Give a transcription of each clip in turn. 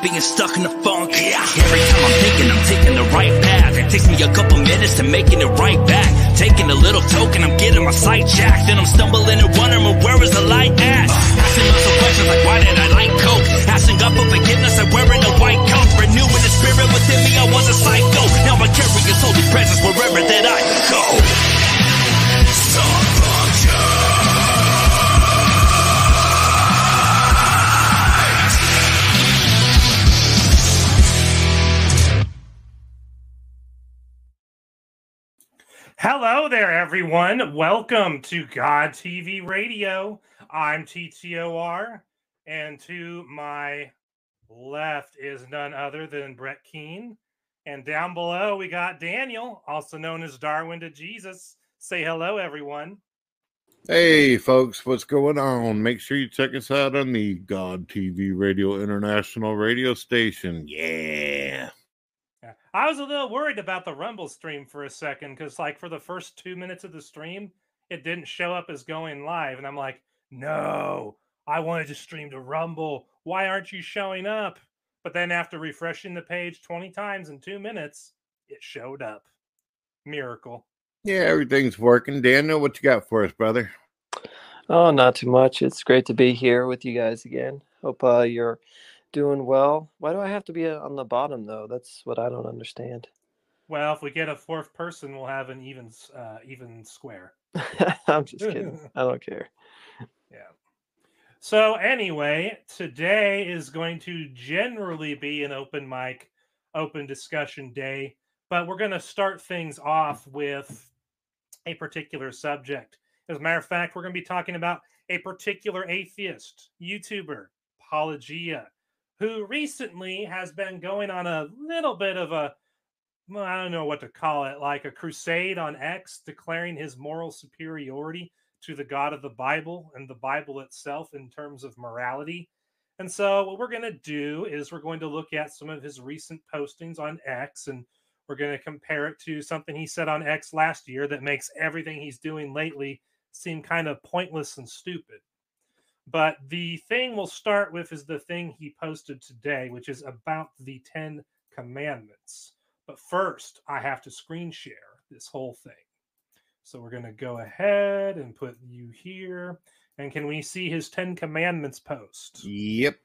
being stuck in the there, everyone. Welcome to God TV Radio. I'm TTOR, and to my left is none other than Brett Keane. And down below, we got Daniel, also known as Darwin to Jesus. Say hello, everyone. Hey, folks, what's going on? Make sure you check us out on the God TV Radio International radio station. Yeah. Yeah. I was a little worried about the Rumble stream for a second because, like, for the first two minutes of the stream, it didn't show up as going live. And I'm like, no, I wanted to stream to Rumble. Why aren't you showing up? But then after refreshing the page 20 times in two minutes, it showed up. Miracle. Yeah, everything's working. Daniel, what you got for us, brother? Oh, not too much. It's great to be here with you guys again. Hope uh, you're doing well. Why do I have to be uh, on the bottom though? That's what I don't understand. Well, if we get a fourth person, we'll have an even uh, even square. I'm just kidding. I don't care. Yeah. So anyway, today is going to generally be an open mic, open discussion day, but we're going to start things off with a particular subject. As a matter of fact, we're going to be talking about a particular atheist YouTuber, Apologia, who recently has been going on a little bit of a well, I don't know what to call it, like a crusade on X, declaring his moral superiority to the God of the Bible and the Bible itself in terms of morality. And so, what we're going to do is we're going to look at some of his recent postings on X and we're going to compare it to something he said on X last year that makes everything he's doing lately seem kind of pointless and stupid. But the thing we'll start with is the thing he posted today, which is about the 10 commandments. But first, I have to screen share this whole thing. So we're going to go ahead and put you here. And can we see his 10 commandments post? Yep.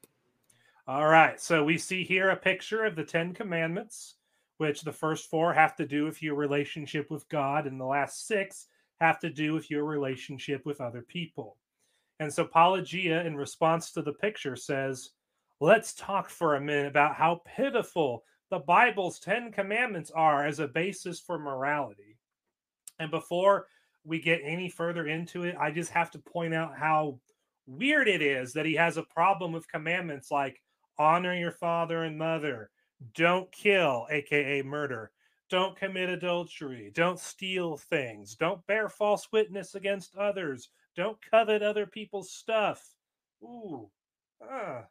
All right. So we see here a picture of the 10 commandments, which the first four have to do with your relationship with God, and the last six have to do with your relationship with other people. And so Apologia, in response to the picture, says, Let's talk for a minute about how pitiful the Bible's 10 commandments are as a basis for morality. And before we get any further into it, I just have to point out how weird it is that he has a problem with commandments like honor your father and mother, don't kill, aka murder, don't commit adultery, don't steal things, don't bear false witness against others, don't covet other people's stuff. Ooh, ah,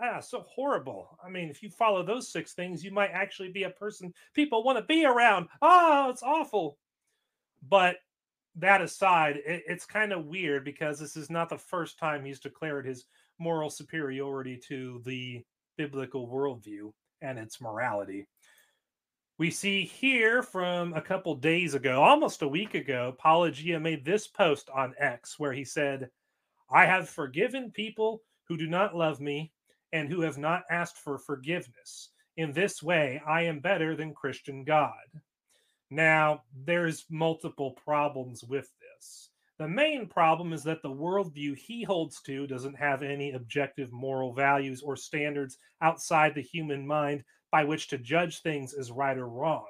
ah, so horrible. I mean, if you follow those six things, you might actually be a person people want to be around. Oh, it's awful. But that aside, it, it's kind of weird because this is not the first time he's declared his moral superiority to the biblical worldview and its morality. We see here from a couple days ago, almost a week ago, Apologia made this post on X where he said, I have forgiven people who do not love me and who have not asked for forgiveness. In this way, I am better than Christian God. Now, there's multiple problems with this. The main problem is that the worldview he holds to doesn't have any objective moral values or standards outside the human mind by which to judge things as right or wrong.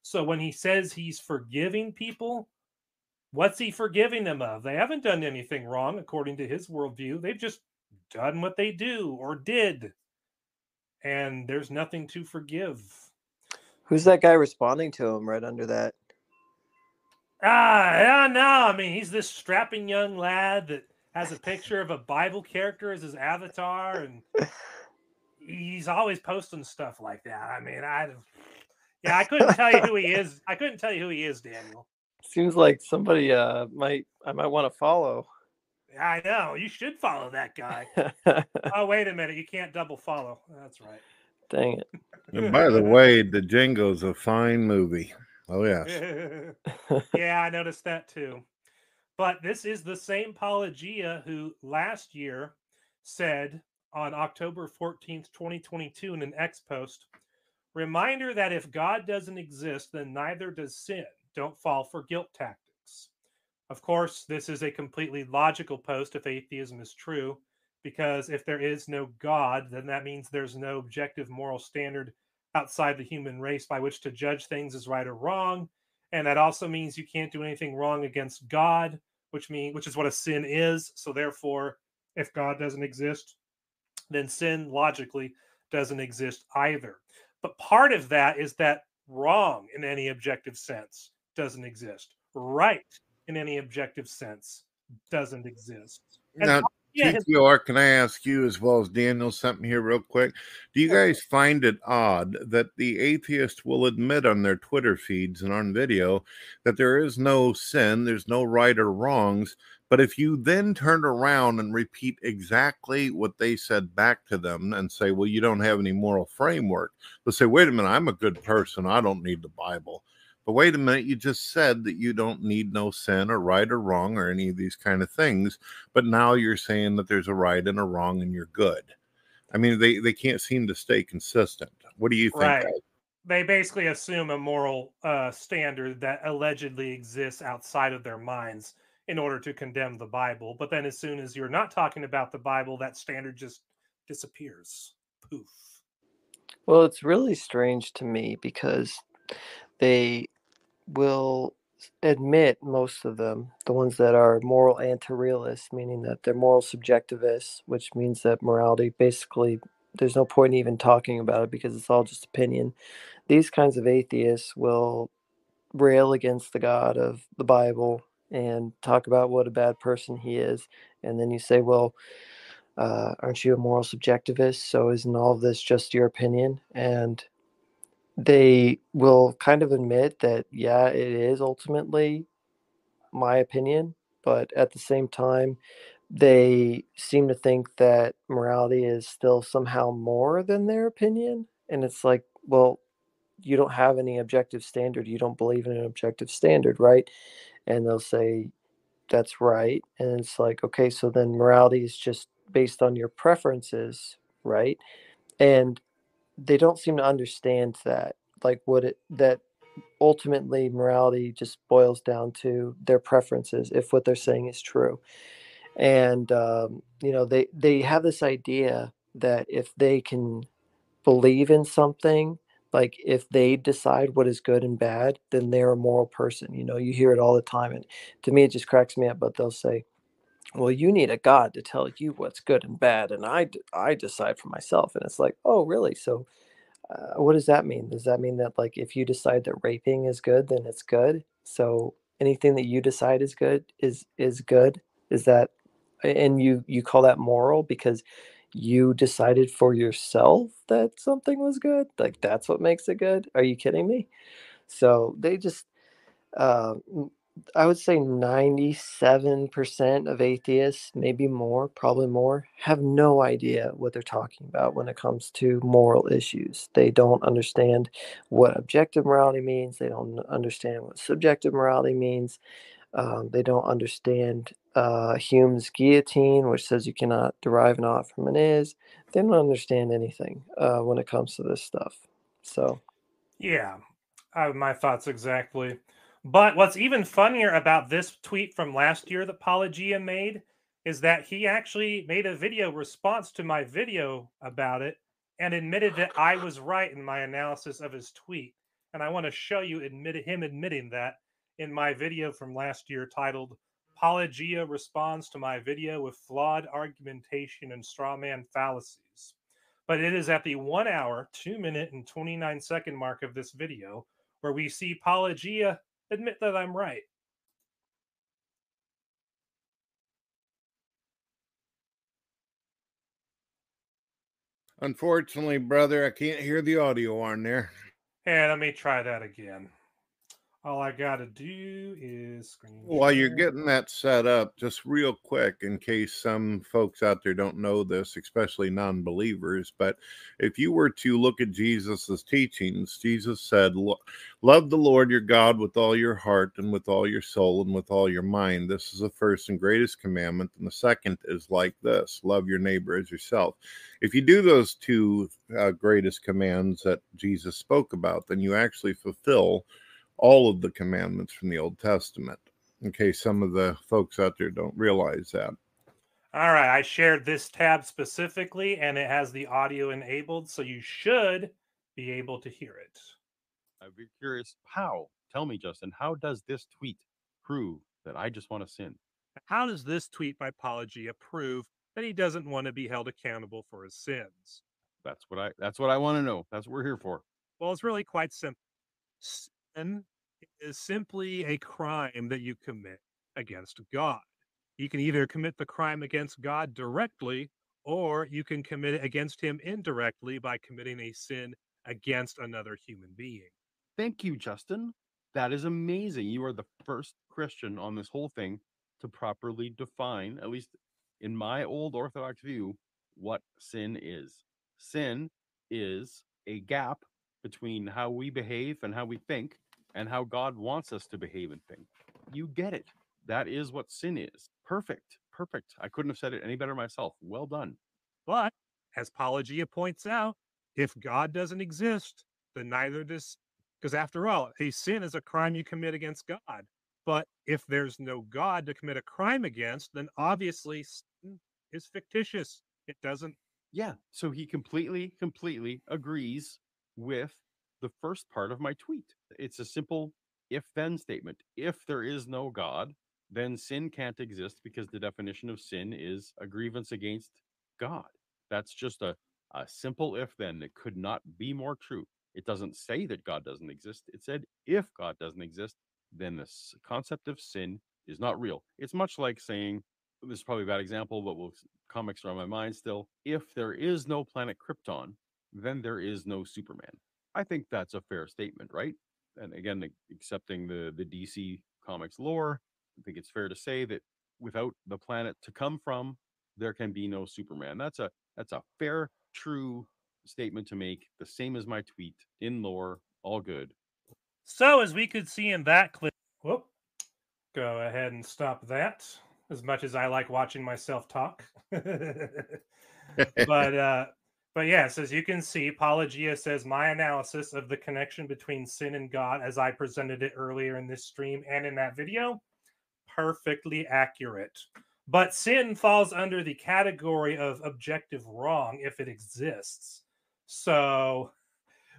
So when he says he's forgiving people, what's he forgiving them of? They haven't done anything wrong according to his worldview. They've just done what they do or did. And there's nothing to forgive. Who's that guy responding to him right under that? Ah, yeah, no. I mean, he's this strapping young lad that has a picture of a Bible character as his avatar, and he's always posting stuff like that. I mean, I yeah, I couldn't tell you who he is. I couldn't tell you who he is, Daniel. Seems like somebody uh might I might want to follow. I know you should follow that guy. oh, wait a minute, you can't double follow. That's right. Dang it. And by the way, the Django's a fine movie. Oh yes. yeah, I noticed that too. But this is the same Apologia who last year said on October 14th, 2022, in an X post reminder that if God doesn't exist, then neither does sin. Don't fall for guilt tactics. Of course, this is a completely logical post if atheism is true, because if there is no God, then that means there's no objective moral standard outside the human race by which to judge things as right or wrong. And that also means you can't do anything wrong against God, which mean which is what a sin is. So therefore, if God doesn't exist, then sin logically doesn't exist either. But part of that is that wrong in any objective sense doesn't exist. Right in any objective sense doesn't exist. And Now, TTR, can I ask you as well as Daniel something here real quick? Do you guys find it odd that the atheist will admit on their Twitter feeds and on video that there is no sin, there's no right or wrongs, but if you then turn around and repeat exactly what they said back to them and say, well, you don't have any moral framework, they'll say, wait a minute, I'm a good person, I don't need the Bible. But wait a minute, you just said that you don't need no sin or right or wrong or any of these kind of things. But now you're saying that there's a right and a wrong and you're good. I mean, they, they can't seem to stay consistent. What do you think? Right. they basically assume a moral uh, standard that allegedly exists outside of their minds in order to condemn the Bible. But then, as soon as you're not talking about the Bible, that standard just disappears. Poof. Well, it's really strange to me because they will admit most of them, the ones that are moral anti-realists, meaning that they're moral subjectivists, which means that morality basically there's no point in even talking about it because it's all just opinion. These kinds of atheists will rail against the God of the Bible and talk about what a bad person he is, and then you say, well. Uh, aren't you a moral subjectivist? So isn't all of this just your opinion? And they will kind of admit that yeah it is ultimately my opinion but at the same time they seem to think that morality is still somehow more than their opinion and it's like well you don't have any objective standard you don't believe in an objective standard right and they'll say that's right and it's like okay so then morality is just based on your preferences right? And they don't seem to understand that like what it that ultimately morality just boils down to their preferences if what they're saying is true. And um, you know they they have this idea that if they can believe in something like if they decide what is good and bad then they're a moral person you know you hear it all the time and to me it just cracks me up but they'll say well you need a god to tell you what's good and bad and i i decide for myself and it's like oh really? So uh, what does that mean? Does that mean that like if you decide that raping is good then it's good? So anything that you decide is good is is good? Is that and you you call that moral? Because you decided for yourself that something was good? Like that's what makes it good? Are you kidding me? So they just uh, i would say 97% of atheists maybe more probably more have no idea what they're talking about when it comes to moral issues. They don't understand what objective morality means. They don't understand what subjective morality means. Um, they don't understand uh, Hume's guillotine, which says you cannot derive an ought from an is. They don't understand anything uh, when it comes to this stuff. So, Yeah, I have my thoughts exactly. But what's even funnier about this tweet from last year that Apologia made is that he actually made a video response to my video about it and admitted that I was right in my analysis of his tweet. And I want to show you admit him admitting that in my video from last year titled Apologia responds to my video with flawed argumentation and strawman fallacies. But it is at the one hour, two minute, and 29 second mark of this video where we see Apologia admit that I'm right. Unfortunately, brother, I can't hear the audio on there. And let me try that again. All I gotta do is screen. While you're getting that set up, just real quick, in case some folks out there don't know this, especially non believers, but if you were to look at Jesus' teachings, Jesus said, Love the Lord your God with all your heart and with all your soul and with all your mind. This is the first and greatest commandment. And the second is like this love your neighbor as yourself. If you do those two uh, greatest commands that Jesus spoke about, then you actually fulfill all of the commandments from the Old Testament. In case some of the folks out there don't realize that. All right, I shared this tab specifically, and it has the audio enabled, so you should be able to hear it. I'd be curious how. Tell me, Justin, how does this tweet prove that I just want to sin? How does this tweet by Apologia prove that he doesn't want to be held accountable for his sins? That's what I that's what I want to know. That's what we're here for. Well, it's really quite simple. Sin is simply a crime that you commit against God. You can either commit the crime against God directly, or you can commit it against him indirectly by committing a sin against another human being. Thank you, Justin. That is amazing. You are the first Christian on this whole thing to properly define, at least in my old Orthodox view, what sin is. Sin is a gap between how we behave and how we think and how God wants us to behave and think. You get it. That is what sin is. Perfect. Perfect. I couldn't have said it any better myself. Well done. But as Apologia points out, if God doesn't exist, then neither does, because after all, a sin is a crime you commit against God. But if there's no God to commit a crime against, then obviously sin is fictitious. It doesn't. Yeah. So he completely, completely agrees with the first part of my tweet. It's a simple if then statement. If there is no God, then sin can't exist because the definition of sin is a grievance against God. That's just a, a simple if then. It could not be more true. It doesn't say that God doesn't exist. It said if God doesn't exist, then this concept of sin is not real. It's much like saying, this is probably a bad example, but we'll, comics are on my mind still. If there is no planet Krypton, then there is no Superman. I think that's a fair statement, right? And again, accepting the the DC comics lore, I think it's fair to say that without the planet to come from, there can be no Superman. That's a that's a fair, true statement to make. The same as my tweet in lore, all good. So, as we could see in that clip, whoop, go ahead and stop that. As much as I like watching myself talk, but uh, but yes, as you can see, Apologia says my analysis of the connection between sin and God, as I presented it earlier in this stream and in that video, perfectly accurate. But sin falls under the category of objective wrong if it exists. So,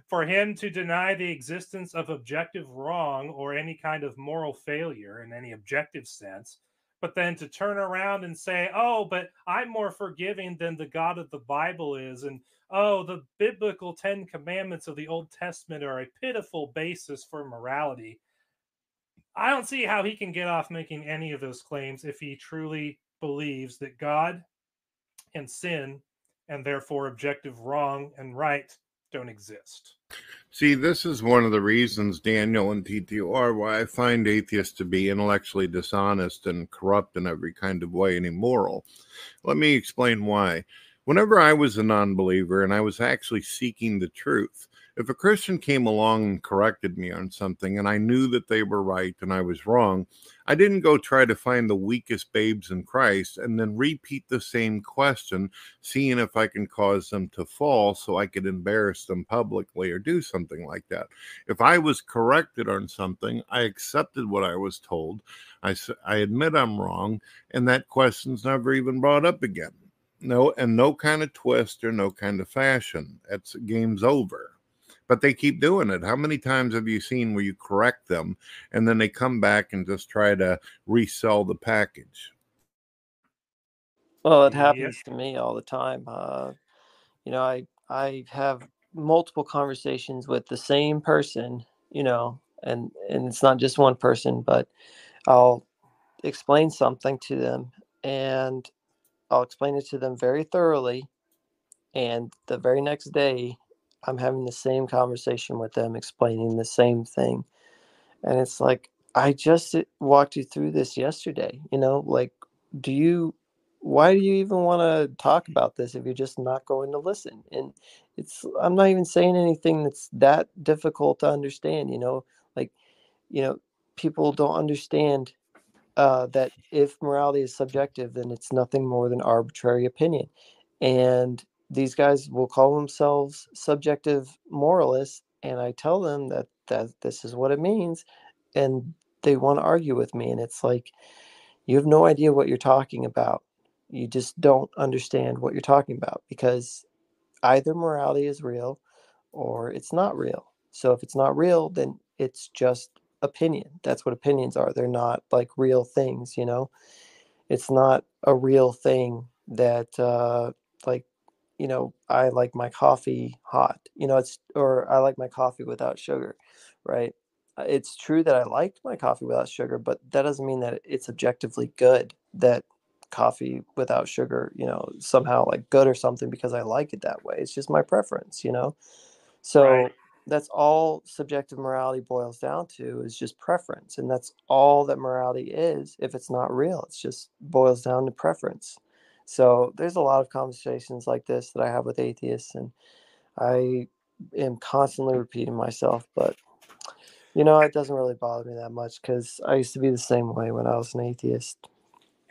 for him to deny the existence of objective wrong or any kind of moral failure in any objective sense, but then to turn around and say, oh, but I'm more forgiving than the God of the Bible is, and oh, the biblical Ten Commandments of the Old Testament are a pitiful basis for morality. I don't see how he can get off making any of those claims if he truly believes that God and sin, and therefore objective wrong and right, don't exist. See, this is one of the reasons, Daniel and TTR, why I find atheists to be intellectually dishonest and corrupt in every kind of way and immoral. Let me explain why. Whenever I was a non believer and I was actually seeking the truth, if a Christian came along and corrected me on something and I knew that they were right and I was wrong, I didn't go try to find the weakest babes in Christ and then repeat the same question, seeing if I can cause them to fall so I could embarrass them publicly or do something like that. If I was corrected on something, I accepted what I was told. I, I admit I'm wrong, and that question's never even brought up again. No, and no kind of twist or no kind of fashion. It's game's over but they keep doing it. How many times have you seen where you correct them and then they come back and just try to resell the package? Well, it Yep. happens to me all the time. Uh, you know, I I have multiple conversations with the same person, you know, and and it's not just one person, but I'll explain something to them and I'll explain it to them very thoroughly And the very next day, I'm having the same conversation with them, explaining the same thing. And it's like, I just uh, walked you through this yesterday. You know, like, do you, why do you even want to talk about this if you're just not going to listen? And it's, I'm not even saying anything that's that difficult to understand, you know, like, you know, people don't understand uh, that if morality is subjective, then it's nothing more than arbitrary opinion. And these guys will call themselves subjective moralists, and I tell them that that this is what it means, and they want to argue with me, and it's like you have no idea what you're talking about. You just don't understand what you're talking about because either morality is real or it's not real. So if it's not real, then it's just opinion. That's what opinions are. They're not like real things, you know. It's not a real thing that uh like you know, I like my coffee hot. You know, it's or I like my coffee without sugar, right? Uh, It's true that I like my coffee without sugar, but that doesn't mean that it's objectively good that coffee without sugar, you know, somehow like good or something because I like it that way. It's just my preference, you know. So Right. that's all subjective morality boils down to is just preference. And that's all that morality is if it's not real. It's just boils down to preference. So there's a lot of conversations like this that I have with atheists and I am constantly repeating myself, but you know, it doesn't really bother me that much because I used to be the same way when I was an atheist.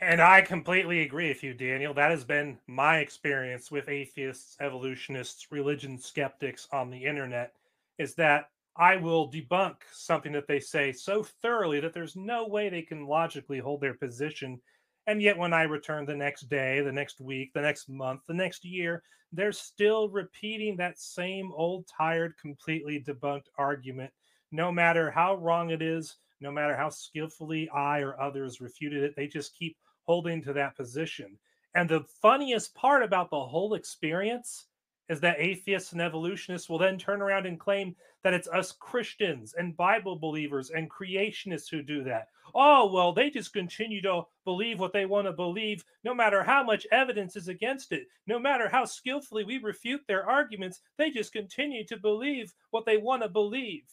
And I completely agree with you, Daniel. That has been my experience with atheists, evolutionists, religion skeptics on the internet is that I will debunk something that they say so thoroughly that there's no way they can logically hold their position. And yet, when I return the next day, the next week, the next month, the next year, they're still repeating that same old, tired, completely debunked argument, no matter how wrong it is, no matter how skillfully I or others refuted it. They just keep holding to that position. And the funniest part about the whole experience is that atheists and evolutionists will then turn around and claim that it's us Christians and Bible believers and creationists who do that. Oh, well, they just continue to believe what they want to believe, no matter how much evidence is against it, no matter how skillfully we refute their arguments, they just continue to believe what they want to believe,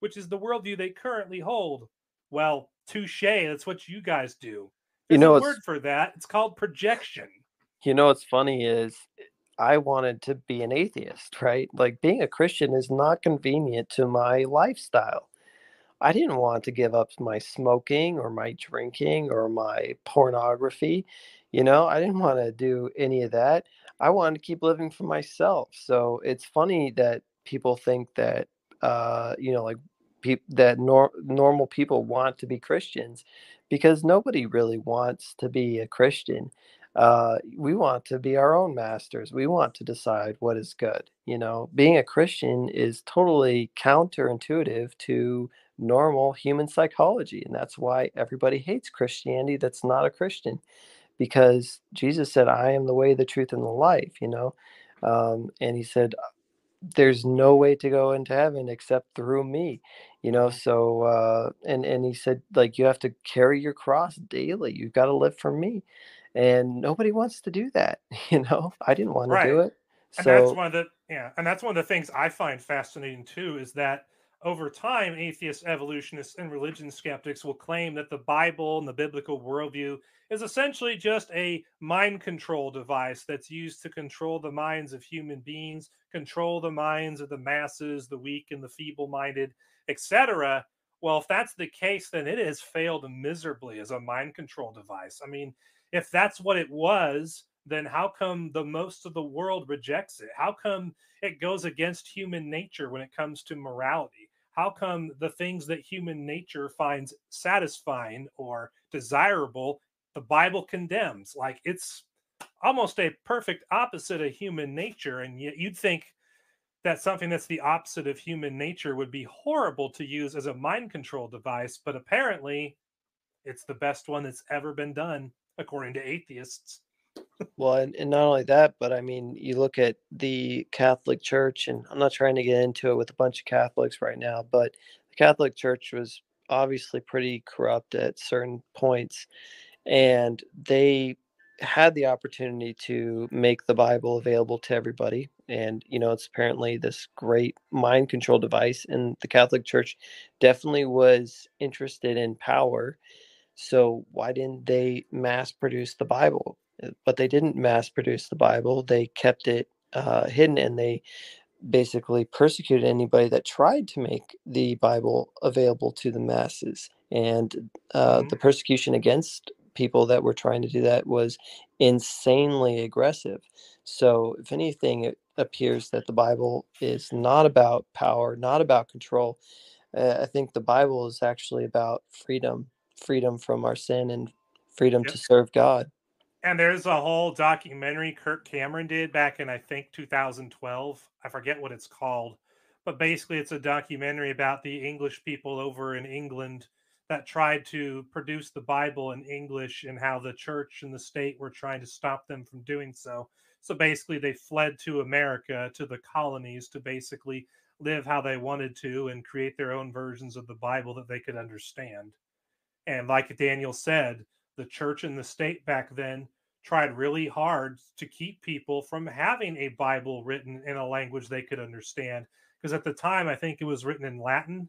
which is the worldview they currently hold. Well, touche, that's what you guys do. You know, a word for that. It's called projection. you know what's funny is I wanted to be an atheist, right? Like being a Christian is not convenient to my lifestyle. I didn't want to give up my smoking or my drinking or my pornography. You know, I didn't want to do any of that. I wanted to keep living for myself. So it's funny that people think that, uh, you know, like peop that nor- normal people want to be Christians because nobody really wants to be a Christian. Uh, we want to be our own masters. We want to decide what is good. You know, being a Christian is totally counterintuitive to normal human psychology. And that's why everybody hates Christianity that's not a Christian, because Jesus said, I am the way, the truth, and the life, you know. Um, and he said, there's no way to go into heaven except through me you know so uh and and he said like you have to carry your cross daily you've got to live for me and nobody wants to do that you know i didn't want to do Right. it and that's one of the yeah and that's one of the things i find fascinating too is that over time atheists evolutionists and religion skeptics will claim that the bible and the biblical worldview is essentially just a mind control device that's used to control the minds of human beings control the minds of the masses the weak and the feeble minded etc well if that's the case then it has failed miserably as a mind control device i mean if that's what it was then how come the most of the world rejects it? How come it goes against human nature when it comes to morality? How come the things that human nature finds satisfying or desirable, the Bible condemns? Like it's almost a perfect opposite of human nature. And yet you'd think that something that's the opposite of human nature would be horrible to use as a mind control device, but apparently it's the best one that's ever been done, according to atheists. well and, and not only that but i mean you look at the catholic church and i'm not trying to get into it with a bunch of catholics right now but the catholic church was obviously pretty corrupt at certain points and they had the opportunity to make the Bible available to everybody. And, you know, it's apparently this great mind control device. And the Catholic Church definitely was interested in power. So why didn't they mass produce the Bible? Uh, But they didn't mass produce the Bible. They kept it uh, hidden and they basically persecuted anybody that tried to make the Bible available to the masses. And uh, Mhm. the persecution against people that were trying to do that was insanely aggressive. So, if anything, it appears that the Bible is not about power, not about control. Uh, I think the Bible is actually about freedom freedom from our sin and freedom Yep. to serve God. And there's a whole documentary Kirk Cameron did back in I think 2012. I forget what it's called, but basically it's a documentary about the English people over in England that tried to produce the Bible in English and how the church and the state were trying to stop them from doing so. So basically they fled to America to the colonies to basically live how they wanted to and create their own versions of the Bible that they could understand. And like Daniel said, the church and the state back then tried really hard to keep people from having a Bible written in a language they could understand. Because at the time, I think it was written in Latin.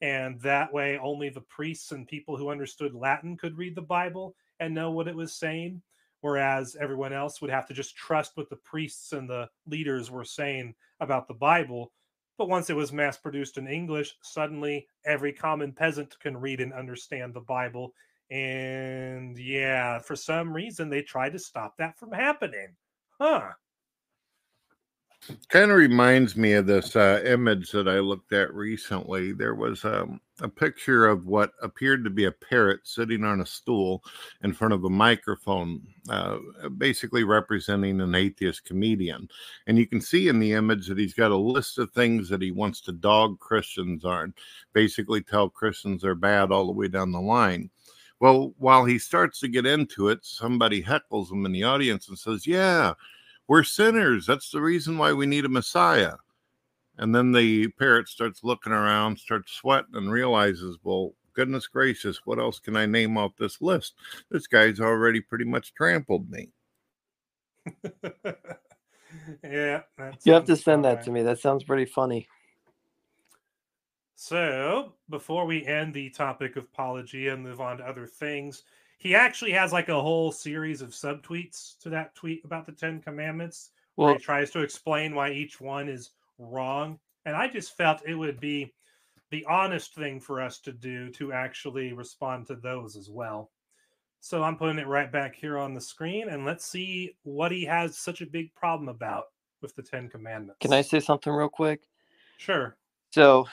And that way, only the priests and people who understood Latin could read the Bible and know what it was saying. Whereas everyone else would have to just trust what the priests and the leaders were saying about the Bible. But once it was mass produced in English, suddenly every common peasant can read and understand the Bible. And yeah, for some reason, they tried to stop that from happening. Huh. Kind of reminds me of this uh, image that I looked at recently. There was um, a picture of what appeared to be a parrot sitting on a stool in front of a microphone, uh, basically representing an atheist comedian. And you can see in the image that he's got a list of things that he wants to dog Christians on, basically tell Christians they're bad all the way down the line. Well, while he starts to get into it, somebody heckles him in the audience and says, Yeah, we're sinners. That's the reason why we need a Messiah. And then the parrot starts looking around, starts sweating, and realizes, well, goodness gracious, what else can I name off this list? This guy's already pretty much trampled me. yeah. that You have to send about that to me. That sounds pretty funny. So, before we end the topic of apology and move on to other things, he actually has like a whole series of subtweets to that tweet about the Ten Commandments where Well, he tries to explain why each one is wrong. And I just felt it would be the honest thing for us to do to actually respond to those as well. So I'm putting it right back here on the screen and let's see what he has such a big problem about with the Ten Commandments. can I say something real quick? Sure. So,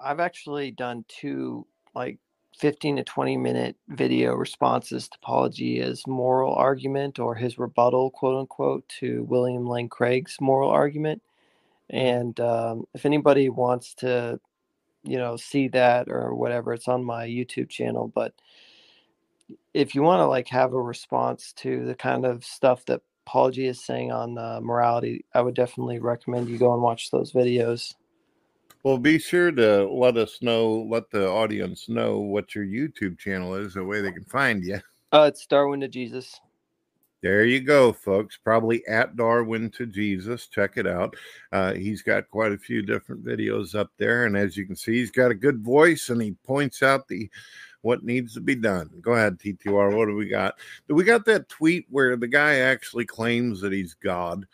I've actually done two like 15 to 20 minute video responses to Paulogia's moral argument or his rebuttal, quote unquote, to William Lane Craig's moral argument. And um, if anybody wants to, you know, see that or whatever, it's on my YouTube channel. But if you want to like have a response to the kind of stuff that Paul G is saying on uh, morality, I would definitely recommend you go and watch those videos. Well, be sure to let us know, let the audience know what your YouTube channel is, the way they can find you. Uh, it's Darwin to Jesus. There you go, folks. Probably at Darwin to Jesus. Check it out. Uh, he's got quite a few different videos up there, and as you can see, he's got a good voice, and he points out the what needs to be done. Go ahead, T2R. What do we got? We got that tweet where the guy actually claims that he's God.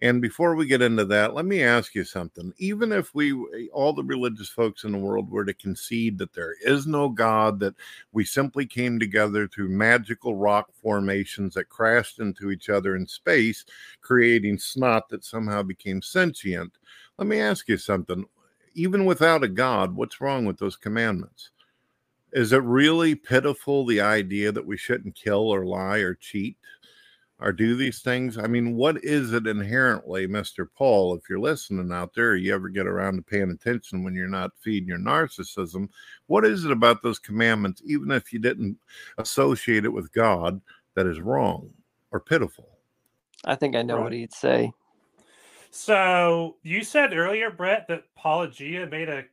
And before we get into that, let me ask you something. Even if we, eh, all the religious folks in the world, were to concede that there is no God, that we simply came together through magical rock formations that crashed into each other in space, creating snot that somehow became sentient, let me ask you something. Even without a God, what's wrong with those commandments? Is it really pitiful the idea that we shouldn't kill or lie or cheat? Or do these things? I mean, what is it inherently, Mr. Paul? If you're listening out there, you ever get around to paying attention when you're not feeding your narcissism? What is it about those commandments, even if you didn't associate it with God, that is wrong or pitiful? I think I know what he'd say. So you said earlier, Brett, that Paulogia made a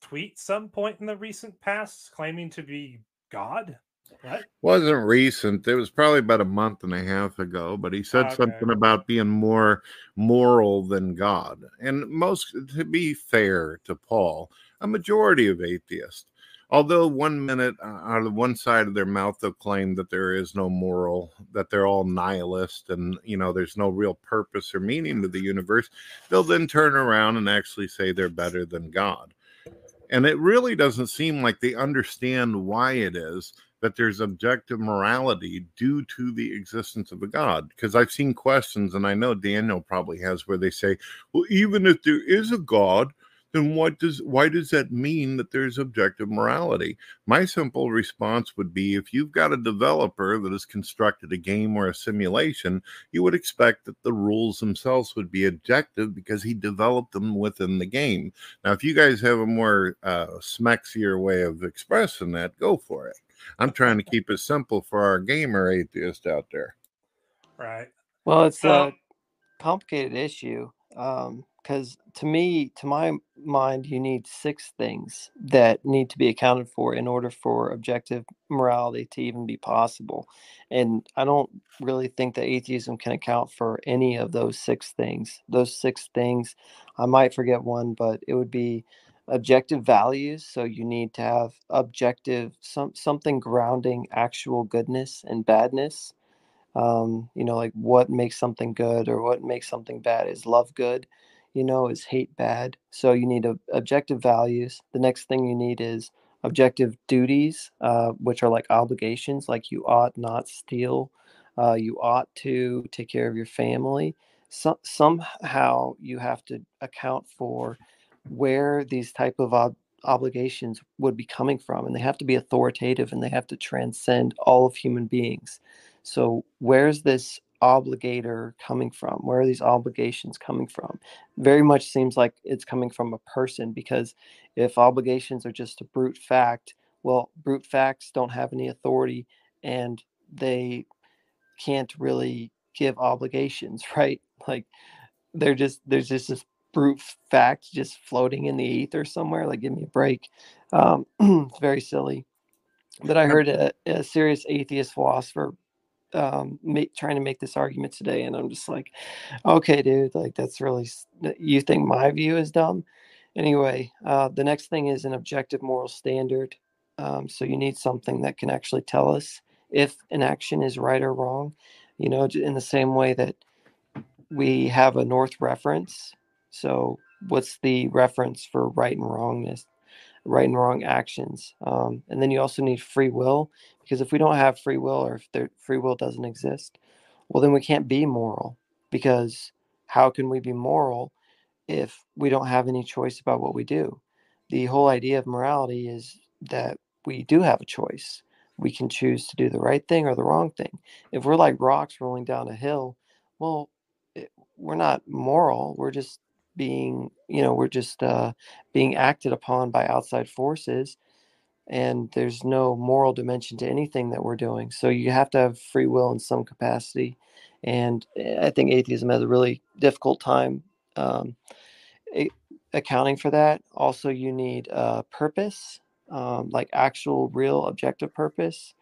tweet some point in the recent past claiming to be God. What? Wasn't recent. It was probably about a month and a half ago, but he said Okay. something about being more moral than God. And most, to be fair to Paul, a majority of atheists, although one minute uh, out of one side of their mouth they'll claim that there is no moral, that they're all nihilist, and you know there's no real purpose or meaning to the universe, they'll then turn around and actually say they're better than God. And it really doesn't seem like they understand why it is that there's objective morality due to the existence of a God. Because I've seen questions, and I know Daniel probably has, where they say, well, even if there is a God, then what does why does that mean that there's objective morality? My simple response would be if you've got a developer that has constructed a game or a simulation, you would expect that the rules themselves would be objective because he developed them within the game. Now, if you guys have a more uh, smexier way of expressing that, go for it. I'm trying to keep it simple for our gamer atheist out there. Right. Well, it's So- a complicated issue um, because to me, to my mind, you need six things that need to be accounted for in order for objective morality to even be possible. And I don't really think that atheism can account for any of those six things. Those six things, I might forget one, but it would be objective values. So you need to have objective, some something grounding actual goodness and badness um, you know, like what makes something good or what makes something bad. Is love good? You know, is hate bad? So you need a, objective values. The next thing you need is objective duties, uh, which are like obligations, like you ought not steal, uh, you ought to take care of your family. So, somehow you have to account for where these type of ob- obligations would be coming from, and they have to be authoritative and they have to transcend all of human beings. So, where's this obligator coming from? Where are these obligations coming from? Very much seems like it's coming from a person because if obligations are just a brute fact, well, brute facts don't have any authority and they can't really give obligations, right? Like they're just there's just this brute fact just floating in the ether somewhere. Like, give me a break. Um, it's very silly. But I heard a, a serious atheist philosopher um make, trying to make this argument today and i'm just like okay dude like that's really you think my view is dumb anyway uh the next thing is an objective moral standard um so you need something that can actually tell us if an action is right or wrong you know in the same way that we have a north reference so what's the reference for right and wrongness right and wrong actions. Um, and then you also need free will because if we don't have free will or if there, free will doesn't exist, well, then we can't be moral because how can we be moral if we don't have any choice about what we do? The whole idea of morality is that we do have a choice. We can choose to do the right thing or the wrong thing. If we're like rocks rolling down a hill, well, it, we're not moral. We're just being, you know, we're just uh, being acted upon by outside forces and there's no moral dimension to anything that we're doing. So you have to have free will in some capacity and eh, i think atheism has a really difficult time um, accounting for that. Also you need uh, purpose um, like actual real objective purpose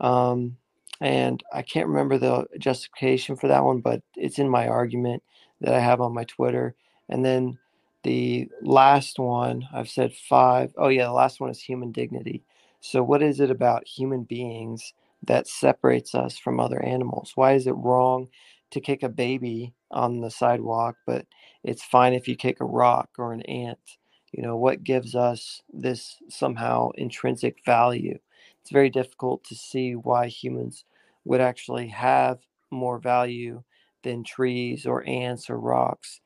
um, and i can't remember the justification for that one but it's in my argument that i have on my twitter and then the last one, I've said five. Oh, yeah, the last one is human dignity. So, what is it about human beings that separates us from other animals? Why is it wrong to kick a baby on the sidewalk, but it's fine if you kick a rock or an ant? You know, what gives us this somehow intrinsic value? It's very difficult to see why humans would actually have more value than trees or ants or rocks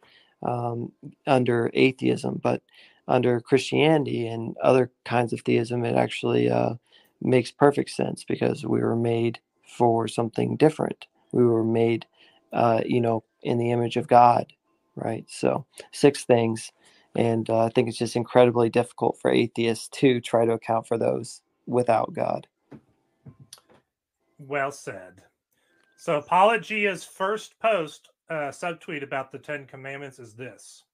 um, under atheism, but under Christianity and other kinds of theism, it actually uh, makes perfect sense because we were made for something different. We were made, uh, you know, in the image of God, right? So, six things. And uh, I think it's just incredibly difficult for atheists to try to account for those without God. Well said. So Apologia's first post uh, subtweet about the Ten Commandments is this.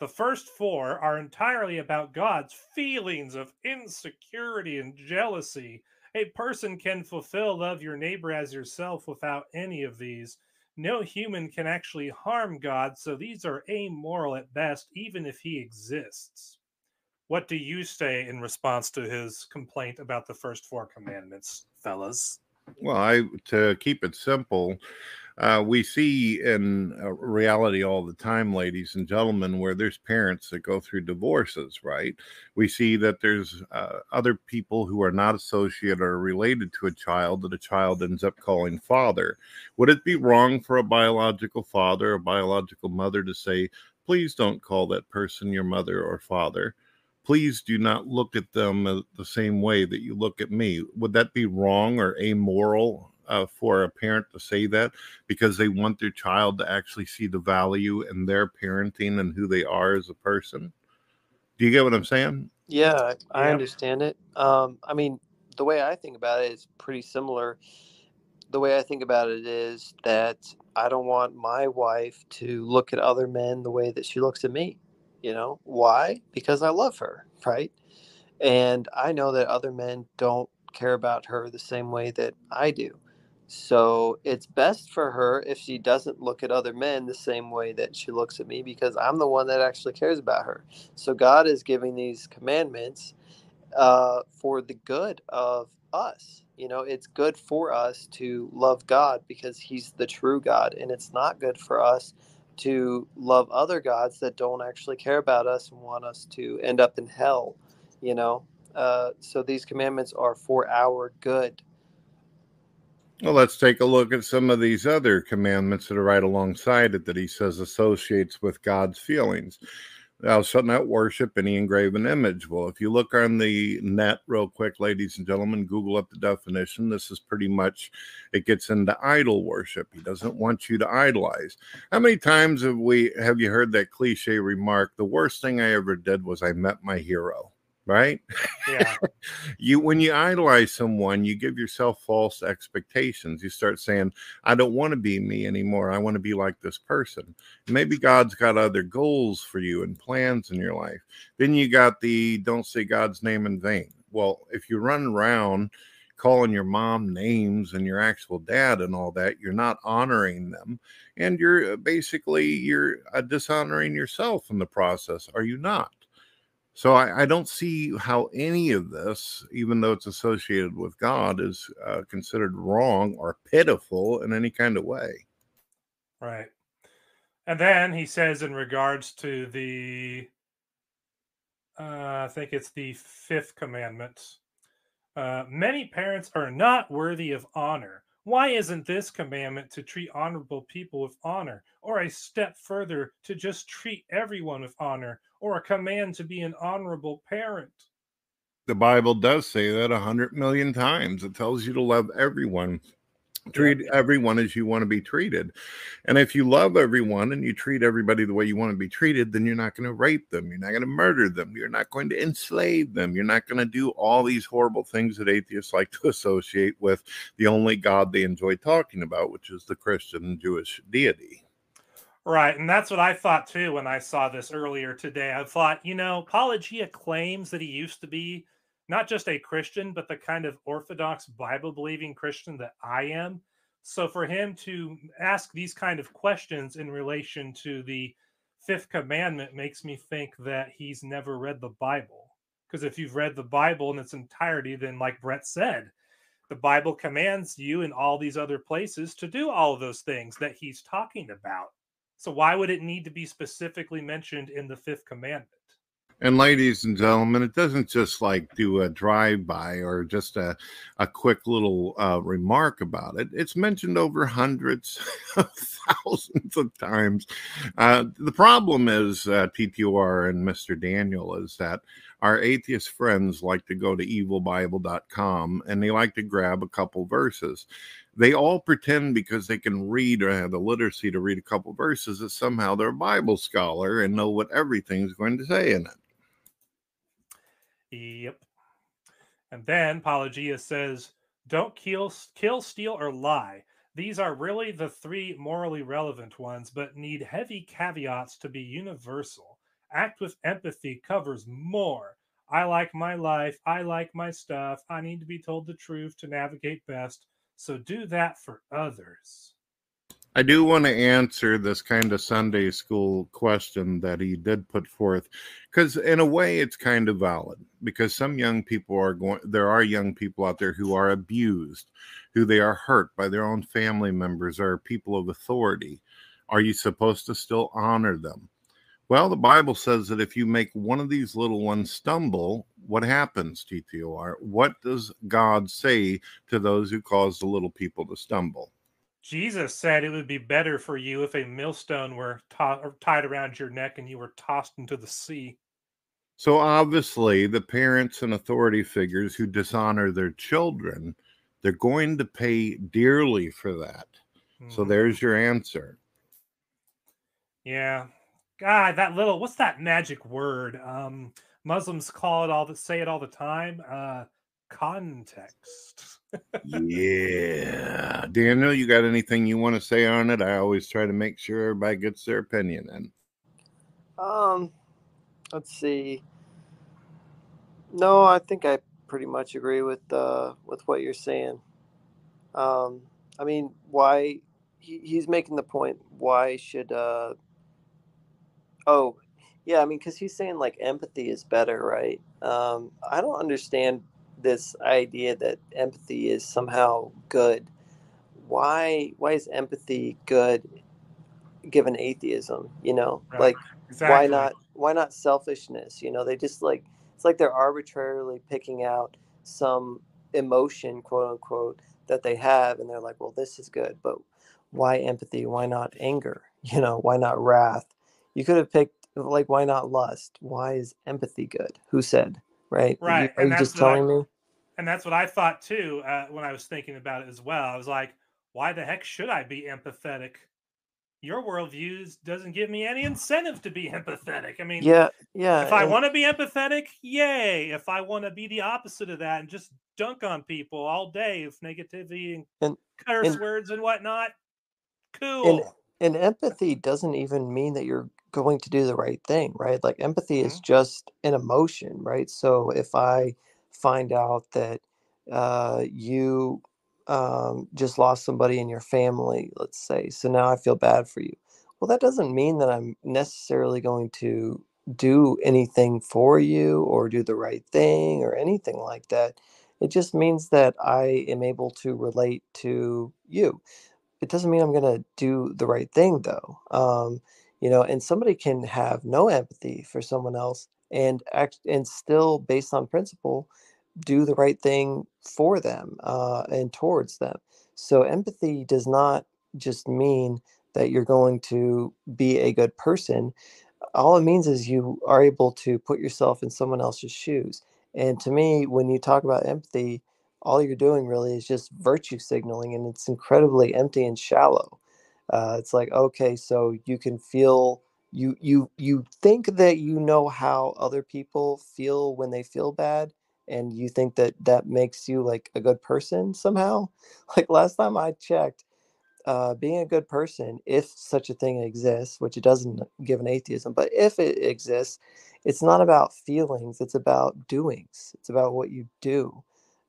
The first four are entirely about God's feelings of insecurity and jealousy A person can fulfill love your neighbor as yourself without any of these. No human can actually harm God, so these are amoral at best, even if he exists. What do you say in response to his complaint about the first four commandments, fellas? Well, I to keep it simple, uh, we see in uh, reality all the time, ladies and gentlemen, where there's parents that go through divorces, right? We see that there's uh, other people who are not associated or related to a child that a child ends up calling father. Would it be wrong for a biological father, a biological mother to say, please don't call that person your mother or father? Please do not look at them uh, the same way that you look at me. Would that be wrong or amoral uh, for a parent to say that because they want their child to actually see the value in their parenting and who they are as a person. Do you get what I'm saying? Yeah, I, I Yeah. understand it. Um, I mean, the way I think about it is pretty similar. The way I think about it is that I don't want my wife to look at other men the way that she looks at me. You know, why? Because I love her, right? And I know that other men don't care about her the same way that I do. So it's best for her if she doesn't look at other men the same way that she looks at me because I'm the one that actually cares about her. So God is giving these commandments uh, for the good of us. You know, it's good for us to love God because He's the true God, and it's not good for us to love other gods that don't actually care about us and want us to end up in hell. You know, uh, so these commandments are for our good. Well, let's take a look at some of these other commandments that are right alongside it that he says associates with God's feelings. Thou shalt not worship any engraven image. Well, if you look on the net real quick, ladies and gentlemen, Google up the definition. This is pretty much, it gets into idol worship. He doesn't want you to idolize. How many times have we, have you heard that cliche remark? The worst thing I ever did was I met my hero, right? Yeah. you when you idolize someone you give yourself false expectations. You start saying i don't want to be me anymore. I want to be like this person. Maybe god's got other goals for you and plans in your life. Then you got the don't say god's name in vain. Well if you run around calling your mom names and your actual dad and all that you're not honoring them and you're uh, basically you're uh, dishonoring yourself in the process are you not so I, I don't see how any of this, even though it's associated with God, is uh, considered wrong or pitiful in any kind of way. Right. And then he says, in regards to the, uh, I think it's the fifth commandment, uh, many parents are not worthy of honor. Why isn't this commandment to treat honorable people with honor, or a step further to just treat everyone with honor, or a command to be an honorable parent? The Bible does say that a hundred million times. It tells you to love everyone, treat everyone as you want to be treated. And if you love everyone and you treat everybody the way you want to be treated, then you're not going to rape them. You're not going to murder them. You're not going to enslave them. You're not going to do all these horrible things that atheists like to associate with the only God they enjoy talking about, which is the Christian Jewish deity. Right. And that's what I thought too when I saw this earlier today. I thought, you know, Apologia claims that he used to be not just a Christian, but the kind of Orthodox Bible believing Christian that I am. So for him to ask these kind of questions in relation to the fifth commandment makes me think that he's never read the Bible. Because if you've read the Bible in its entirety, then like Brett said, the Bible commands you in all these other places to do all of those things that he's talking about. So why would it need to be specifically mentioned in the fifth commandment? And ladies and gentlemen, it doesn't just like do a drive by or just a, a quick little uh, remark about it. It's mentioned over hundreds of thousands of times. Uh, the problem is, uh, TTR and Mr. Daniel, is that our atheist friends like to go to evilbible.com and they like to grab a couple verses. They all pretend because they can read or have the literacy to read a couple verses that somehow they're a Bible scholar and know what everything's going to say in it. Yep. And then Paulogia says, "Don't kill, kill, steal, or lie. These are really the three morally relevant ones, but need heavy caveats to be universal. Act with empathy covers more. I like my life. I like my stuff. I need to be told the truth to navigate best. So do that for others. I do want to answer this kind of Sunday school question that he did put forth because, in a way, it's kind of valid because some young people are going, there are young people out there who are abused, who they are hurt by their own family members or people of authority. Are you supposed to still honor them? Well, the Bible says that if you make one of these little ones stumble, what happens, TTOR? What does God say to those who cause the little people to stumble? Jesus said it would be better for you if a millstone were to- tied around your neck and you were tossed into the sea. So, obviously, the parents and authority figures who dishonor their children, they're going to pay dearly for that. So, Mhm. there's your answer. Yeah. God, that little what's that magic word? Um Muslims call it all the say it all the time. Uh context. Yeah. Daniel, you got anything you want to say on it? I always try to make sure everybody gets their opinion in. Um, let's see. No, I think I pretty much agree with uh with what you're saying. Um, I mean, why he, he's making the point? Why should uh? Oh, yeah. I mean, because he's saying like empathy is better, right? Um, I don't understand this idea that empathy is somehow good. Why? Why is empathy good? Given atheism, you know, Right. like exactly. why not why not selfishness you know they just like it's like they're arbitrarily picking out some emotion quote unquote that they have and they're like well this is good but why empathy why not anger you know why not wrath you could have picked like why not lust why is empathy good who said right Are you- Right, are you just what I- telling me And that's what I thought too uh, when I was thinking about it as well. I was like, why the heck should I be empathetic? Your worldviews doesn't give me any incentive to be empathetic. I mean, yeah yeah if I and- want to be empathetic, yay. If I want to be the opposite of that and just dunk on people all day with negativity and, And- curse and- words and whatnot, and cool. and empathy doesn't even mean that you're going to do the right thing right like empathy is Mm-hmm. just an emotion right so if i find out that uh, you um, just lost somebody in your family let's say so now i feel bad for you well that doesn't mean that i'm necessarily going to do anything for you or do the right thing or anything like that it just means that i am able to relate to you it doesn't mean I'm going to do the right thing though. Um, you know, and somebody can have no empathy for someone else and act and still based on principle do the right thing for them uh, and towards them. So empathy does not just mean that you're going to be a good person. All it means is you are able to put yourself in someone else's shoes. And to me, when you talk about empathy, all you're doing really is just virtue signaling and it's incredibly empty and shallow uh, it's like okay so you can feel you you you think that you know how other people feel when they feel bad and you think that that makes you like a good person somehow like last time i checked uh, being a good person, if such a thing exists, which it doesn't given atheism, but if it exists, it's not about feelings, it's about doings. It's about what you do.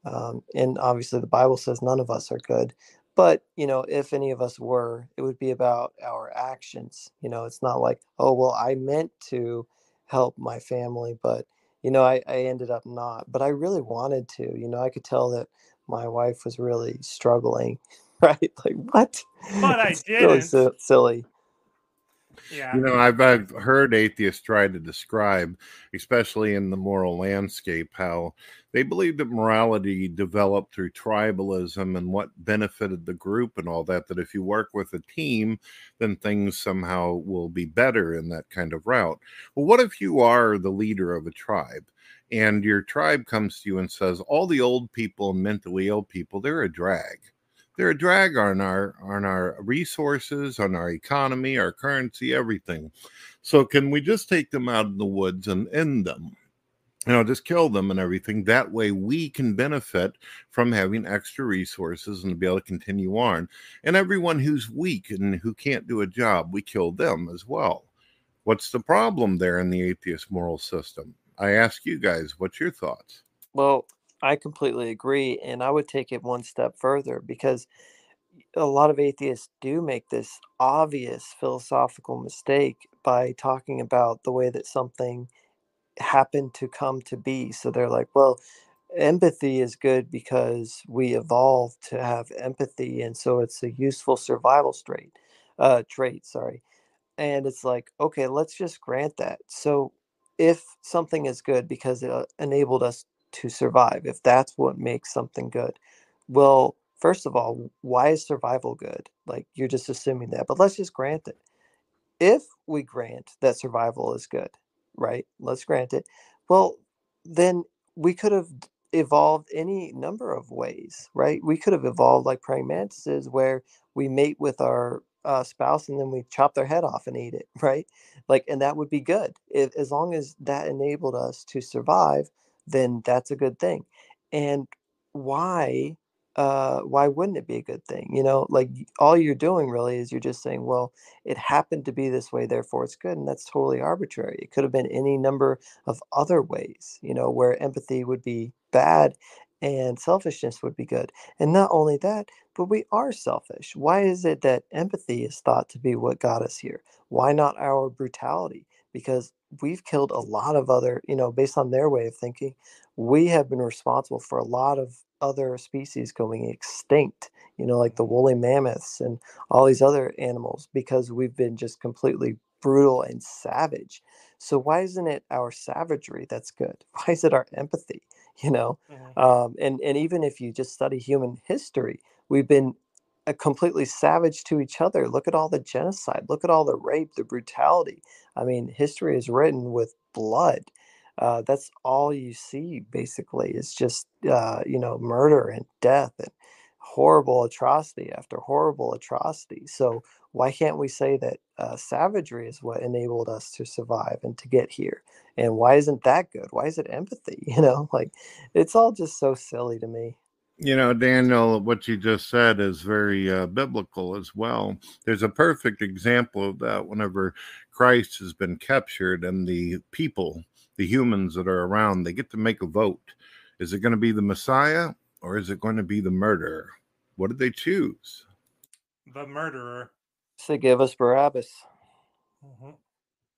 Um, and obviously, the Bible says none of us are good. But, you know, if any of us were, it would be about our actions. You know, it's not like, oh, well, I meant to help my family, but, you know, I, I ended up not. But I really wanted to. You know, I could tell that my wife was really struggling right? Like what? But I It's really silly. Yeah. You know, I've I've heard atheists try to describe, especially in the moral landscape, how they believe that morality developed through tribalism and what benefited the group and all that. That if you work with a team, then things somehow will be better in that kind of route. Well, what if you are the leader of a tribe? And your tribe comes to you and says, All the old people and mentally ill people, they're a drag they're a drag on our on our resources on our economy our currency everything. So can we just take them out in the woods and end them? You know just kill them and everything. That way we can benefit from having extra resources and to be able to continue on. And everyone who's weak and who can't do a job we kill them as well. What's the problem there in the atheist moral system? I ask you guys, what's your thoughts? Well, I completely agree. And I would take it one step further because a lot of atheists do make this obvious philosophical mistake by talking about the way that something happened to come to be. So they're like, well, empathy is good because we evolved to have empathy. And so it's a useful survival trait, uh, trait, sorry. And it's like, okay, let's just grant that. So if something is good because it uh, enabled us to survive, if that's what makes something good, well, first of all, why is survival good? Like you're just assuming that, but let's just grant it. If we grant that survival is good, right? Let's grant it. Well, then we could have evolved any number of ways, right? We could have evolved like praying mantises where we mate with our uh, spouse and then we chop their head off and eat it, right? Like, and that would be good. If, as long as that enabled us to survive, then that's a good thing. And why? Uh, why wouldn't it be a good thing? You know, like all you're doing really is you're just saying, well, it happened to be this way, therefore it's good. And that's totally arbitrary. It could have been any number of other ways, you know, where empathy would be bad and selfishness would be good. And not only that, but we are selfish. Why is it that empathy is thought to be what got us here? Why not our brutality? Because we've killed a lot of other, you know, based on their way of thinking, we have been responsible for a lot of other species going extinct, you know, like the woolly mammoths and all these other animals because we've been just completely brutal and savage. So why isn't it our savagery that's good? Why is it our empathy? You know, Mhm. um, and and even if you just study human history, we've been completely savage to each other. Look at all the genocide. Look at all the rape, the brutality. I mean, history is written with blood. Uh, that's all you see, basically. It's just uh, you know murder and death and horrible atrocity after horrible atrocity. So why can't we say that uh, savagery is what enabled us to survive and to get here? And why isn't that good? Why is it empathy? You know, like it's all just so silly to me. You know, Daniel, what you just said is very uh, biblical as well. There's a perfect example of that whenever Christ has been captured and the people, the humans that are around, they get to make a vote. Is it going to be the Messiah or is it going to be the murderer? What did they choose? The murderer. So give us Barabbas. Mhm.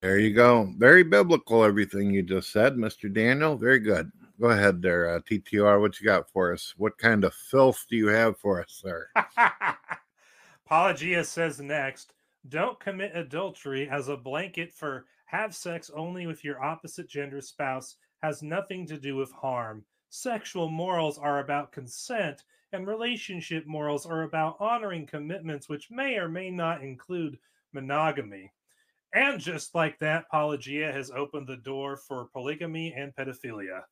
There you go. Very biblical, everything you just said, Mr. Daniel. Very good. Go ahead there, uh, TTR. What you got for us? What kind of filth do you have for us, sir? Paulogia says next, don't commit adultery as a blanket for have sex only with your opposite gender spouse has nothing to do with harm. Sexual morals are about consent, and relationship morals are about honoring commitments which may or may not include monogamy. And just like that, Paulogia has opened the door for polygamy and pedophilia.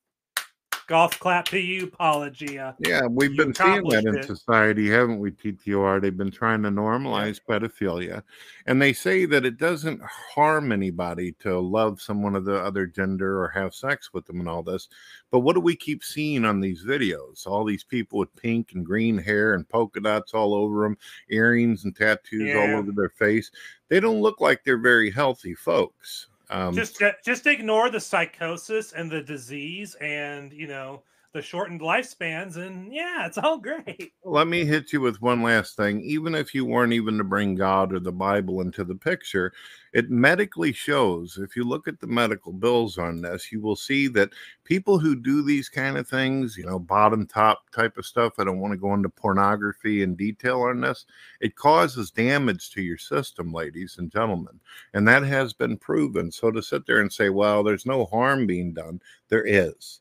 Golf clap to you, Paulogia. Yeah, we've You been seeing that in it. society, haven't we, TTR? They've been trying to normalize pedophilia. And they say that it doesn't harm anybody to love someone of the other gender or have sex with them and all this. But what do we keep seeing on these videos? All these people with pink and green hair and polka dots all over them, earrings and tattoos all over their face. They don't look like they're very healthy folks. Um, just just ignore the psychosis and the disease and you know the shortened lifespans and yeah it's all great Let me hit you with one last thing. Even if you weren't even to bring God or the Bible into the picture, it medically shows. If you look at the medical bills on this, you will see that people who do these kind of things, you know, bottom top type of stuff, I don't want to go into pornography in detail on this, it causes damage to your system, ladies and gentlemen. And that has been proven. So to sit there and say, well, there's no harm being done, there is.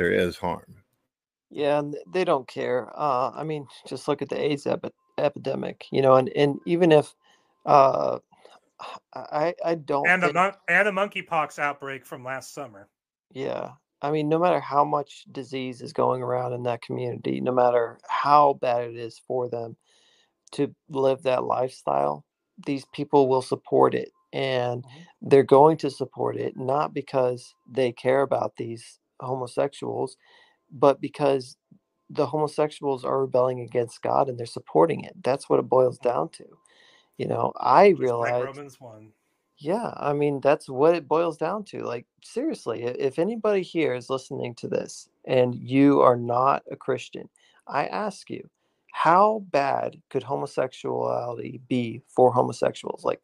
There is harm. Yeah, and they don't care. Uh, I mean, just look at the AIDS epi- epidemic, you know, and, and even if uh, I I don't and the think, mon- and the monkeypox outbreak from last summer yeah, I mean, no matter how much disease is going around in that community, no matter how bad it is for them to live that lifestyle, these people will support it, and they're going to support it not because they care about these homosexuals, but because the homosexuals are rebelling against God and they're supporting it. That's what it boils mm-hmm. down to. You know, I realize like romans 1 Yeah, I mean, that's what it boils down to. Like, seriously, if anybody here is listening to this and you are not a Christian, I ask you, how bad could homosexuality be for homosexuals? Like,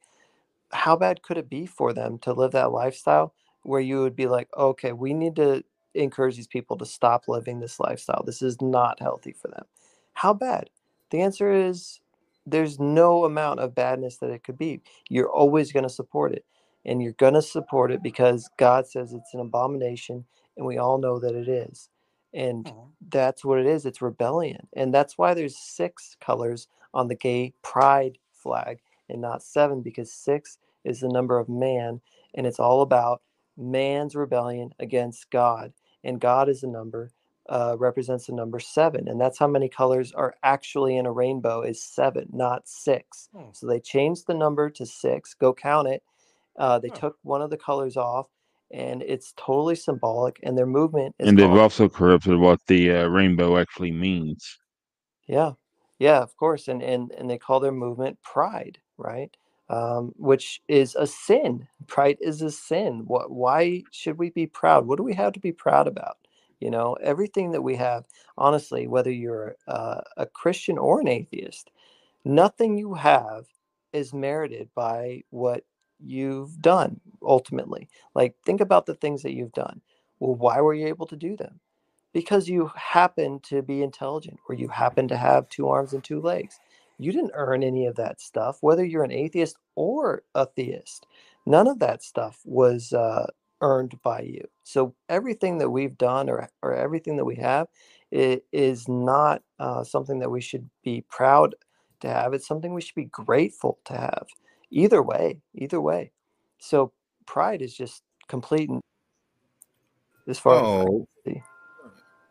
how bad could it be for them to live that lifestyle where you would be like, okay, we need to encourage these people to stop living this lifestyle. This is not healthy for them. How bad? The answer is there's no amount of badness that it could be. You're always going to support it. And you're going to support it because God says it's an abomination, and we all know that it is. And Mhm. that's what it is it's rebellion. And that's why there's six colors on the gay pride flag and not seven, because six is the number of man, and it's all about man's rebellion against God. And God is a number, uh, represents the number seven. And that's how many colors are actually in a rainbow is seven, not six. Hmm. So they changed the number to six. Go count it. Uh, they Huh. took one of the colors off, and it's totally symbolic. And their movement is and they've called- also corrupted what the uh, rainbow actually means. Yeah, yeah, of course, and and and they call their movement pride, right? Um, which is a sin. Pride is a sin. What? Why should we be proud? What do we have to be proud about? You know, everything that we have. Honestly, whether you're uh, a Christian or an atheist, nothing you have is merited by what you've done. Ultimately, like think about the things that you've done. Well, why were you able to do them? because you happen to be intelligent or you happen to have two arms and two legs. You didn't earn any of that stuff, whether you're an atheist or a theist. None of that stuff was uh, earned by you. So everything that we've done or, or everything that we have i- is not uh, something that we should be proud to have. It's something we should be grateful to have. Either way, either way. So pride is just complete. and- As far as I Oh, see.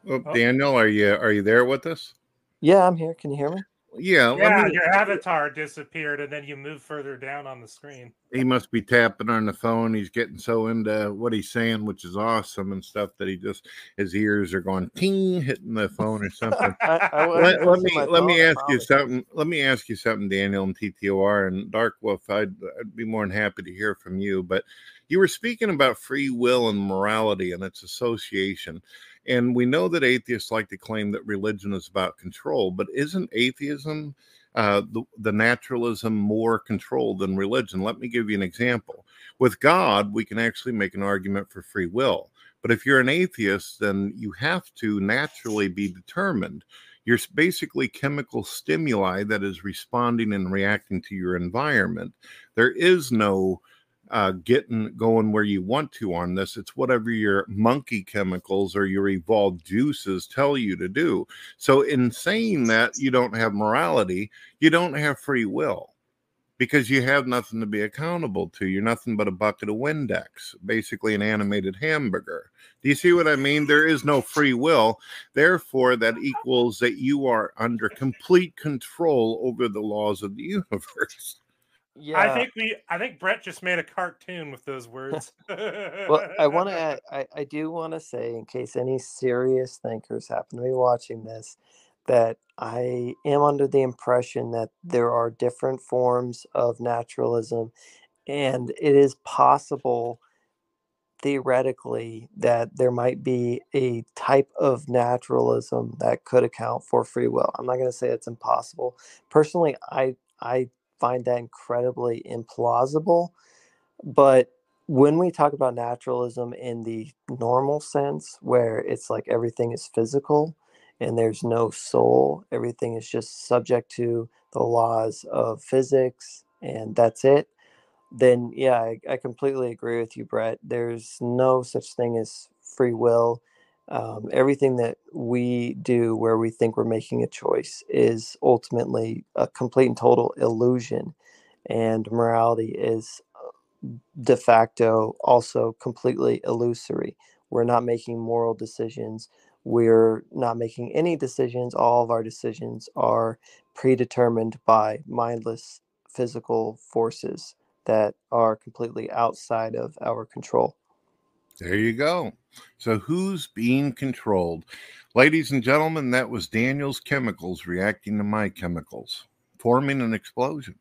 Oh. Daniel, are you are you there with us? Yeah, I'm here. Can you hear me? Yeah, let Yeah, me- your avatar disappeared and then you move further down on the screen. he must be tapping on the phone. He's getting so into what he's saying, which is awesome and stuff that he just his ears are going ting hitting the phone or something. I, I let, let me let me phone, I ask you something. Let me ask you something, Daniel and TTOR and Dark Wolf. I'd, I'd be more than happy to hear from you. But you were speaking about free will and morality and its association. And we know that atheists like to claim that religion is about control, but isn't atheism uh, the, the naturalism more controlled than religion? Let me give you an example. With God, we can actually make an argument for free will. But if you're an atheist, then you have to naturally be determined. You're basically chemical stimuli that is responding and reacting to your environment. There is no uh, getting going where you want to on this. It's whatever your monkey chemicals or your evolved juices tell you to do. So, in saying that you don't have morality, you don't have free will because you have nothing to be accountable to. You're nothing but a bucket of Windex, basically an animated hamburger. Do you see what I mean? There is no free will. Therefore, that equals that you are under complete control over the laws of the universe. Yeah. I think we I think Brett just made a cartoon with those words. well, I want to add, I, I do want to say, in case any serious thinkers happen to be watching this, that I am under the impression that there are different forms of naturalism, and it is possible theoretically that there might be a type of naturalism that could account for free will. I'm not going to say it's impossible. Personally, I I find that incredibly implausible. But when we talk about naturalism in the normal sense, where it's like everything is physical and there's no soul, everything is just subject to the laws of physics and that's it, then yeah, I, I completely agree with you, Brett. There's no such thing as free will. Um, everything that we do where we think we're making a choice is ultimately a complete and total illusion. And morality is uh, de facto also completely illusory. We're not making moral decisions. We're not making any decisions. All of our decisions are predetermined by mindless physical forces that are completely outside of our control. There you go. So, who's being controlled? Ladies and gentlemen, that was Daniel's chemicals reacting to my chemicals, forming an explosion.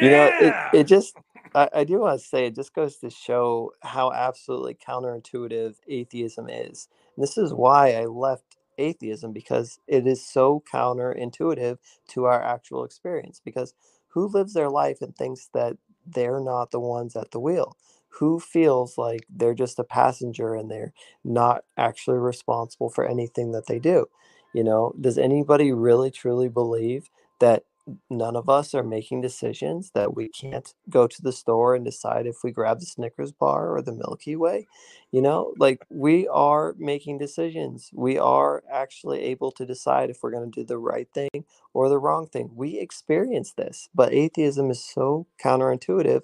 You know, it, Yeah! it just I, I do want to say it just goes to show how absolutely counterintuitive atheism is. And this is why I left atheism because it is so counterintuitive to our actual experience. Because who lives their life and thinks that they're not the ones at the wheel? Who feels like they're just a passenger and they're not actually responsible for anything that they do? You know, does anybody really truly believe that none of us are making decisions that we can't go to the store and decide if we grab the Snickers bar or the Milky Way. You know, like we are making decisions. We are actually able to decide if we're going to do the right thing or the wrong thing. We experience this, but atheism is so counterintuitive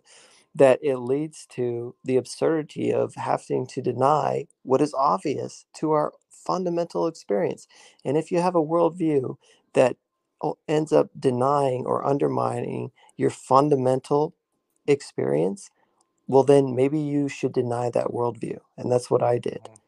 that it leads to the absurdity of having to deny what is obvious to our fundamental experience. And if you have a worldview that ends up denying or undermining your fundamental experience, well, then maybe you should deny that worldview. And that's what I did. Mm.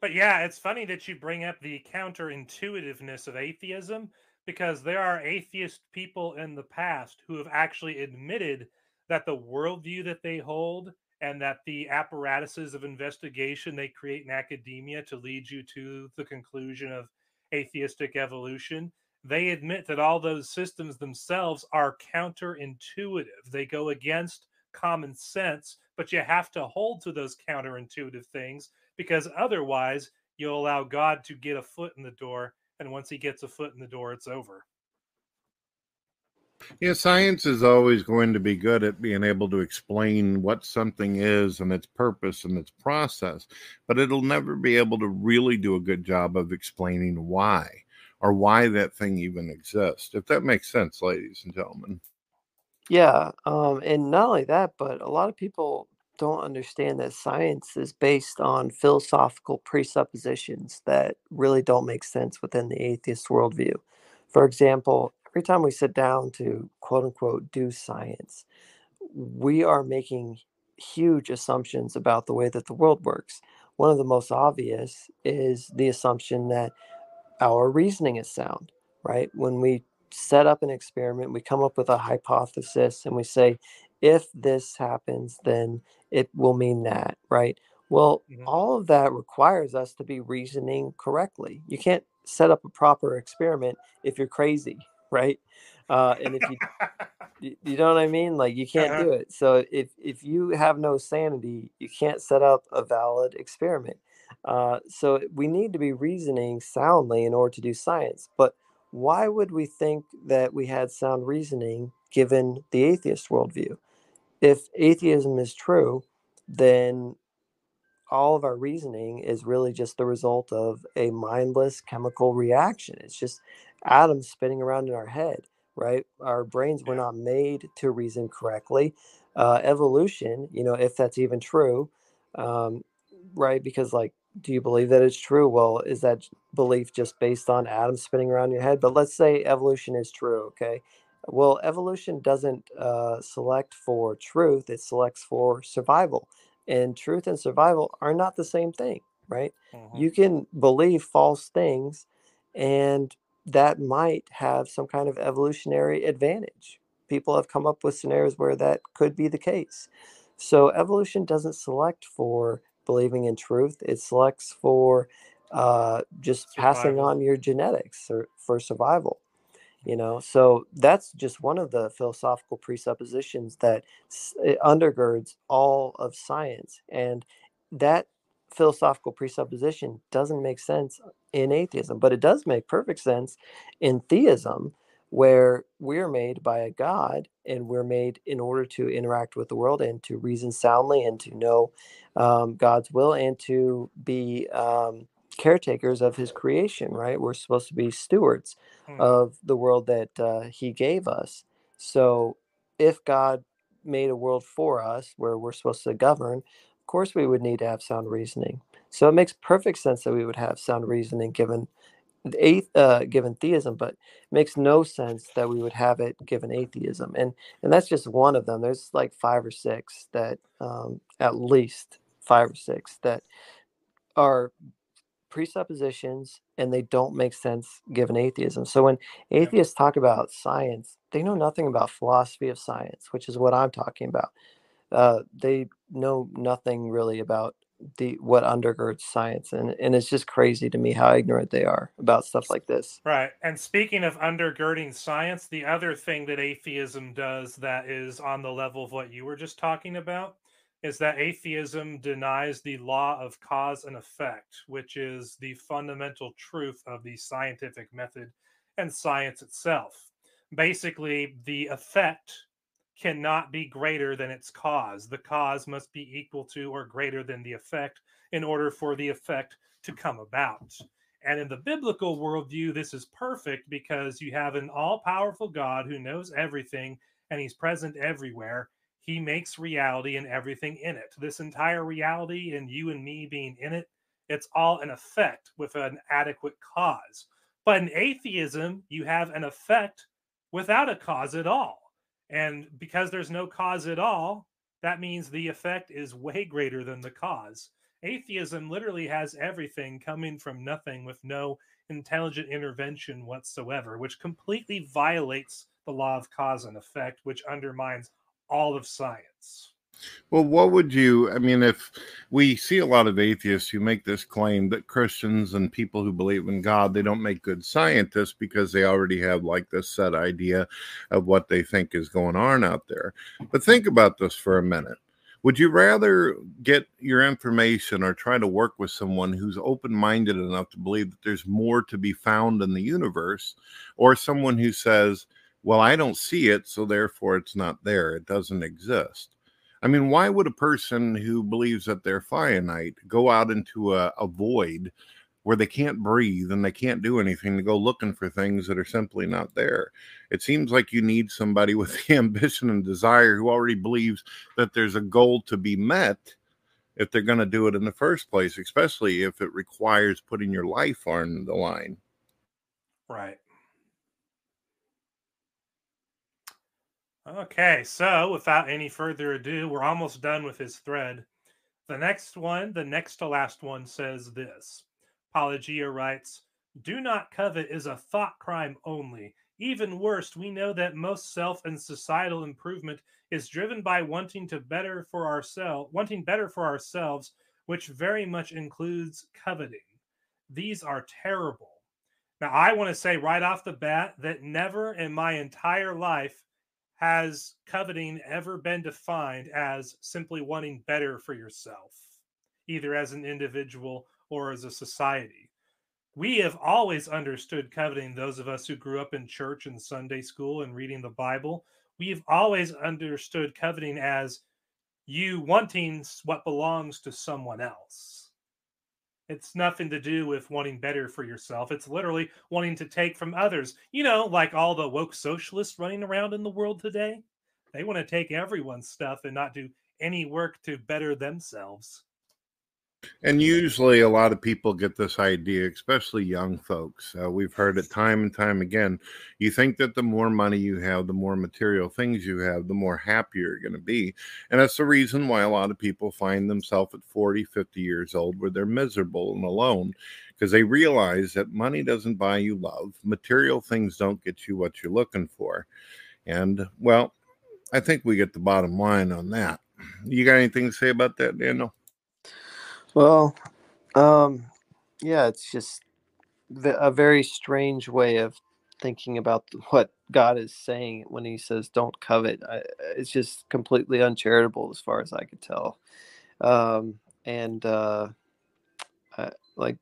But yeah, it's funny that you bring up the counterintuitiveness of atheism because there are atheist people in the past who have actually admitted that the worldview that they hold and that the apparatuses of investigation they create in academia to lead you to the conclusion of atheistic evolution they admit that all those systems themselves are counterintuitive. They go against common sense, but you have to hold to those counterintuitive things because otherwise you'll allow God to get a foot in the door. And once he gets a foot in the door, it's over. Yeah, science is always going to be good at being able to explain what something is and its purpose and its process, but it'll never be able to really do a good job of explaining why or why that thing even exists. If that makes sense, ladies and gentlemen. Yeah, um, and not only that, but a lot of people don't understand that science is based on philosophical presuppositions that really don't make sense within the atheist worldview. For example, every time we sit down to quote unquote do science, we are making huge assumptions about the way that the world works. One of the most obvious is the assumption that our reasoning is sound, right? When we set up an experiment, we come up with a hypothesis and we say, if this happens, then it will mean that, right? Well, Mhm. all of that requires us to be reasoning correctly. You can't set up a proper experiment if you're crazy, right? Uh, and if you you know what I mean? Like you can't Uh-huh. do it. So if if you have no sanity, you can't set up a valid experiment. Uh, so we need to be reasoning soundly in order to do science. But why would we think that we had sound reasoning given the atheist worldview? If atheism is true, then all of our reasoning is really just the result of a mindless chemical reaction. It's just atoms spinning around in our head, right? Our brains were not made to reason correctly. Uh, evolution, you know, if that's even true, um, right? Because, like, do you believe that it's true? Well, is that belief just based on atoms spinning around your head? But let's say evolution is true, okay? Well, evolution doesn't uh, select for truth, it selects for survival and truth and survival are not the same thing, right? Mhm. You can believe false things, and that might have some kind of evolutionary advantage. People have come up with scenarios where that could be the case. So, evolution doesn't select for believing in truth, it selects for uh, just passing on your genetics or for survival you know so that's just one of the philosophical presuppositions that undergirds all of science and that philosophical presupposition doesn't make sense in atheism but it does make perfect sense in theism where we're made by a god and we're made in order to interact with the world and to reason soundly and to know um, god's will and to be um, caretakers of his creation right we're supposed to be stewards Mhm. of the world that uh, he gave us. So, if God made a world for us where we're supposed to govern, course we would need to have sound reasoning. So it makes perfect sense that we would have sound reasoning given the athe- uh, given theism, but it makes no sense that we would have it given atheism. And and that's just one of them. There's like five or six that, um, at least five or six that are presuppositions and they don't make sense given atheism. So when atheists talk about science, they know nothing about philosophy of science, which is what I'm talking about. Uh, they know nothing really about the what undergirds science, and and it's just crazy to me how ignorant they are about stuff like this. Right. And speaking of undergirding science, the other thing that atheism does that is on the level of what you were just talking about is that atheism denies the law of cause and effect, which is the fundamental truth of the scientific method and science itself. Basically, the effect cannot be greater than its cause. The cause must be equal to or greater than the effect in order for the effect to come about. And in the biblical worldview, this is perfect because you have an all powerful God who knows everything and he's present everywhere. He makes reality and everything in it. This entire reality and you and me being in it, it's all an effect with an adequate cause. But in atheism, you have an effect without a cause at all. And because there's no cause at all, that means the effect is way greater than the cause. Atheism literally has everything coming from nothing with no intelligent intervention whatsoever, which completely violates the law of cause and effect, which undermines all of science. Well, what would you? I mean, if we see a lot of atheists who make this claim that Christians and people who believe in God, they don't make good scientists because they already have like this set idea of what they think is going on out there. But think about this for a minute. Would you rather get your information or try to work with someone who's open minded enough to believe that there's more to be found in the universe, or someone who says, Well, I don't see it, so therefore it's not there, it doesn't exist? I mean, why would a person who believes that they're finite go out into a, a void where they can't breathe and they can't do anything to go looking for things that are simply not there? It seems like you need somebody with the ambition and desire who already believes that there's a goal to be met if they're going to do it in the first place, especially if it requires putting your life on the line. Right. Okay, so without any further ado, we're almost done with his thread. The next one, the next to last one, says this Paulogia writes, Do not covet is a thought crime only. Even worse, we know that most self and societal improvement is driven by wanting to better for ourselves, wanting better for ourselves, which very much includes coveting. These are terrible. Now, I want to say right off the bat that never in my entire life has coveting ever been defined as simply wanting better for yourself, either as an individual or as a society? We have always understood coveting, those of us who grew up in church and Sunday school and reading the Bible. We've always understood coveting as you wanting what belongs to someone else. It's nothing to do with wanting better for yourself. It's literally wanting to take from others. You know, like all the woke socialists running around in the world today. They want to take everyone's stuff and not do any work to better themselves. And usually, a lot of people get this idea, especially young folks. Uh, we've heard it time and time again. You think that the more money you have, the more material things you have, the more happy you're going to be. And that's the reason why a lot of people find themselves at 40, 50 years old where they're miserable and alone because they realize that money doesn't buy you love, material things don't get you what you're looking for. And, well, I think we get the bottom line on that. You got anything to say about that, Daniel? Well, um, yeah, it's just a very strange way of thinking about what God is saying when He says, "Don't covet." I, it's just completely uncharitable, as far as I could tell. Um, and uh, I, like,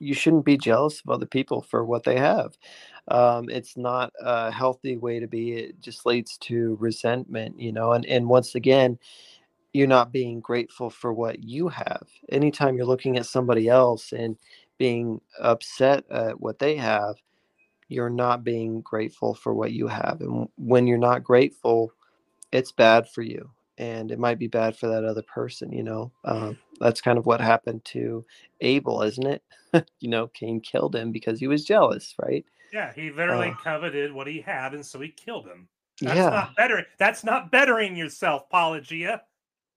you shouldn't be jealous of other people for what they have. Um, it's not a healthy way to be. It just leads to resentment, you know. And and once again, you're not being grateful for what you have. Anytime you're looking at somebody else and being upset at what they have, you're not being grateful for what you have. And when you're not grateful, it's bad for you. And it might be bad for that other person, you know. Um, that's kind of what happened to Abel, isn't it? you know, Cain killed him because he was jealous, right? Yeah, he literally Uh, coveted what he had, and so he killed him. That's yeah, not better. That's not bettering yourself, right.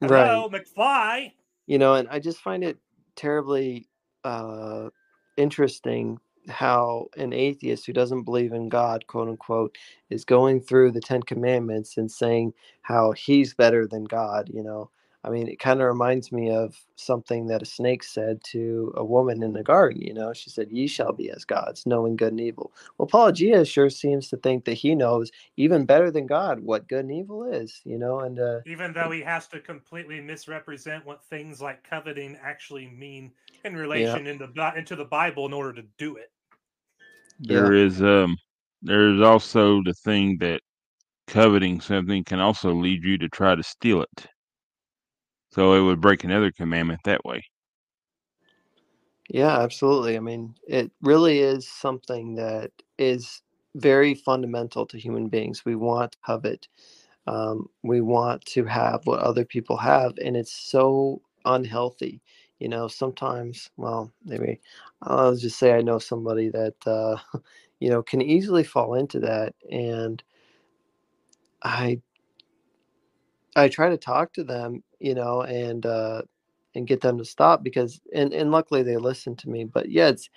Hello, McFly. you know and i just find it terribly uh interesting how an atheist who doesn't believe in God, quote unquote, is going through the Ten Commandments and saying how he's better than God, you know. I mean, it kind of reminds me of something that a snake said to a woman in the garden. You know, she said, Ye shall be as gods, knowing good and evil. Well, Paulogia sure seems to think that he knows even better than God what good and evil is, you know, and uh, Even though he has to completely misrepresent what things like coveting actually mean in relation in the into the Bible in order to do it. There is um there is also the thing that coveting something can also lead you to try to steal it. So it would break another commandment that way. Yeah, absolutely. I mean, it really is something that is very fundamental to human beings. We want to covet. Um, we want to have what other people have, and it's so unhealthy. You know, sometimes, well, maybe I'll just say I know somebody that, uh, you know, can easily fall into that. And I, I try to talk to them, you know, and, uh, and get them to stop because and and luckily they listen to me but yeah it's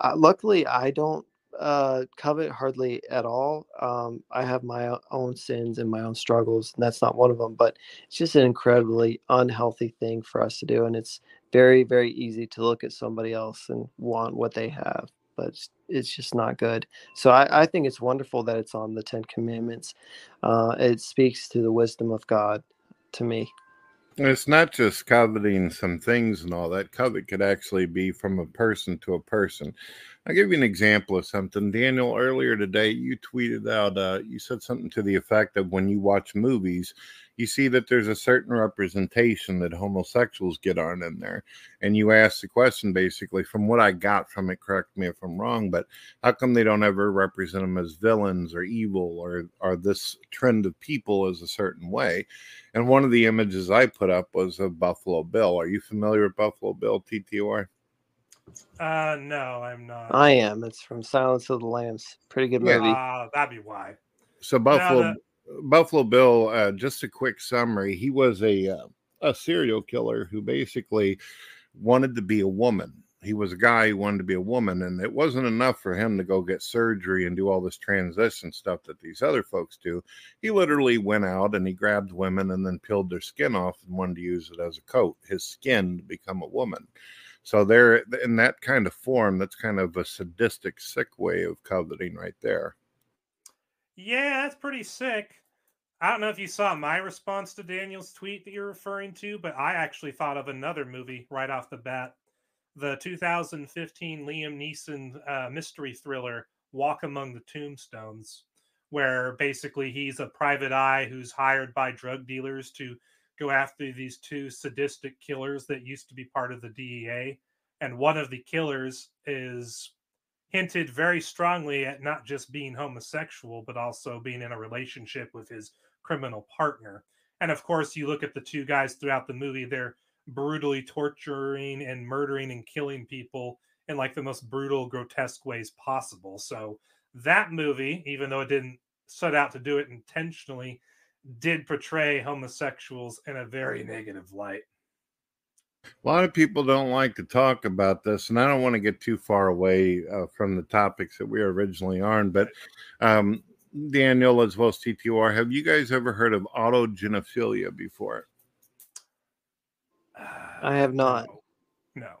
uh, luckily i don't uh covet hardly at all um i have my own sins and my own struggles and that's not one of them but it's just an incredibly unhealthy thing for us to do and it's very very easy to look at somebody else and want what they have but it's, just not good so I, I think it's wonderful that it's on the ten commandments uh it speaks to the wisdom of god to me It's not just coveting some things and all that. Covet could actually be from a person to a person. I'll give you an example of something. Daniel, earlier today, you tweeted out, uh, you said something to the effect of when you watch movies, you see that there's a certain representation that homosexuals get on in there. And you ask the question basically, from what I got from it, correct me if I'm wrong, but how come they don't ever represent them as villains or evil or, or this trend of people as a certain way? And one of the images I put up was of Buffalo Bill. Are you familiar with Buffalo Bill, TTR? Uh, no, I'm not. i am it's from silence of the lambs pretty good movie Ah, that'd be why. So Buffalo the- Buffalo Bill, uh, just a quick summary. He was a uh, a serial killer who basically wanted to be a woman. He was a guy who wanted to be a woman, and it wasn't enough for him to go get surgery and do all this transition stuff that these other folks do. He literally went out and he grabbed women and then peeled their skin off and wanted to use it as a coat, his skin to become a woman. So there, in that kind of form, that's kind of a sadistic, sick way of coveting right there. Yeah, that's pretty sick. I don't know if you saw my response to Daniel's tweet that you're referring to, but I actually thought of another movie right off the bat. The 2015 Liam Neeson uh, mystery thriller, Walk Among the Tombstones, where basically he's a private eye who's hired by drug dealers to go after these two sadistic killers that used to be part of the DEA. And one of the killers is hinted very strongly at not just being homosexual, but also being in a relationship with his criminal partner. And of course, you look at the two guys throughout the movie, they're brutally torturing and murdering and killing people in like the most brutal, grotesque ways possible. So that movie, even though it didn't set out to do it intentionally, did portray homosexuals in a very negative light. A lot of people don't like to talk about this, and I don't want to get too far away uh, from the topics that we originally on. But um, Daniel, as well as TTR, have you guys ever heard of autogynephilia before? I have not. No. No.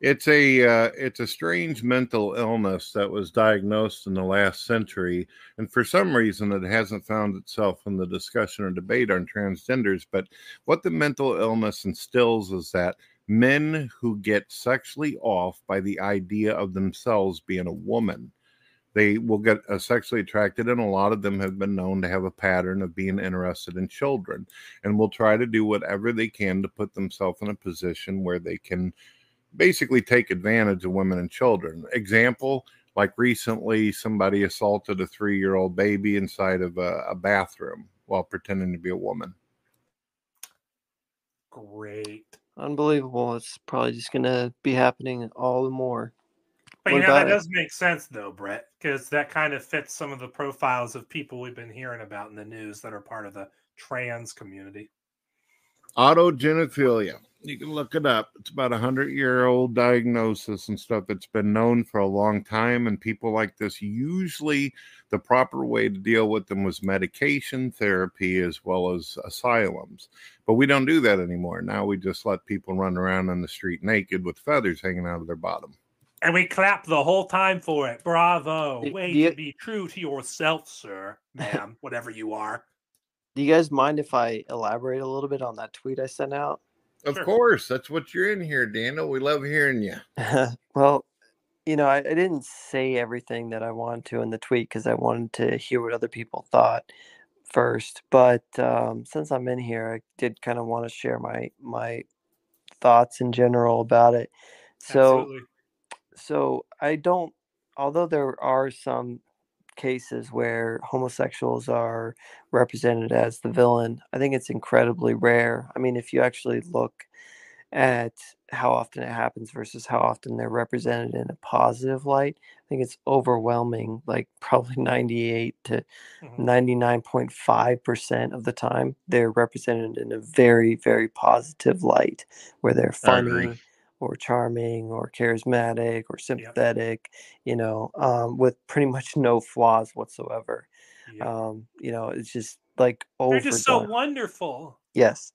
It's a uh, it's a strange mental illness that was diagnosed in the last century, and for some reason it hasn't found itself in the discussion or debate on transgenders. But what the mental illness instills is that men who get sexually off by the idea of themselves being a woman, they will get uh, sexually attracted, and a lot of them have been known to have a pattern of being interested in children, and will try to do whatever they can to put themselves in a position where they can basically take advantage of women and children. Example, like recently, somebody assaulted a three year old baby inside of a, a bathroom while pretending to be a woman. Great. Unbelievable. It's probably just going to be happening all the more. But What you know, that it? does make sense though, Brett, because that kind of fits some of the profiles of people we've been hearing about in the news that are part of the trans community. Autogynephilia. You can look it up. It's about a hundred year old diagnosis and stuff that's been known for a long time. And people like this, usually the proper way to deal with them was medication therapy as well as asylums. But we don't do that anymore. Now we just let people run around on the street naked with feathers hanging out of their bottom. And we clap the whole time for it. Bravo. Do- Way do you- to be true to yourself, sir, ma'am, whatever you are. Do you guys mind if I elaborate a little bit on that tweet I sent out? Of Sure. course, that's what you're in here, Daniel. We love hearing you. well, you know, I, I didn't say everything that I wanted to in the tweet because I wanted to hear what other people thought first. But um, since I'm in here, I did kind of want to share my my thoughts in general about it. So, Absolutely. So I don't. Although there are some cases where homosexuals are represented as the villain, I think it's incredibly rare. I mean, if you actually look at how often it happens versus how often they're represented in a positive light, I think it's overwhelming, like probably 98 to Mhm. 99.5% of the time, they're represented in a very, very positive light where they're funny or charming or charismatic or sympathetic, you know, um, with pretty much no flaws whatsoever. Um, you know, it's just like oh, They're just so wonderful. Yes.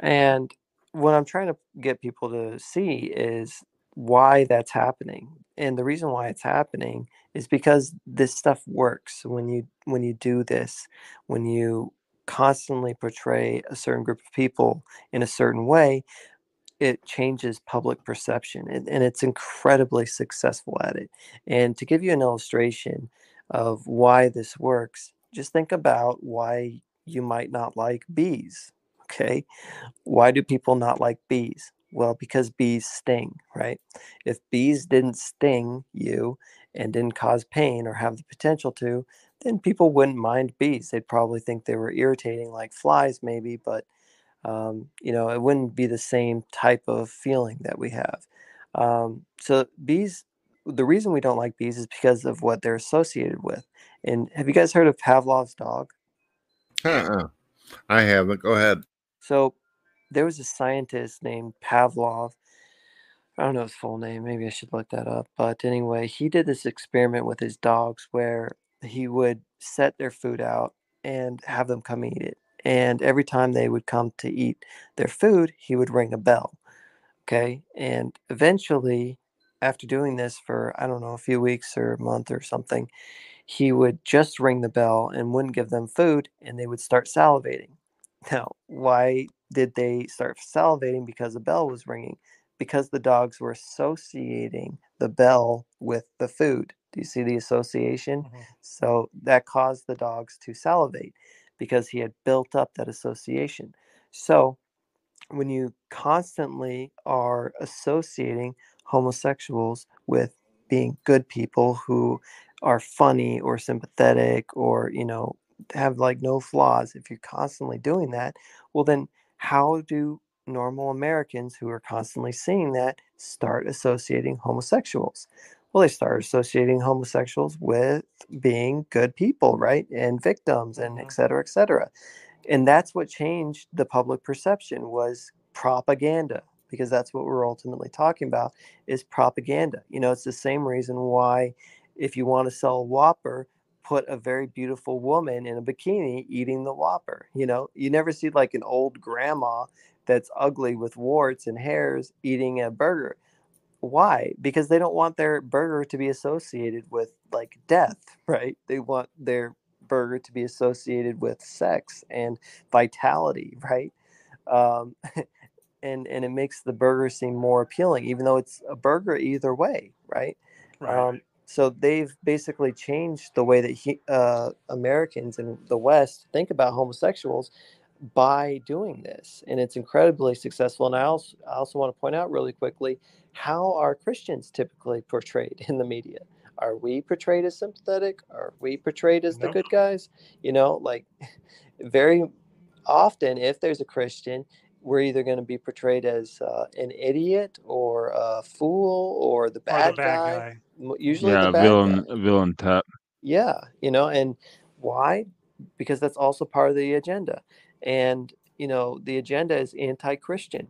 And what I'm trying to get people to see is why that's happening. And the reason why it's happening is because this stuff works when you when you do this, when you constantly portray a certain group of people in a certain way, it changes public perception and, and it's incredibly successful at it. And to give you an illustration of why this works, just think about why you might not like bees. Okay. Why do people not like bees? Well, because bees sting, right? If bees didn't sting you and didn't cause pain or have the potential to, then people wouldn't mind bees. They'd probably think they were irritating like flies, maybe, but um, you know, it wouldn't be the same type of feeling that we have. Um, so bees, the reason we don't like bees is because of what they're associated with. And have you guys heard of Pavlov's dog? Uh-uh. I haven't. Go ahead. So there was a scientist named Pavlov. I don't know his full name. Maybe I should look that up. But anyway, he did this experiment with his dogs where he would set their food out and have them come eat it. And every time they would come to eat their food, he would ring a bell. Okay. And eventually, after doing this for, I don't know, a few weeks or a month or something, he would just ring the bell and wouldn't give them food and they would start salivating. Now, why did they start salivating? Because the bell was ringing, because the dogs were associating the bell with the food. Do you see the association? Mhm. So that caused the dogs to salivate because he had built up that association. So when you constantly are associating homosexuals with being good people who are funny or sympathetic or you know have like no flaws if you're constantly doing that well then how do normal americans who are constantly seeing that start associating homosexuals well they start associating homosexuals with being good people right and victims and et Mhm. cetera et cetera. And that's what changed the public perception was propaganda because that's what we're ultimately talking about is propaganda. You know it's the same reason why if you want to sell a whopper put a very beautiful woman in a bikini eating the whopper you know? You never see like an old grandma that's ugly with warts and hairs eating a burger why? Because they don't want their burger to be associated with like death right? They want their burger to be associated with sex and vitality right? Um, and and it makes the burger seem more appealing even though it's a burger either way right? Right. um, so they've basically changed the way that he, uh, Americans in the West think about homosexuals by doing this, and it's incredibly successful. And I also, I also want to point out really quickly how are Christians typically portrayed in the media? Are we portrayed as sympathetic? Are we portrayed as the good guys? You know, like very often, if there's a Christian, we're either going to be portrayed as uh, an idiot or a fool or the or bad, the bad guy guy. usually yeah, the bad villain, guy. villain type. Yeah, you know, and why? Because that's also part of the agenda. And, you know, the agenda is anti Christian.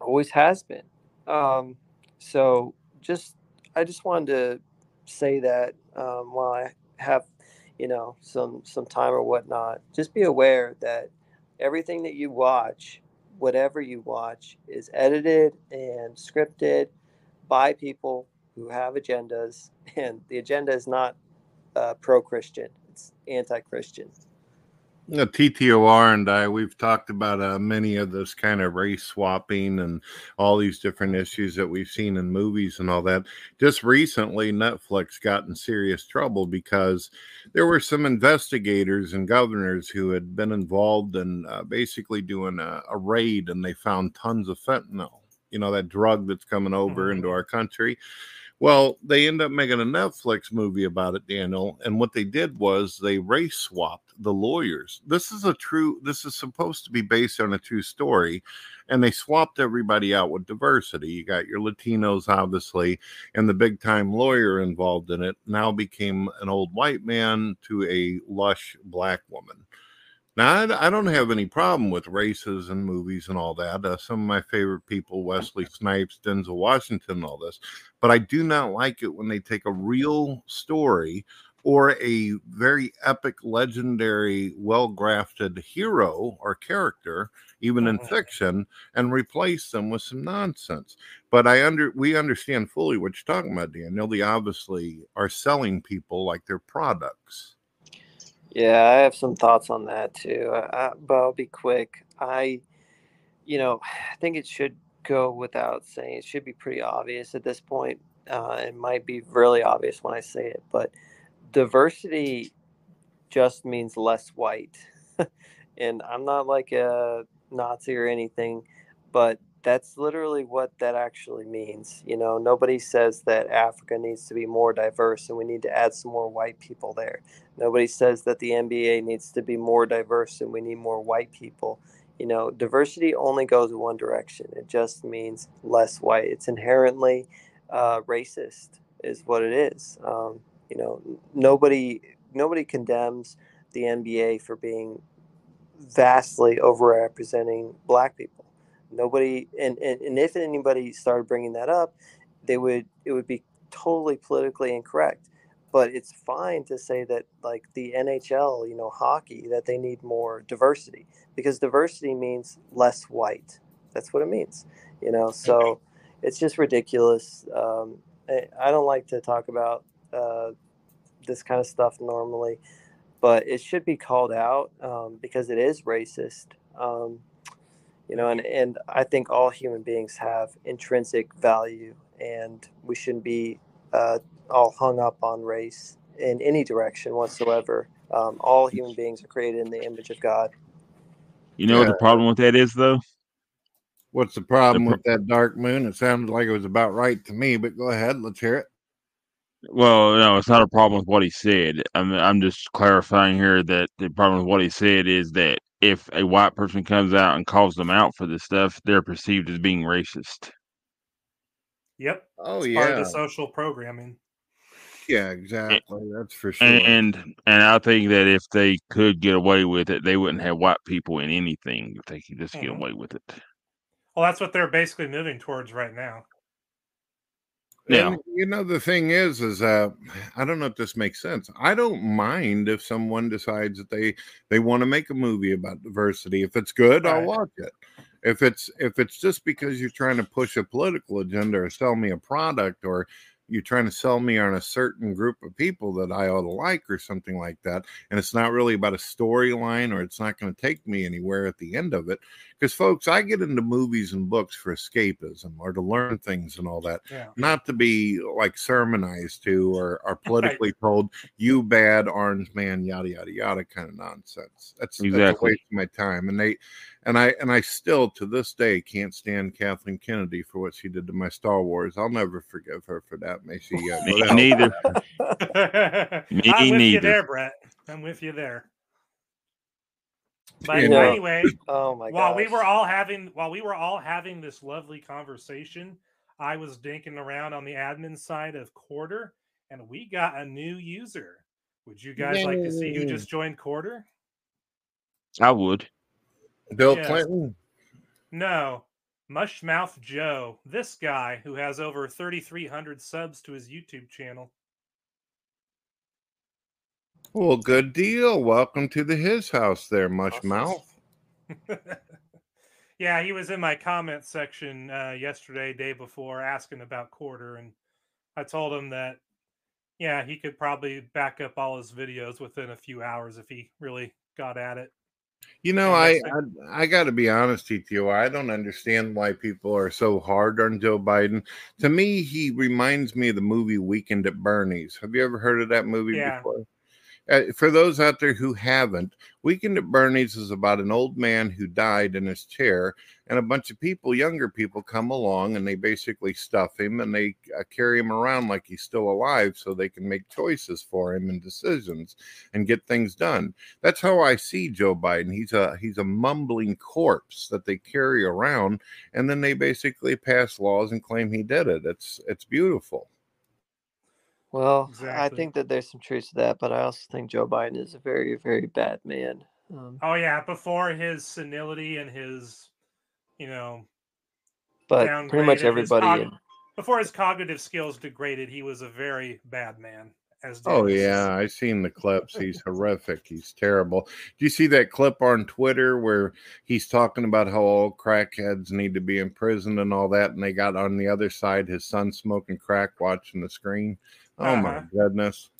always has been. Um, so just I just wanted to say that um, while I have you know some some time or whatnot, just be aware that everything that you watch, whatever you watch, is edited and scripted by people who have agendas, and the agenda is not uh, pro-Christian; it's anti-Christian. You know, TTOR and I, we've talked about uh, many of this kind of race swapping and all these different issues that we've seen in movies and all that. Just recently, Netflix got in serious trouble because there were some investigators and governors who had been involved in uh, basically doing a, a raid and they found tons of fentanyl, you know, that drug that's coming over into our country. Well, they end up making a Netflix movie about it, Daniel. And what they did was they race swapped the lawyers. This is a true, this is supposed to be based on a true story. And they swapped everybody out with diversity. You got your Latinos, obviously, and the big time lawyer involved in it now became an old white man to a lush black woman. Now, I, I don't have any problem with races and movies and all that. Uh, some of my favorite people, Wesley Snipes, Denzel Washington, all this. But I do not like it when they take a real story or a very epic, legendary, well grafted hero or character, even in fiction, and replace them with some nonsense. But I under we understand fully what you're talking about, Daniel. They obviously are selling people like they're products. Yeah, I have some thoughts on that too, I, I, but I'll be quick. I, you know, I think it should go without saying. It should be pretty obvious at this point. Uh, it might be really obvious when I say it, but diversity just means less white. and I'm not like a Nazi or anything, but that's literally what that actually means. You know, nobody says that Africa needs to be more diverse and we need to add some more white people there. Nobody says that the NBA needs to be more diverse and we need more white people. You know, diversity only goes one direction. It just means less white. It's inherently uh, racist, is what it is. Um, you know, nobody nobody condemns the NBA for being vastly overrepresenting black people. Nobody, and, and, and if anybody started bringing that up, they would it would be totally politically incorrect. But it's fine to say that like the NHL, you know, hockey, that they need more diversity because diversity means less white. That's what it means, you know. So it's just ridiculous. Um, I, I don't like to talk about uh, this kind of stuff normally, but it should be called out um, because it is racist. Um, you know, and, and I think all human beings have intrinsic value, and we shouldn't be uh, all hung up on race in any direction whatsoever. Um, all human beings are created in the image of God. You know what the problem with that is, though? What's the problem with that dark moon? It sounds like it was about right to me, but go ahead, let's hear it. Well, no, it's not a problem with what he said. I'm I'm just clarifying here that the problem with what he said is that if a white person comes out and calls them out for this stuff, they're perceived as being racist. Yep. Oh it's part of yeah, the social programming. yeah, exactly. That's for sure. And and I think that if they could get away with it, they wouldn't have white people in anything if they could just get Mhm. away with it. Well, that's what they're basically moving towards right now. Yeah. And you know the thing is, is uh, I don't know if this makes sense. I don't mind if someone decides that they they want to make a movie about diversity. If it's good, I'll watch it. If it's if it's just because you're trying to push a political agenda or sell me a product or you're trying to sell me on a certain group of people that I ought to like or something like that, and it's not really about a storyline or it's not going to take me anywhere at the end of it. Because folks, I get into movies and books for escapism or to learn things and all that Yeah. not to be like sermonized to or, or politically told you bad orange man yada yada yada kind of nonsense that's, that's a Exactly. waste of my time and they and i and i still to this day can't stand kathleen kennedy for what she did to my star wars i'll never forgive her for that may she uh, Me neither. Me I'm with you neither. there, Brett. I'm with you there. But You know- anyway, Oh my god. while we were all having while we were all having this lovely conversation, I was dinking around on the admin side of Quarter, and we got a new user. Would you guys like to see who just joined Quarter? I would. Bill Yes. clinton No, Mushmouth Joe, this guy who has over 3,300 subs to his YouTube channel. Well, good deal. Welcome to the his house there, Mushmouth. yeah, he was in my comment section uh, yesterday, day before, asking about quarter, and I told him that yeah, he could probably back up all his videos within a few hours if he really got at it. You know, I. I, I got to be honest, TTO. I don't understand why people are so hard on Joe Biden. To me, he reminds me of the movie Weekend at Bernie's. Have you ever heard of that movie Yeah. before? Uh, for those out there who haven't, Weekend at Bernie's is about an old man who died in his chair, and a bunch of people, younger people, come along and they basically stuff him and they uh, carry him around like he's still alive so they can make choices for him and decisions and get things done. That's how I see Joe Biden. He's a he's a mumbling corpse that they carry around, and then they basically pass laws and claim he did it. It's it's beautiful. Well, I think that there's some truth to that, but I also think Joe Biden is a very, very bad man. Um, Oh yeah, before his senility and his, you know, but pretty much downgraded, his everybody cog- in, before his cognitive skills degraded, he was a very bad man. As Oh yeah, I've seen the clips. He's horrific. He's terrible. Do you see that clip on Twitter where he's talking about how all crackheads need to be in prison and all that, and they got on the other side his son smoking crack, watching the screen. Oh my Uh-huh. goodness!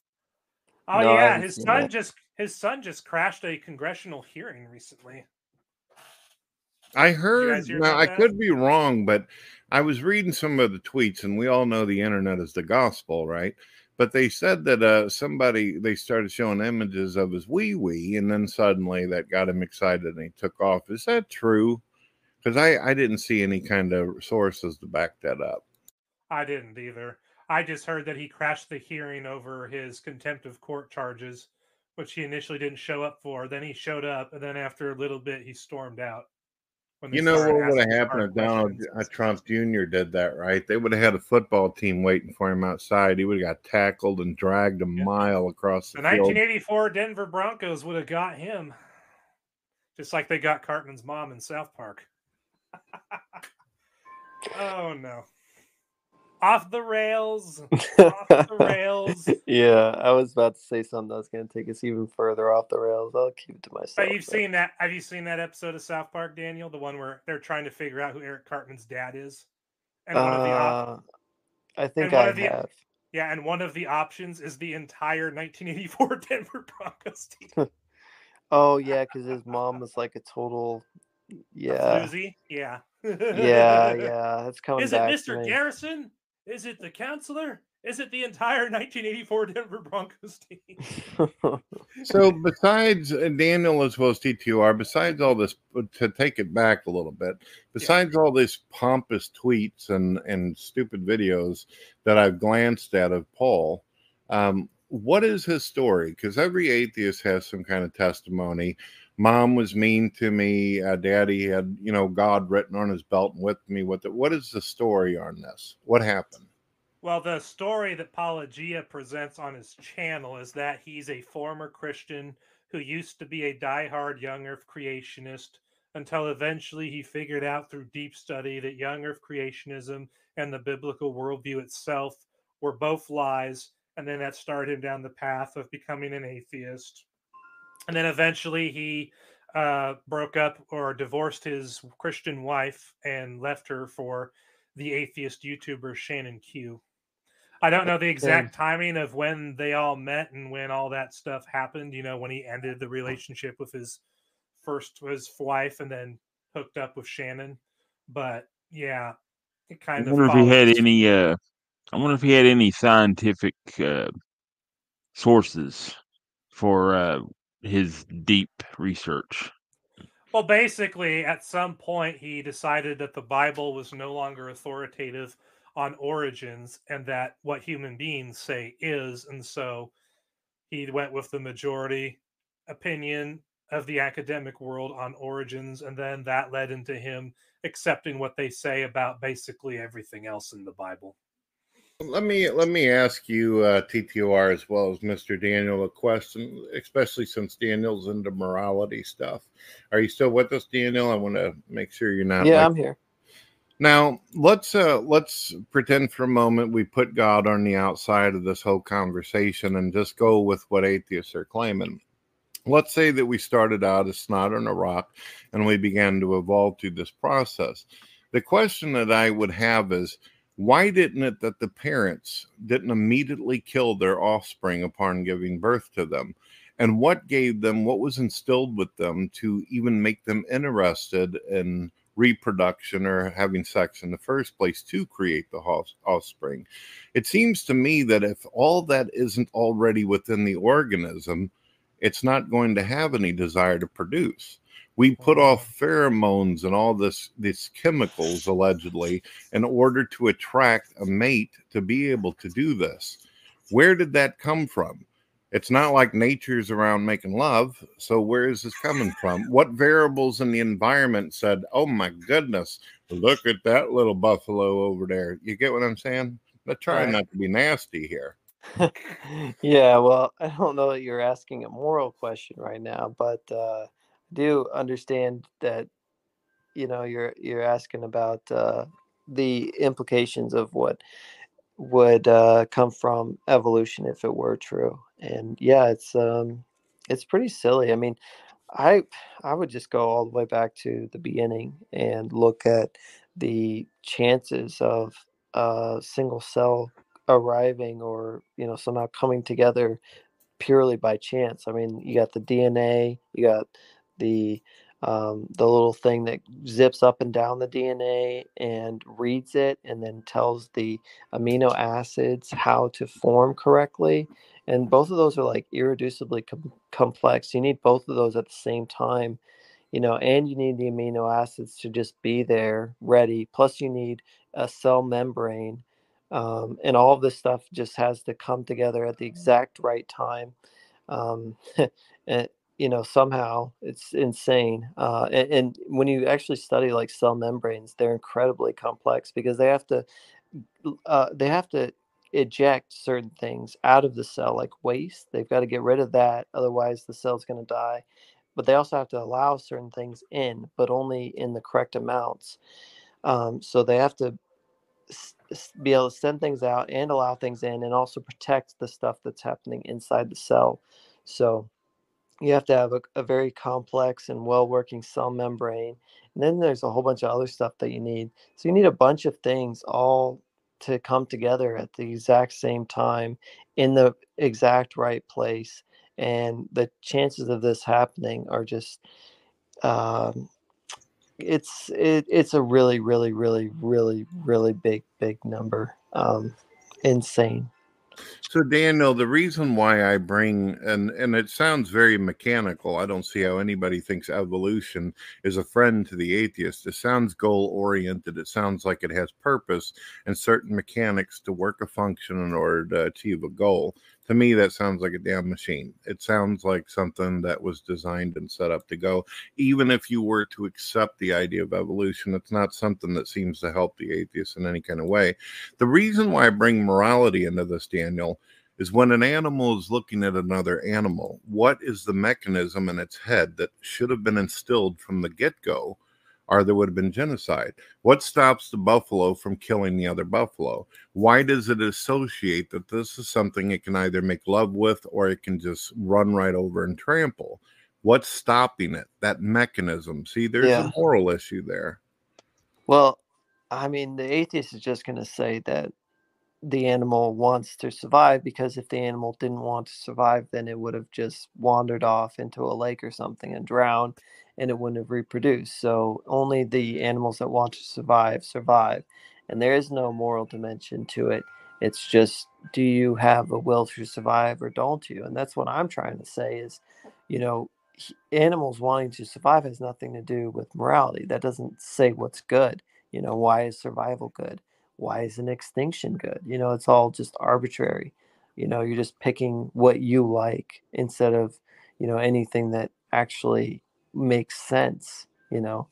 Oh No, yeah, his son that. just his son just crashed a congressional hearing recently. I heard. hear Now I that? could be wrong, but I was reading some of the tweets, and we all know the internet is the gospel, right? But they said that uh, somebody they started showing images of his wee wee, and then suddenly that got him excited, and he took off. Is that true? Because I I didn't see any kind of sources to back that up. I didn't either. I just heard that he crashed the hearing over his contempt of court charges, which he initially didn't show up for. Then he showed up, and then after a little bit, he stormed out. You know what would have happened if Donald uh, Trump Jr. did that, right? They would have had a football team waiting for him outside. He would have got tackled and dragged a mile across The the field. 1984 Denver Broncos would have got him, just like they got Cartman's mom in South Park. oh no. Off the rails. Off the rails. yeah, I was about to say something that was going to take us even further off the rails. I'll keep it to myself. But you've though. seen that? Have you seen that episode of South Park, Daniel? The one where they're trying to figure out who Eric Cartman's dad is, and one of the op- Uh, I think I the- have. yeah, and one of the options is the entire 1984 Denver Broncos team. Oh yeah, because his mom was like a total. Yeah, floozy? yeah, yeah, yeah. That's coming Is it Mr. Garrison? Is it the counselor? Is it the entire 1984 Denver Broncos team? So besides Daniel as well as TTR, besides all this, to take it back a little bit, besides all this pompous tweets and and stupid videos that I've glanced at of Paul, um, what is his story? Because every atheist has some kind of testimony. Mom was mean to me. Uh, Daddy had you know God written on his belt and whipped me with it. What is the story on this? What happened? Well, the story that Paulogia presents on his channel is that he's a former Christian who used to be a diehard young earth creationist until eventually he figured out through deep study that young earth creationism and the biblical worldview itself were both lies. And then that started him down the path of becoming an atheist. And then eventually he uh, broke up or divorced his Christian wife and left her for the atheist YouTuber Shannon Q. I don't know the exact timing of when they all met and when all that stuff happened. You know, when he ended the relationship with his first his wife and then hooked up with Shannon. But yeah, it I kind of. wonder if he had any. Uh, I wonder if he had any scientific uh, sources for uh, his deep research. Well, basically, at some point, he decided that the Bible was no longer authoritative on origins and that what human beings say is. And so he went with the majority opinion of the academic world on origins. And then that led into him accepting what they say about basically everything else in the Bible. Let me let me ask you, uh, TTR, as well as Mr. Daniel, a question, especially since Daniel's into morality stuff. Are you still with us, Daniel? I want to make sure you're not. yeah, like- I'm here. Now let's uh, let's pretend for a moment we put God on the outside of this whole conversation and just go with what atheists are claiming. Let's say that we started out as snot on a rock and we began to evolve through this process. The question that I would have is why didn't it that the parents didn't immediately kill their offspring upon giving birth to them? And what gave them, what was instilled with them to even make them interested in reproduction or having sex in the first place to create the offspring? It seems to me that if all that isn't already within the organism, it's not going to have any desire to produce we put off pheromones and all this these chemicals allegedly in order to attract a mate to be able to do this. Where did that come from? It's not like nature's around making love so where is this coming from? What variables in the environment said oh my goodness look at that little buffalo over there. You get what i'm saying? I'm trying not to be nasty here. Yeah well i don't know that you're asking a moral question right now but uh do understand that you know you're you're asking about uh, the implications of what would uh, come from evolution if it were true. And yeah it's um it's pretty silly. I mean i i would just go all the way back to the beginning and look at the chances of a single cell arriving or you know somehow coming together purely by chance. I mean you got the dna you got the um, the little thing that zips up and down the DNA and reads it and then tells the amino acids how to form correctly. And both of those are like irreducibly com- complex. You need both of those at the same time, you know, and you need the amino acids to just be there ready. Plus, you need a cell membrane. Um, and all this stuff just has to come together at the exact right time. Um, and, you know somehow it's insane uh, and, and, when you actually study like cell membranes they're incredibly complex because they have to uh, they have to eject certain things out of the cell like waste. They've got to get rid of that otherwise the cell's going to die. But they also have to allow certain things in but only in the correct amounts. Um, so they have to be able to send things out and allow things in and also protect the stuff that's happening inside the cell. So you have to have a, a very complex and well working cell membrane. And then there's a whole bunch of other stuff that you need. So you need a bunch of things all to come together at the exact same time in the exact right place. And the chances of this happening are just, um, it's it, it's a really really really really really big big number um insane so Daniel, the reason why I bring and and it sounds very mechanical. I don't see how anybody thinks evolution is a friend to the atheist. It sounds goal oriented. It sounds like it has purpose and certain mechanics to work a function in order to achieve a goal to me that sounds like a damn machine. It sounds like something that was designed and set up to go. Even if you were to accept the idea of evolution it's not something that seems to help the atheists in any kind of way. The reason why i bring morality into this daniel is when an animal is looking at another animal what is the mechanism in its head that should have been instilled from the get-go or there would have been genocide. What stops the buffalo from killing the other buffalo? Why does it associate that this is something it can either make love with or it can just run right over and trample? What's stopping it? That mechanism. See, there's yeah. a moral issue there. Well, I mean, the atheist is just going to say that the animal wants to survive because if the animal didn't want to survive, then it would have just wandered off into a lake or something and drowned and it wouldn't have reproduced. So only the animals that want to survive survive. And there is no moral dimension to it. It's just do you have a will to survive or don't you? And that's what I'm trying to say is, you know, animals wanting to survive has nothing to do with morality. That doesn't say what's good. You know, why is survival good? Why is an extinction good? You know, it's all just arbitrary. You know, you're just picking what you like instead of, you know, anything that actually makes sense, you know.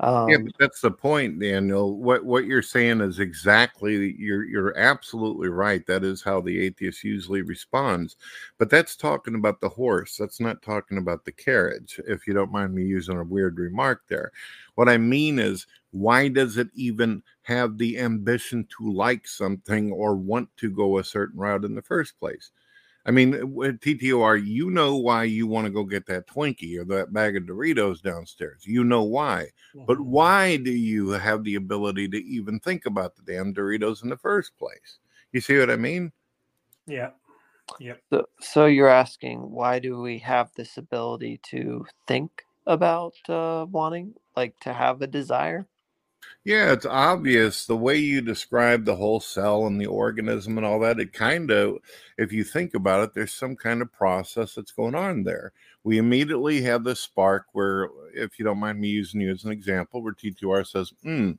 Um, yeah, that's the point, Daniel. What what you're saying is exactly you're you're absolutely right. That is how the atheist usually responds. But that's talking about the horse. That's not talking about the carriage. If you don't mind me using a weird remark there, what I mean is why does it even have the ambition to like something or want to go a certain route in the first place? I mean, with TTOR, you know why you want to go get that Twinkie or that bag of Doritos downstairs. You know why. But Mhm. why do you have the ability to even think about the damn Doritos in the first place? You see what I mean? Yeah. Yep. So, so you're asking why do we have this ability to think about uh, wanting, like to have a desire? Yeah, it's obvious the way you describe the whole cell and the organism and all that. It kind of, if you think about it, there's some kind of process that's going on there. We immediately have this spark where, if you don't mind me using you as an example, where T2R says, hmm,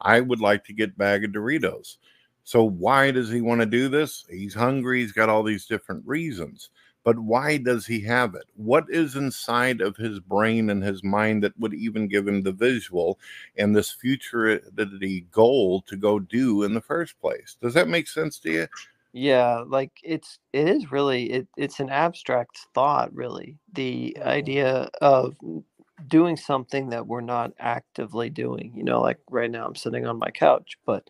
I would like to get bag of Doritos. So why does he want to do this? He's hungry. He's got all these different reasons. But why does he have it? What is inside of his brain and his mind that would even give him the visual and this futurity goal to go do in the first place? Does that make sense to you? Yeah, like it's it is really it, it's an abstract thought, really. The Mhm. idea of doing something that we're not actively doing. You know, like right now I'm sitting on my couch, but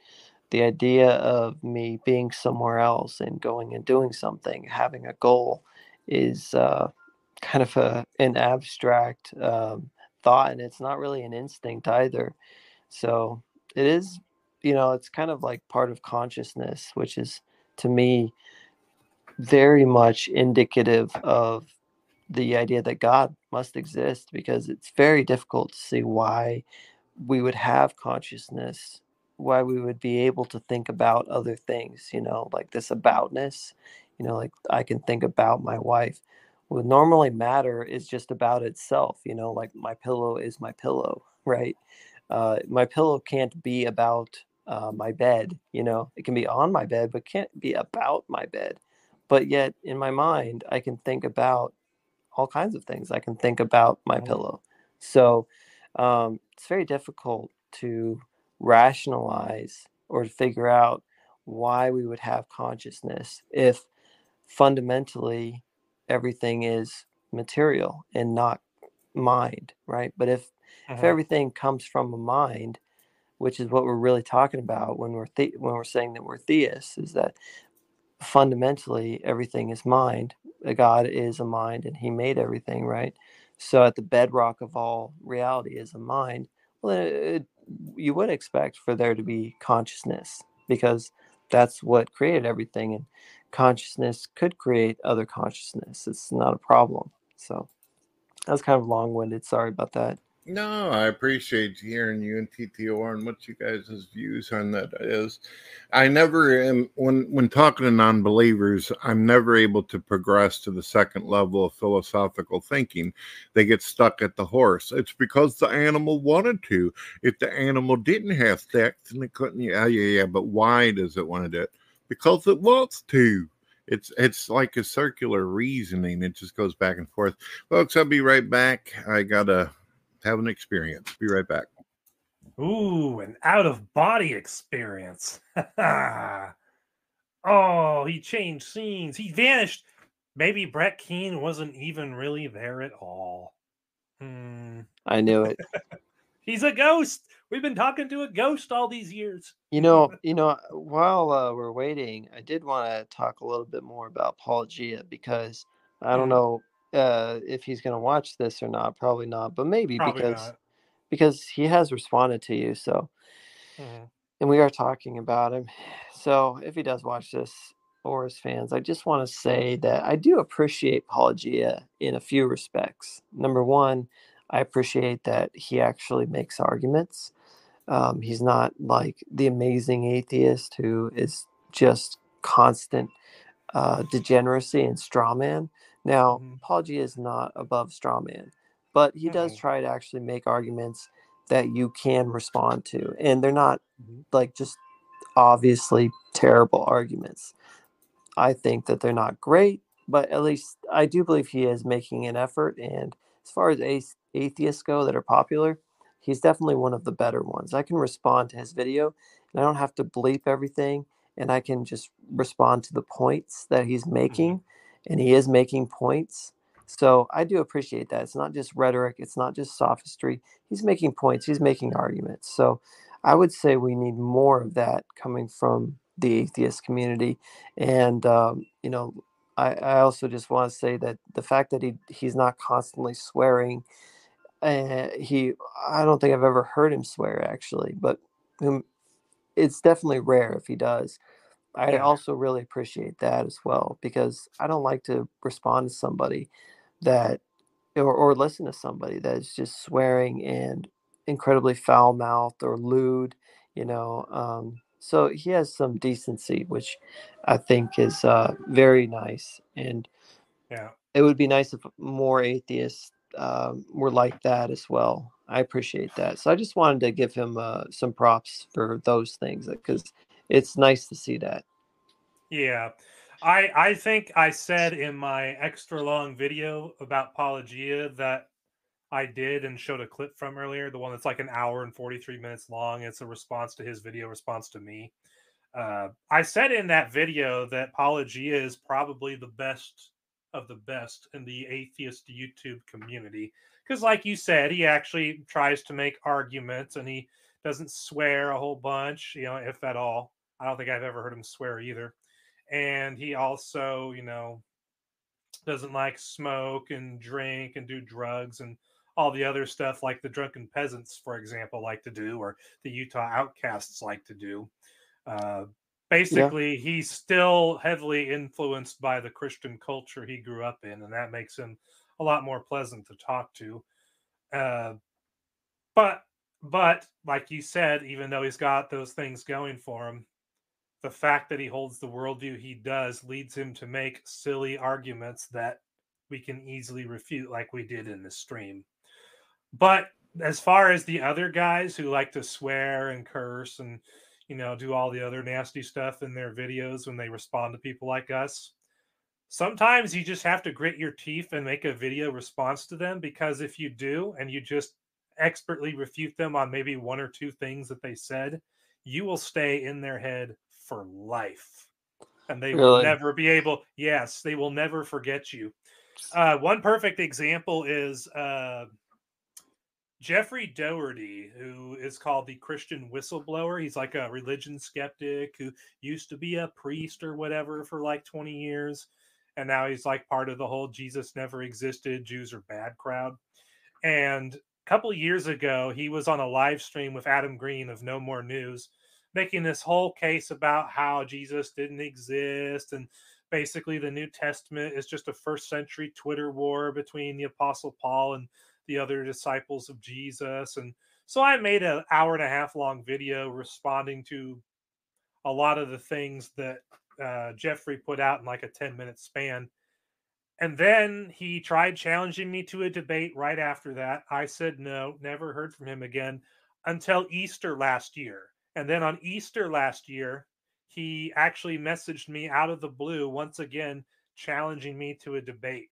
the idea of me being somewhere else and going and doing something, having a goal, is uh, kind of a an abstract um, thought, and it's not really an instinct either. So it is, you know, it's kind of like part of consciousness, which is to me very much indicative of the idea that God must exist because it's very difficult to see why we would have consciousness, why we would be able to think about other things, you know, like this aboutness, you know, like I can think about my wife. What normally matter is just about itself, you know, like my pillow is my pillow, right? Uh, my pillow can't be about uh, my bed, you know, it can be on my bed, but can't be about my bed. But yet in my mind, I can think about all kinds of things. I can think about my pillow. So um, it's very difficult to rationalize or to figure out why we would have consciousness if fundamentally everything is material and not mind, right? But if if Mhm. everything comes from a mind, which is what we're really talking about when we're the- when we're saying that we're theists, is that fundamentally everything is mind. Uh, God is a mind and he made everything, right? So at the bedrock of all reality is a mind. Well, then it, you would expect for there to be consciousness because that's what created everything and consciousness could create other consciousness. It's not a problem. So that was kind of long-winded. Sorry about that. No, I appreciate hearing you and TTOR and what you guys' views on that is. I never am when when talking to non-believers, I'm never able to progress to the second level of philosophical thinking. They get stuck at the horse. It's because the animal wanted to. If the animal didn't have sex and it couldn't, yeah, yeah, yeah. But why does it want to do it? Because it wants to. It's it's like a circular reasoning. It just goes back and forth. Folks, I'll be right back. I gotta have an experience. Be right back. Ooh, an out of body experience. oh, he changed scenes. He vanished. Maybe Brett Keane wasn't even really there at all. Hmm. I knew it. He's a ghost. We've been talking to a ghost all these years. You know, you know, while uh, we're waiting, I did want to talk a little bit more about Paulogia because I don't Mhm. know uh, if he's going to watch this or not. Probably not, but maybe Probably because not. because he has responded to you. So, Mhm. and we are talking about him. So, if he does watch this or his fans, I just want to say that I do appreciate Paulogia in a few respects. Number one, I appreciate that he actually makes arguments. Um, he's not like the amazing atheist who is just constant uh, degeneracy and straw man. Now, Mhm. Paulogia is not above straw man, but he does Mm-mm. try to actually make arguments that you can respond to, and they're not Mhm. like just obviously terrible arguments. I think that they're not great, but at least I do believe he is making an effort. And as far as ath- atheists go that are popular, he's definitely one of the better ones. I can respond to his video and I don't have to bleep everything and I can just respond to the points that he's making. And he is making points. So I do appreciate that. It's not just rhetoric, it's not just sophistry. He's making points, he's making arguments. So I would say we need more of that coming from the atheist community. And, um, you know, I, I also just want to say that the fact that he he's not constantly swearing, uh, he I don't think I've ever heard him swear actually, but um, it's definitely rare if he does. I Yeah. also really appreciate that as well because I don't like to respond to somebody that or, or listen to somebody that is just swearing and incredibly foul mouthed or lewd, you know. Um, so he has some decency, which I think is uh, very nice. And Yeah. it would be nice if more atheists um, were like that as well. I appreciate that. So I just wanted to give him uh, some props for those things because it's nice to see that. Yeah. I I think I said in my extra long video about Paulogia that I did and showed a clip from earlier, the one that's like an hour and 43 minutes long. It's a response to his video response to me. Uh, I said in that video that Paulogia is probably the best of the best in the atheist YouTube community. Because, like you said, he actually tries to make arguments and he doesn't swear a whole bunch, you know, if at all. I don't think I've ever heard him swear either. And he also, you know, doesn't like smoke and drink and do drugs and all the other stuff like the drunken peasants, for example, like to do, or the Utah outcasts like to do. Uh, basically, he's still heavily influenced by the Christian culture he grew up in, and that makes him a lot more pleasant to talk to. Uh, but, but like you said, even though he's got those things going for him, the fact that he holds the worldview he does leads him to make silly arguments that we can easily refute, like we did in the stream. But as far as the other guys who like to swear and curse and you know do all the other nasty stuff in their videos when they respond to people like us, sometimes you just have to grit your teeth and make a video response to them because if you do and you just expertly refute them on maybe one or two things that they said, you will stay in their head for life. And they will never be able, yes, they will never forget you. Uh, one perfect example is uh, Jeffrey Doherty, who is called the Christian whistleblower. He's like a religion skeptic who used to be a priest or whatever for like 20 years. And now he's like part of the whole Jesus never existed, Jews are bad crowd. And a couple years ago, he was on a live stream with Adam Green of Know More News, making this whole case about how Jesus didn't exist and basically the New Testament is just a first century Twitter war between the Apostle Paul and the other disciples of Jesus. And so I made an hour and a half long video responding to a lot of the things that uh, Jeffrey put out in like a 10 minute span. And then he tried challenging me to a debate right after that. I said no, never heard from him again until Easter last year. And then on Easter last year, he actually messaged me out of the blue once again, challenging me to a debate.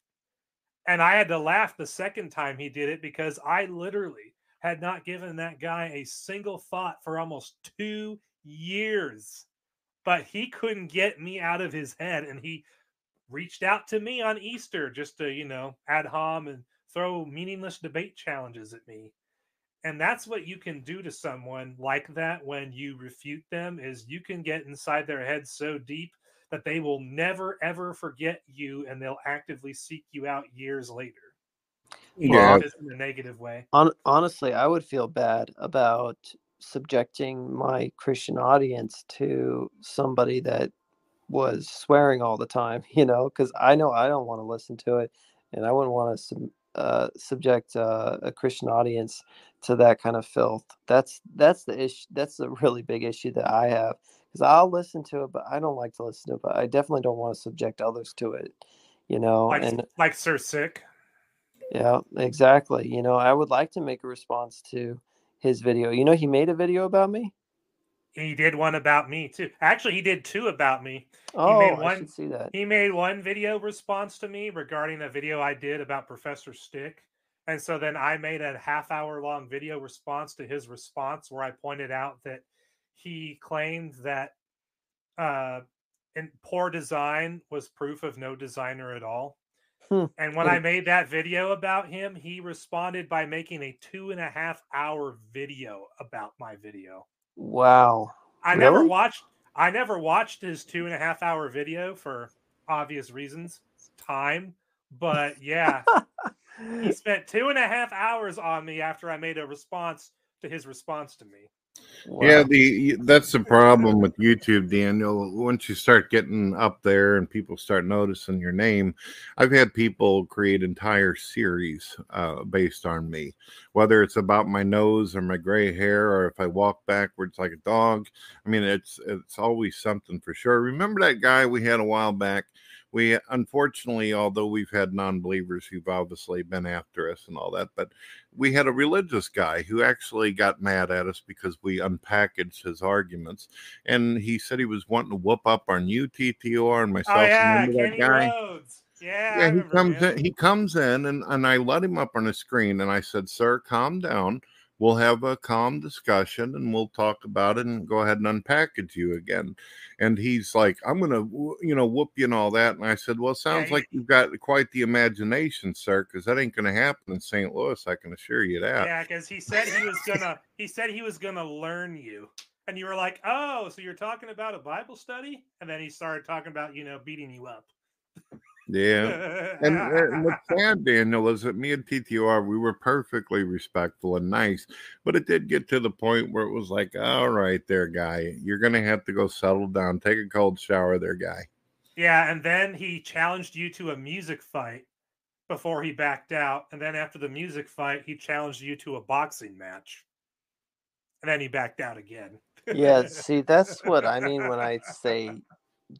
And I had to laugh the second time he did it because I literally had not given that guy a single thought for almost two years. But he couldn't get me out of his head. And he reached out to me on Easter just to, you know, ad hom and throw meaningless debate challenges at me. And that's what you can do to someone like that when you refute them is you can get inside their head so deep that they will never ever forget you and they'll actively seek you out years later. Yeah. Just in a negative way. Hon- honestly, I would feel bad about subjecting my Christian audience to somebody that was swearing all the time, you know, because I know I don't want to listen to it, and I wouldn't want to sub- uh, subject uh, a Christian audience to that kind of filth. That's that's the issue. That's the really big issue that I have because I'll listen to it, but I don't like to listen to it. But I definitely don't want to subject others to it, you know. Like and like Sir Sick. yeah, exactly. You know, I would like to make a response to his video. You know, he made a video about me. He did one about me too. Actually, he did two about me. Oh, made I one- should see that. He made one video response to me regarding a video I did about Professor Stick. And so then I made a half hour long video response to his response where I pointed out that he claimed that uh, in poor design was proof of no designer at all. Hmm. And when I made that video about him, he responded by making a two and a half hour video about my video. Wow. I never watched I never watched his two and a half hour video for obvious reasons, time. But yeah, he spent two and a half hours on me after I made a response to his response to me. Yeah, the that's the problem with YouTube, Daniel. Once you start getting up there and people start noticing your name, I've had people create entire series uh, based on me, whether it's about my nose or my gray hair, or if I walk backwards like a dog. I mean, it's it's always something for sure. Remember that guy we had a while back? We uh, unfortunately, although we've had non-believers who've obviously been after us and all that, but we had a religious guy who actually got mad at us because we unpackaged his arguments, and he said he was wanting to whoop up on TTR, and oh, myself. Oh yeah, Remember that Kenny guy? Rhodes. Yeah, Yeah, he comes him. in. He comes in, and and I let him up on the screen, and I said, "Sir, calm down. We'll have a calm discussion, and we'll talk about it, and go ahead and unpackage you again." And he's like, "I'm gonna, you know, whoop you and all that." And I said, "Well, it sounds like you've got quite the imagination, sir, because that ain't gonna happen in St. Louis. I can assure you that." Yeah, because he said he was gonna he said he was gonna learn you. And you were like, Oh, so you're talking about a Bible study? And then he started talking about, you know, beating you up. Yeah. And, and what's sad, Daniel, is that me and TTR, we were perfectly respectful and nice, but it did get to the point where it was like, all right, there, guy, you're going to have to go settle down, take a cold shower, there, guy. yeah, and then he challenged you to a music fight before he backed out. And then after the music fight, he challenged you to a boxing match. And then he backed out again. Yeah, see, that's what I mean when I say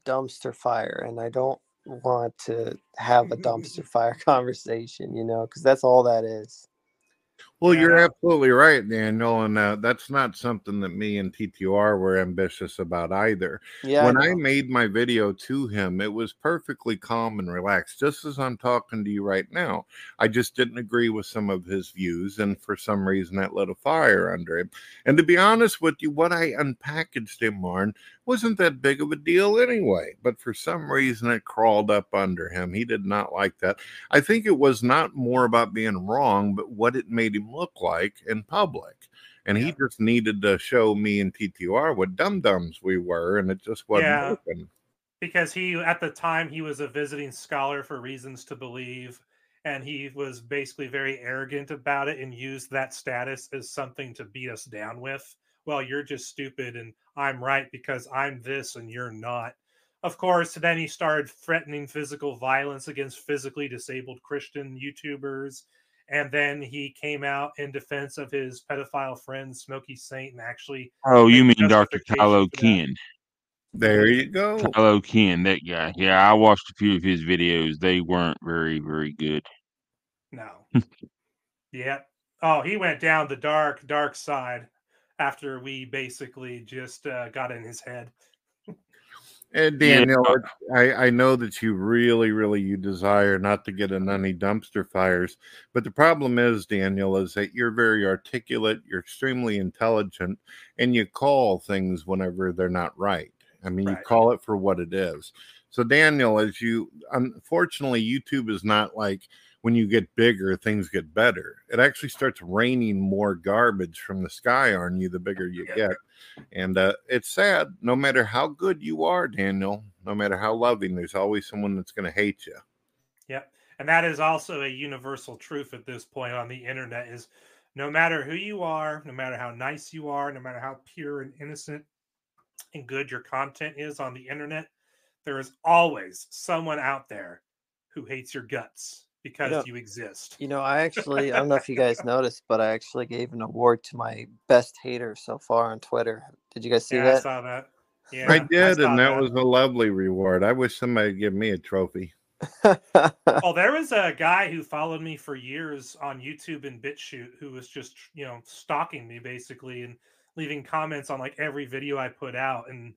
dumpster fire, and I don't want to have a mm-hmm. dumpster fire conversation, you know, because that's all that is. Well, you're absolutely right, Daniel, and uh, that's not something that me and TTR were ambitious about either. Yeah, when I I, made my video to him, it was perfectly calm and relaxed, just as I'm talking to you right now. I just didn't agree with some of his views, and for some reason, that lit a fire under him. And to be honest with you, what I unpackaged him on wasn't that big of a deal anyway. But for some reason, it crawled up under him. He did not like that. I think it was not more about being wrong, but what it made him look like in public. And he just needed to show me and TTR what dum dums we were, and it just wasn't Yeah. working. because he at the time he was a visiting scholar for reasons to believe and he was basically very arrogant about it and used that status as something to beat us down with well you're just stupid and i'm right because i'm this and you're not of course then he started threatening physical violence against physically disabled christian youtubers and then he came out in defense of his pedophile friend Smokey Saint and actually Oh, you mean Dr. justification Kylo. Ken? There you go. Kylo Ken, that guy. Yeah, I watched a few of his videos. They weren't very, very good. No. yeah. Oh, he went down the dark, dark side after we basically just uh, got in his head. Eh, and Daniel, it's- I, I know that you really, really you desire not to get in any dumpster fires, but the problem is, Daniel, is that you're very articulate, you're extremely intelligent, and you call things whenever they're not right. I mean, you call it for what it is. So, Daniel, as you unfortunately, YouTube is not like when you get bigger, things get better. It actually starts raining more garbage from the sky on you the bigger you get. And uh, it's sad, no matter how good you are, Daniel, no matter how loving, there's always someone that's going to hate you. Yep. And that is also a universal truth at this point on the internet is no matter who you are, no matter how nice you are, no matter how pure and innocent and good your content is on the internet, there is always someone out there who hates your guts because know- you exist. You know, I actually, I don't know if you guys noticed, but I actually gave an award to my best hater so far on Twitter. Did you guys see yeah, I that? saw that. Yeah, I did, saw and that, was a lovely reward. I wish somebody would give me a trophy. Oh, there was a guy who followed me for years on YouTube and BitChute who was just, you know, stalking me basically and leaving comments on like every video I put out. And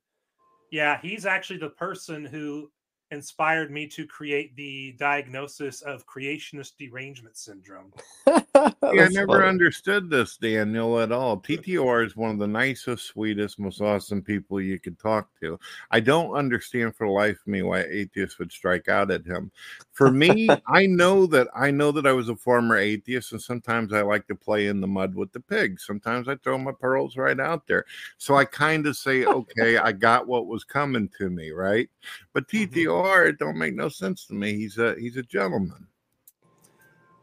yeah, he's actually the person who inspired me to create the diagnosis of creationist derangement syndrome. Yeah, I never funny. understood this, Daniel, at all. TTR is one of the nicest, sweetest, most awesome people you could talk to. I don't understand for the life of me why atheists would strike out at him. For me, I know that I know that I was a former atheist, and sometimes I like to play in the mud with the pigs. Sometimes I throw my pearls right out there. So I kind of say, okay, I got what was coming to me, right? But mm-hmm. TTR, it don't make no sense to me. He's a he's a gentleman.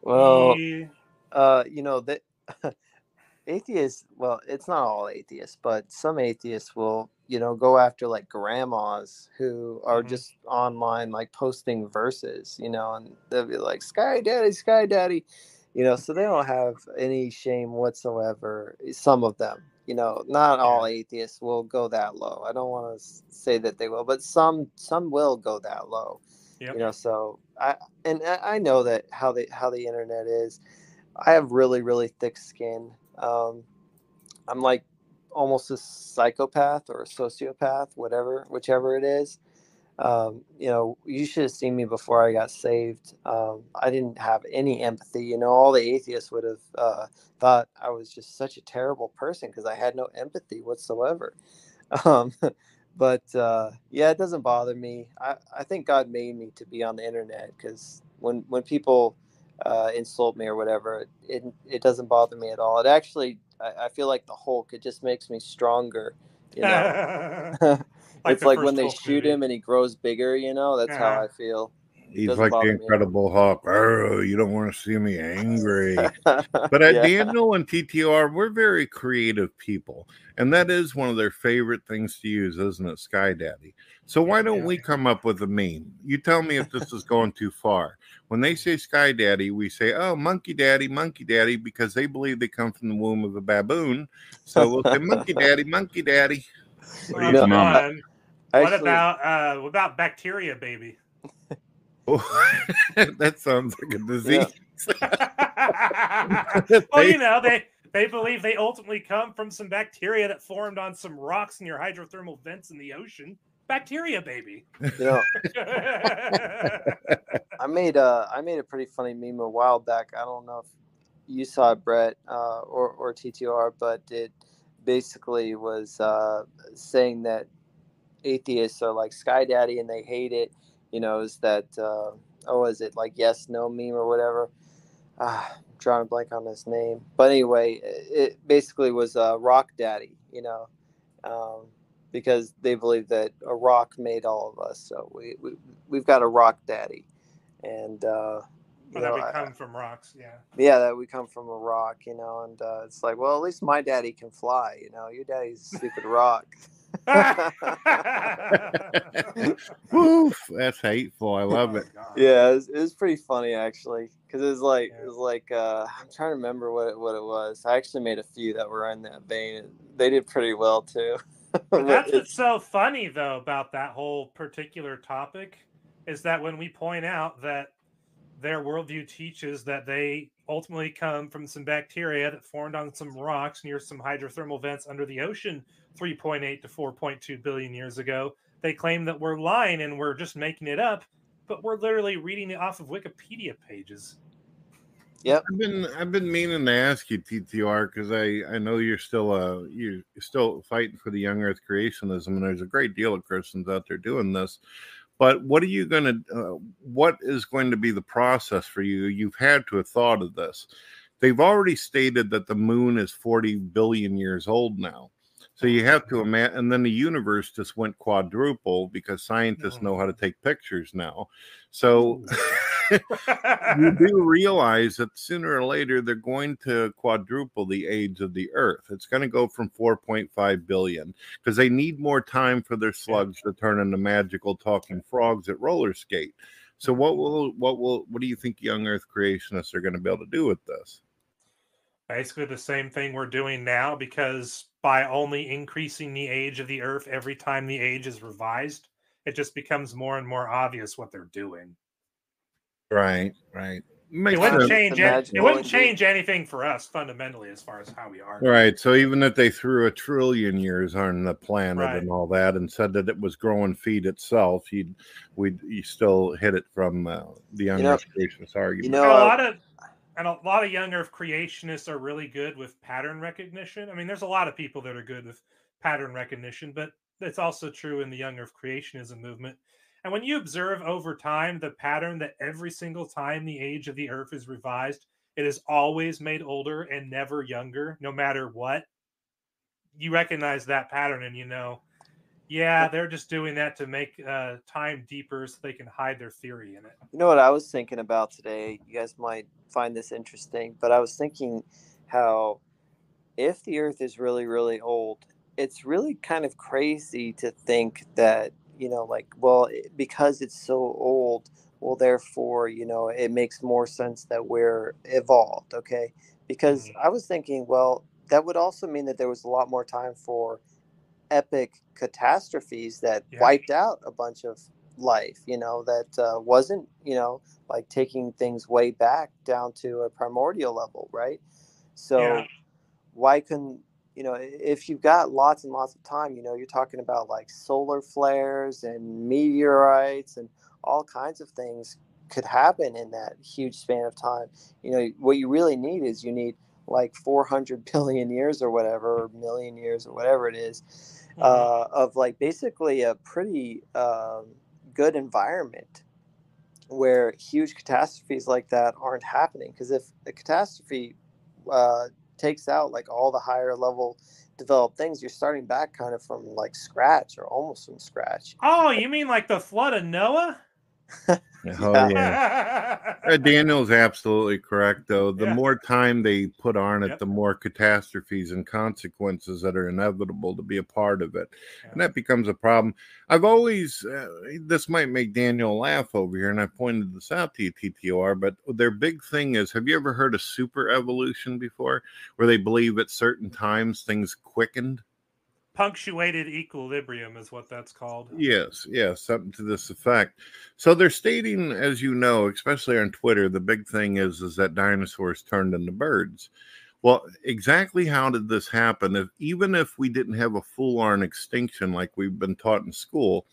Well, He- uh, you know that atheists. Well, it's not all atheists, but some atheists will, you know, go after like grandmas who are Mhm. just online, like posting verses, you know, and they'll be like, "Sky Daddy, Sky Daddy," you know. So they don't have any shame whatsoever. Some of them, you know, not all atheists will go that low. I don't want to say that they will, but some some will go that low Yep. you know so i and I know that how the how the internet is i have really really thick skin. Um i'm like almost a psychopath or a sociopath whatever whichever it is. Um you know you should have seen me before i got saved. Um i didn't have any empathy. You know all the atheists would have uh thought i was just such a terrible person because i had no empathy whatsoever. Um but uh, yeah, it doesn't bother me. I, I think God made me to be on the internet because when when people uh, insult me or whatever, it it doesn't bother me at all. It actually, I, I feel like the Hulk. It just makes me stronger. You know, Like it's the like when they shoot movie. him and he grows bigger. You know, that's how Uh-huh. I feel. He's Doesn't like the bother me. Incredible Hulk. Oh, you don't want to see me angry. But at Yeah. Daniel and TTR, we're very creative people. And that is one of their favorite things to use, isn't it? Sky Daddy. So why don't we come up with a meme? You tell me if this is going too far. When they say Sky Daddy, we say, oh, Monkey Daddy, Monkey Daddy, because they believe they come from the womb of a baboon. So we'll say, Monkey Daddy, Monkey Daddy. Well, You know, come Mama. on. What about uh what about bacteria baby? that sounds like a disease. well, you know, they they believe they ultimately come from some bacteria that formed on some rocks in your hydrothermal vents in the ocean. Bacteria baby. you know, I made a I made a pretty funny meme a while back. I don't know if you saw it, Brett, uh, or or TTR, but it basically was uh, saying that atheists are like Sky Daddy and they hate it. You know, is that uh, oh, is it like yes no meme or whatever? Ah, I'm drawing a blank on his name, but anyway, it basically was uh, Rock Daddy. You know. Um, because they believe that a rock made all of us, so we, we we've got a rock daddy, and uh, you Well, that know, we I- come from rocks, yeah. yeah, that we come from a rock, you know, and uh, it's like, well, at least my daddy can fly, you know. Your daddy's a stupid rock. Woof, that's hateful. I love it. yeah, it was, it was pretty funny actually, because it was like it was like uh, I'm trying to remember what it, what it was. I actually made a few that were in that vein. They did pretty well too. But But that's what's so funny though about that whole particular topic is that when we point out that their worldview teaches that they ultimately come from some bacteria that formed on some rocks near some hydrothermal vents under the ocean 3.8 to 4.2 billion years ago, they claim that we're lying and we're just making it up, but we're literally reading it off of Wikipedia pages. Yep. I've been I've been meaning to ask you TTR because I I know you're still uh you're still fighting for the young Earth creationism and there's a great deal of Christians out there doing this. But what are you going to uh, what is going to be the process for you? You've had to have thought of this. They've already stated that the moon is 40 billion years old now. So you have to imagine, and then the universe just went quadruple because scientists know how to take pictures now. So you do realize that sooner or later they're going to quadruple the age of the earth. It's going to go from 4.5 billion because they need more time for their slugs to turn into magical talking frogs at roller skate. So what will what will what do you think young earth creationists are going to be able to do with this basically the same thing we're doing now because by only increasing the age of the earth every time the age is revised it just becomes more and more obvious what they're doing right right it wouldn't sense. change an- it wouldn't change anything for us fundamentally as far as how we are Right. So even if they threw a trillion years on the planet Right. and all that, and said that it was growing feed itself, you'd we'd you still hit it from uh, the young know- argument. you know, a lot of and a lot of young Earth creationists are really good with pattern recognition. I mean, there's a lot of people that are good with pattern recognition, but it's also true in the young Earth creationism movement. And when you observe over time the pattern that every single time the age of the Earth is revised, it is always made older and never younger, no matter what. You recognize that pattern and you know, yeah, they're just doing that to make uh, time deeper so they can hide their theory in it. You know what I was thinking about today? You guys might find this interesting, but I was thinking how if the earth is really, really old, it's really kind of crazy to think that, you know, like, well, it- because it's so old, well, therefore, you know, it makes more sense that we're evolved, okay? Because Mhm. I was thinking, well, that would also mean that there was a lot more time for epic catastrophes that Yeah. wiped out a bunch of life, you know, that uh, wasn't, you know, like taking things way back down to a primordial level, right? So Yeah. why couldn't, you know, if you've got lots and lots of time, you know, you're talking about like solar flares and meteorites and all kinds of things could happen in that huge span of time. You know, what you really need is you need like 400 billion years or whatever, or million years or whatever it is. Uh, of like basically a pretty um, good environment where huge catastrophes like that aren't happening. Because if a catastrophe uh, takes out like all the higher level developed things, you're starting back kind of from like scratch or almost from scratch. Oh, you mean like the flood of Noah? Oh Yeah. yeah. Uh, Daniel's absolutely correct, though. The Yeah. more time they put on it, Yep. the more catastrophes and consequences that are inevitable to be a part of it. And that becomes a problem. I've always, uh, this might make Daniel laugh over here, and I pointed this out to you, TTOR, but their big thing is have you ever heard of super evolution before, where they believe at certain times things quickened? Punctuated equilibrium is what that's called. Yes, yes, something to this effect. So they're stating, as you know, especially on Twitter, the big thing is is that dinosaurs turned into birds. Well, exactly how did this happen? If even if we didn't have a full-on extinction like we've been taught in school,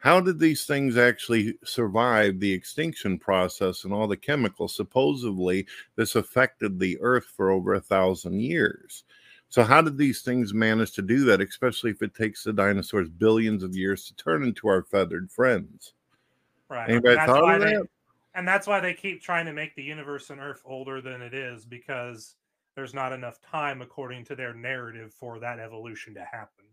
how did these things actually survive the extinction process and all the chemicals? Supposedly, this affected the Earth for over a thousand years. So, how did these things manage to do that, especially if it takes the dinosaurs billions of years to turn into our feathered friends? Right. Anybody that's thought of they, that? and that's why they keep trying to make the universe and Earth older than it is because there's not enough time, according to their narrative, for that evolution to happen.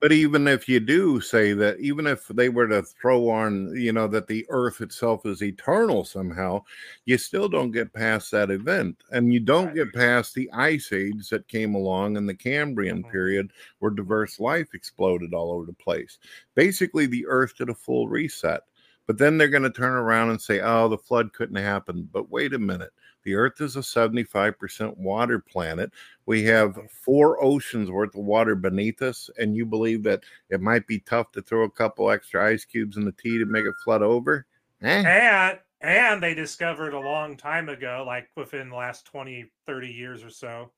But even if you do say that, even if they were to throw on, you know, that the earth itself is eternal somehow, you still don't get past that event. And you don't get past the ice age that came along in the Cambrian Mhm. period where diverse life exploded all over the place. Basically, the earth did a full reset. But then they're going to turn around and say, oh, the flood couldn't happen. But wait a minute. The earth is a 75% water planet. We have four oceans worth of water beneath us. And you believe that it might be tough to throw a couple extra ice cubes in the tea to make it flood over? Eh? And and they discovered a long time ago, like within the last 20, 30 years or so,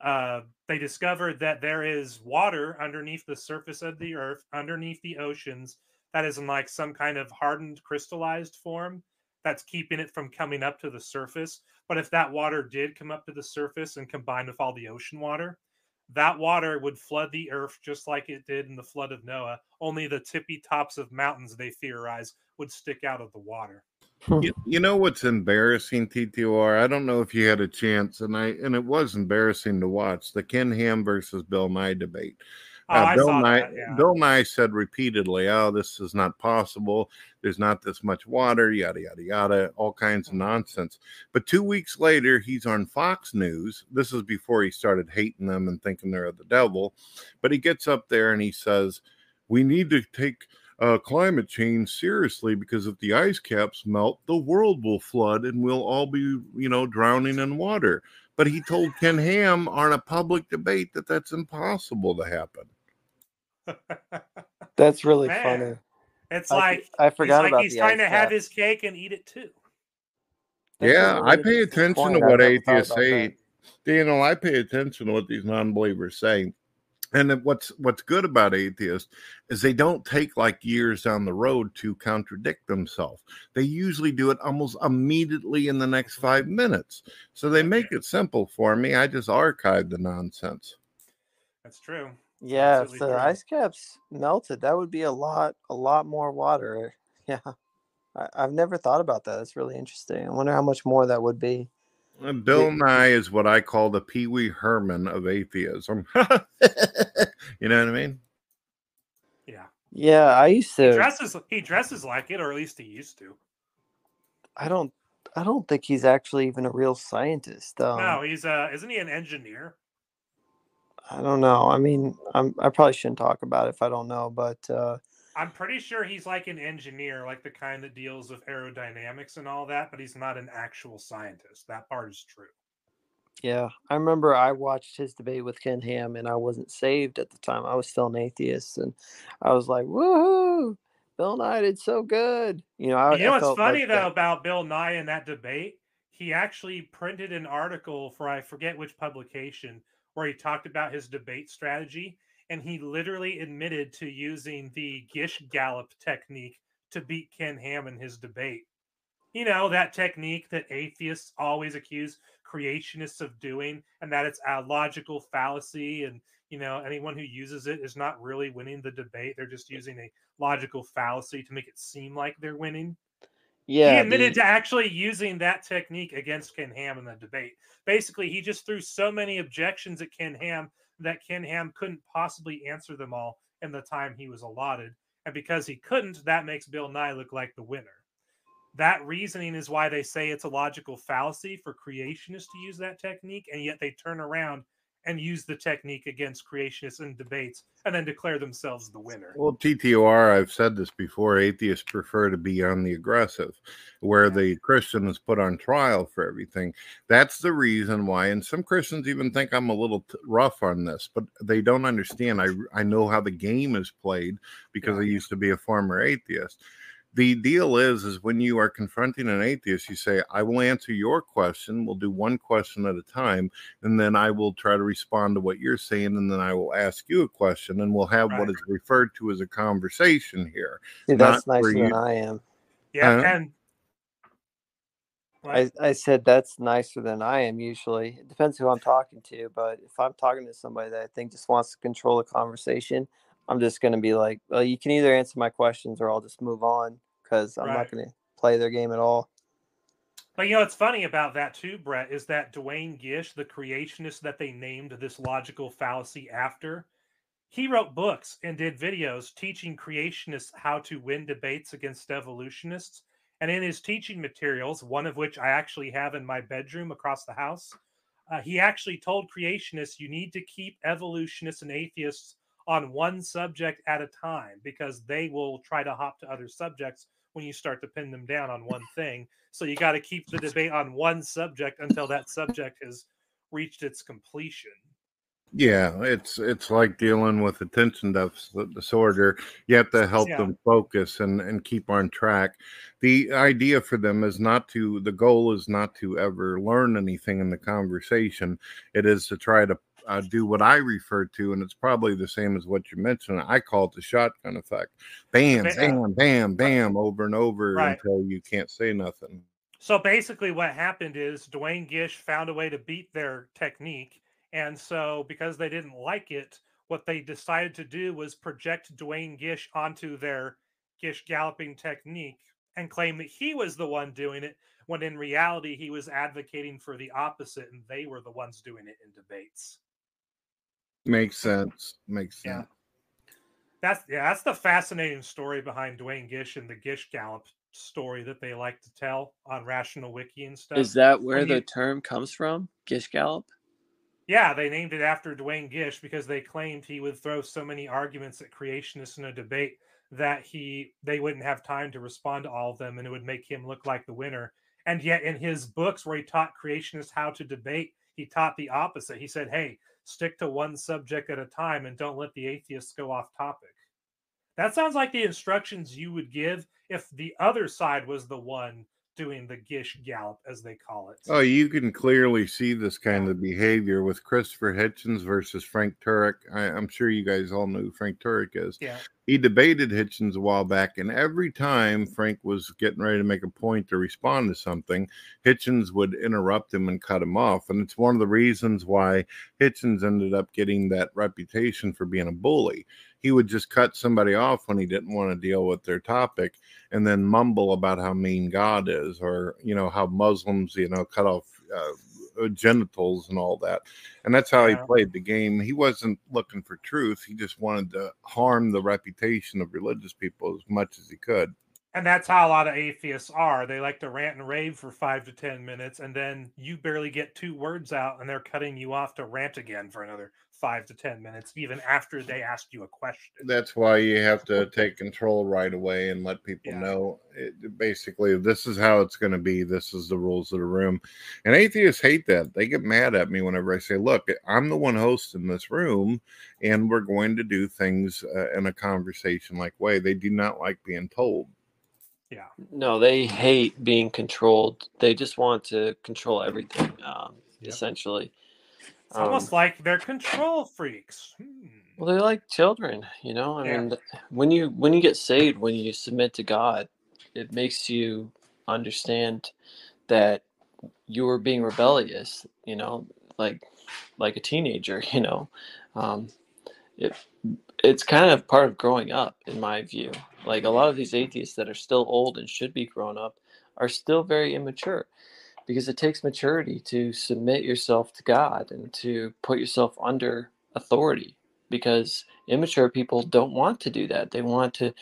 uh, they discovered that there is water underneath the surface of the earth, underneath the oceans, that is in like some kind of hardened crystallized form that's keeping it from coming up to the surface. But if that water did come up to the surface and combine with all the ocean water, that water would flood the earth just like it did in the flood of Noah. Only the tippy tops of mountains, they theorize, would stick out of the water. Hmm. You, you know what's embarrassing, TTOR? I don't know if you had a chance, and I and it was embarrassing to watch the Ken Ham versus Bill Nye debate. Uh, Bill Nye, that. Yeah. Bill Nye said repeatedly, "Oh, this is not possible. There's not this much water. Yada yada yada. All kinds of Mhm. nonsense." But two weeks later, he's on Fox News. This is before he started hating them and thinking they're the devil. But he gets up there and he says, "We need to take." Uh, climate change seriously because if the ice caps melt, the world will flood and we'll all be, you know, drowning in water. But he told Ken Ham on a public debate that that's impossible to happen. That's really Man, funny. It's I, like I forgot he's like about he's the trying ice to have his cake and eat it too. That's yeah, really I pay attention to what atheists about say. that. know, I pay attention to what these non believers say. And what's what's good about atheists is they don't take like years down the road to contradict themselves. They usually do it almost immediately in the next five minutes. So they make it simple for me. I just archive the nonsense. That's true. Yeah, if the true. ice caps melted, that would be a lot, a lot more water. Yeah, I, I've never thought about that. That's really interesting. I wonder how much more that would be. Uh, Bill Nye is what I call the Pee Wee Herman of atheism. you know what I mean? Yeah. Yeah, I used He to. dresses he dresses like it, or at least he used to. I don't. I don't think he's actually even a real scientist. Um, no, he's uh isn't he an engineer? I don't know. I mean, I'm. I probably shouldn't talk about it if I don't know, but uh, I'm pretty sure he's like an engineer, like the kind that deals with aerodynamics and all that, but he's not an actual scientist. That part is true. yeah, I remember I watched his debate with Ken Ham, and I wasn't saved at the time. I was still an atheist, and I was like, "Woohoo! Bill Nye did so good." You know, I, you know I what's funny like though that- about Bill Nye in that debate? He actually printed an article for I forget which publication where he talked about his debate strategy, and he literally admitted to using the Gish Gallop technique to beat Ken Ham in his debate. You know that technique that atheists always accuse creationists of doing, and that it's a logical fallacy, and you know anyone who uses it is not really winning the debate; they're just using a logical fallacy to make it seem like they're winning Yeah, he admitted the- to actually using that technique against Ken Ham in the debate. Basically, he just threw so many objections at Ken Ham that Ken Ham couldn't possibly answer them all in the time he was allotted. And because he couldn't, that makes Bill Nye look like the winner. That reasoning is why they say it's a logical fallacy for creationists to use that technique, and yet they turn around and use the technique against creationists in debates and then declare themselves the winner. Well, TTOR, I've said this before, atheists prefer to be on the aggressive, where the Christian is put on trial for everything. That's the reason why, and some Christians even think I'm a little t- rough on this, but they don't understand. I, I know how the game is played because I used to be a former atheist. The deal is, is when you are confronting an atheist, you say, I will answer your question. We'll do one question at a time, and then I will try to respond to what you're saying, and then I will ask you a question, and we'll have what Right. is referred to as a conversation here. See, that's where nicer you- than I am. Yeah, Uh-huh. and I, I said that's nicer than I am usually. It depends who I'm talking to, but if I'm talking to somebody that I think just wants to control the conversation, I'm just going to be like, well, you can either answer my questions or I'll just move on because I'm Right. not going to play their game at all. But you know what's funny about that too, Brett, is that Duane Gish, the creationist that they named this logical fallacy after, he wrote books and did videos teaching creationists how to win debates against evolutionists. And in his teaching materials, one of which I actually have in my bedroom across the house, uh, he actually told creationists you need to keep evolutionists and atheists on one subject at a time because they will try to hop to other subjects when you start to pin them down on one thing. So you got to keep the debate on one subject until that subject has reached its completion. Yeah, it's it's like dealing with attention deficit disorder. You have to help Yeah. them focus and and keep on track. The idea for them is not to. The goal is not to ever learn anything in the conversation. It is to try to uh, do what I refer to, and it's probably the same as what you mentioned. I call it the shotgun effect. Bam, bam, bam, bam, over and over Right. until you can't say nothing. So basically, what happened is Duane Gish found a way to beat their technique. And so, because they didn't like it, what they decided to do was project Duane Gish onto their Gish galloping technique and claim that he was the one doing it, when in reality, he was advocating for the opposite and they were the ones doing it in debates. Makes sense. Makes sense. Yeah. sense. That's yeah, that's the fascinating story behind Duane Gish and the Gish Gallop story that they like to tell on Rational Wiki and stuff. Is that where When the you- term comes from? Gish Gallop? Yeah, they named it after Duane Gish because they claimed he would throw so many arguments at creationists in a debate that he they wouldn't have time to respond to all of them and it would make him look like the winner. And yet in his books where he taught creationists how to debate, he taught the opposite. He said, "Hey, stick to one subject at a time and don't let the atheists go off topic." That sounds like the instructions you would give if the other side was the one doing the Gish Gallop, as they call it. Oh, you can clearly see this kind of behavior with Christopher Hitchens versus Frank Turek. I, I'm sure you guys all know who Frank Turek is. Yeah. He debated Hitchens a while back, and every time Frank was getting ready to make a point to respond to something, Hitchens would interrupt him and cut him off. And it's one of the reasons why Hitchens ended up getting that reputation for being a bully. He would just cut somebody off when he didn't want to deal with their topic and then mumble about how mean God is or, you know, how Muslims, you know, cut off. Uh, genitals and all that. And that's how he played the game. He wasn't looking for truth. He just wanted to harm the reputation of religious people as much as he could. And that's how a lot of atheists are. They like to rant and rave for five to 10 minutes, and then you barely get two words out, and they're cutting you off to rant again for another five to 10 minutes, even after they asked you a question. That's why you have to take control right away and let people Yeah. know. It, basically, this is how it's going to be. This is the rules of the room. And atheists hate that. They get mad at me whenever I say, "Look, I'm the one hosting this room, and we're going to do things uh, in a conversation-like way." They do not like being told. Yeah. No, they hate being controlled. They just want to control everything, um, Yep. essentially. It's almost Um, like they're control freaks. Hmm. Well, they're like children, you know. I Yeah. mean, when you when you get saved, when you submit to God, it makes you understand that you were being rebellious, you know, like like a teenager, you know. Um, it it's kind of part of growing up, in my view. Like a lot of these atheists that are still old and should be grown up are still very immature because it takes maturity to submit yourself to God and to put yourself under authority because immature people don't want to do that. They want to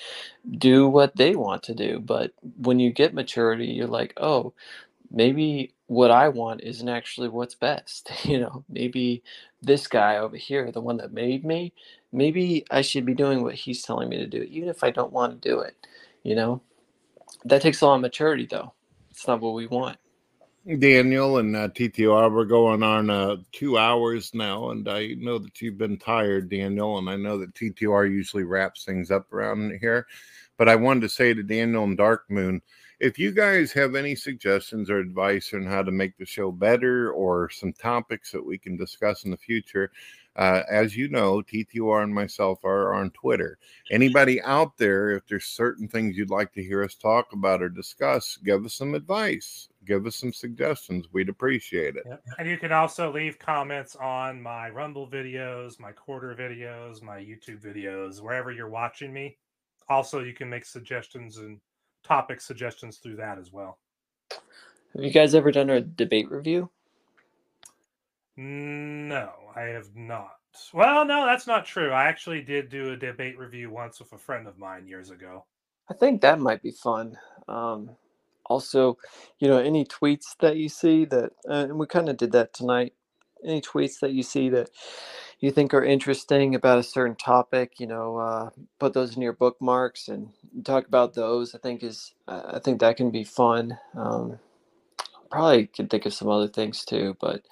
do what they want to do. But when you get maturity, you're like, oh, maybe what I want isn't actually what's best. You know, maybe this guy over here, the one that made me, maybe I should be doing what he's telling me to do, even if I don't want to do it. You know, that takes a lot of maturity, though. It's not what we want. Daniel and uh, TTR, we're going on uh, two hours now, and I know that you've been tired, Daniel, and I know that TTR usually wraps things up around here. But I wanted to say to Daniel and Dark Moon, if you guys have any suggestions or advice on how to make the show better or some topics that we can discuss in the future, uh, as you know, TTR and myself are on Twitter. Anybody out there, if there's certain things you'd like to hear us talk about or discuss, give us some advice, give us some suggestions. We'd appreciate it. Yep. And you can also leave comments on my Rumble videos, my quarter videos, my YouTube videos, wherever you're watching me. Also, you can make suggestions and topic suggestions through that as well. Have you guys ever done a debate review? No, I have not. Well, no, that's not true. I actually did do a debate review once with a friend of mine years ago. I think that might be fun. Um, also, you know, any tweets that you see that, uh, and we kind of did that tonight. Any tweets that you see that you think are interesting about a certain topic, you know, uh, put those in your bookmarks and talk about those. I think is, I think that can be fun. Um, probably can think of some other things too, but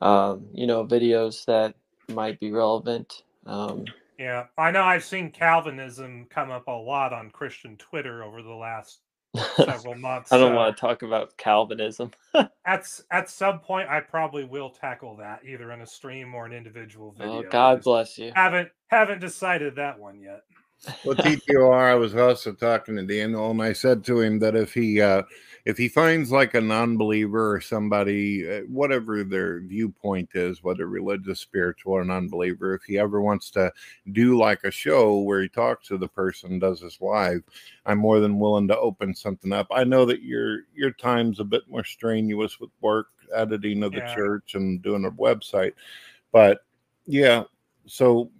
um, you know, videos that might be relevant. Um, Yeah, I know I've seen Calvinism come up a lot on Christian Twitter over the last several months. I don't so want to talk about Calvinism. At at some point, I probably will tackle that either in a stream or an individual video. Oh, God bless you. Haven't haven't decided that one yet. Well, TTR, I was also talking to Daniel, and I said to him that if he uh, if he finds like a non-believer or somebody, uh, whatever their viewpoint is, whether religious, spiritual, or non-believer, if he ever wants to do like a show where he talks to the person, does this live, I'm more than willing to open something up. I know that your your time's a bit more strenuous with work, editing of the Yeah. church, and doing a website, but yeah, so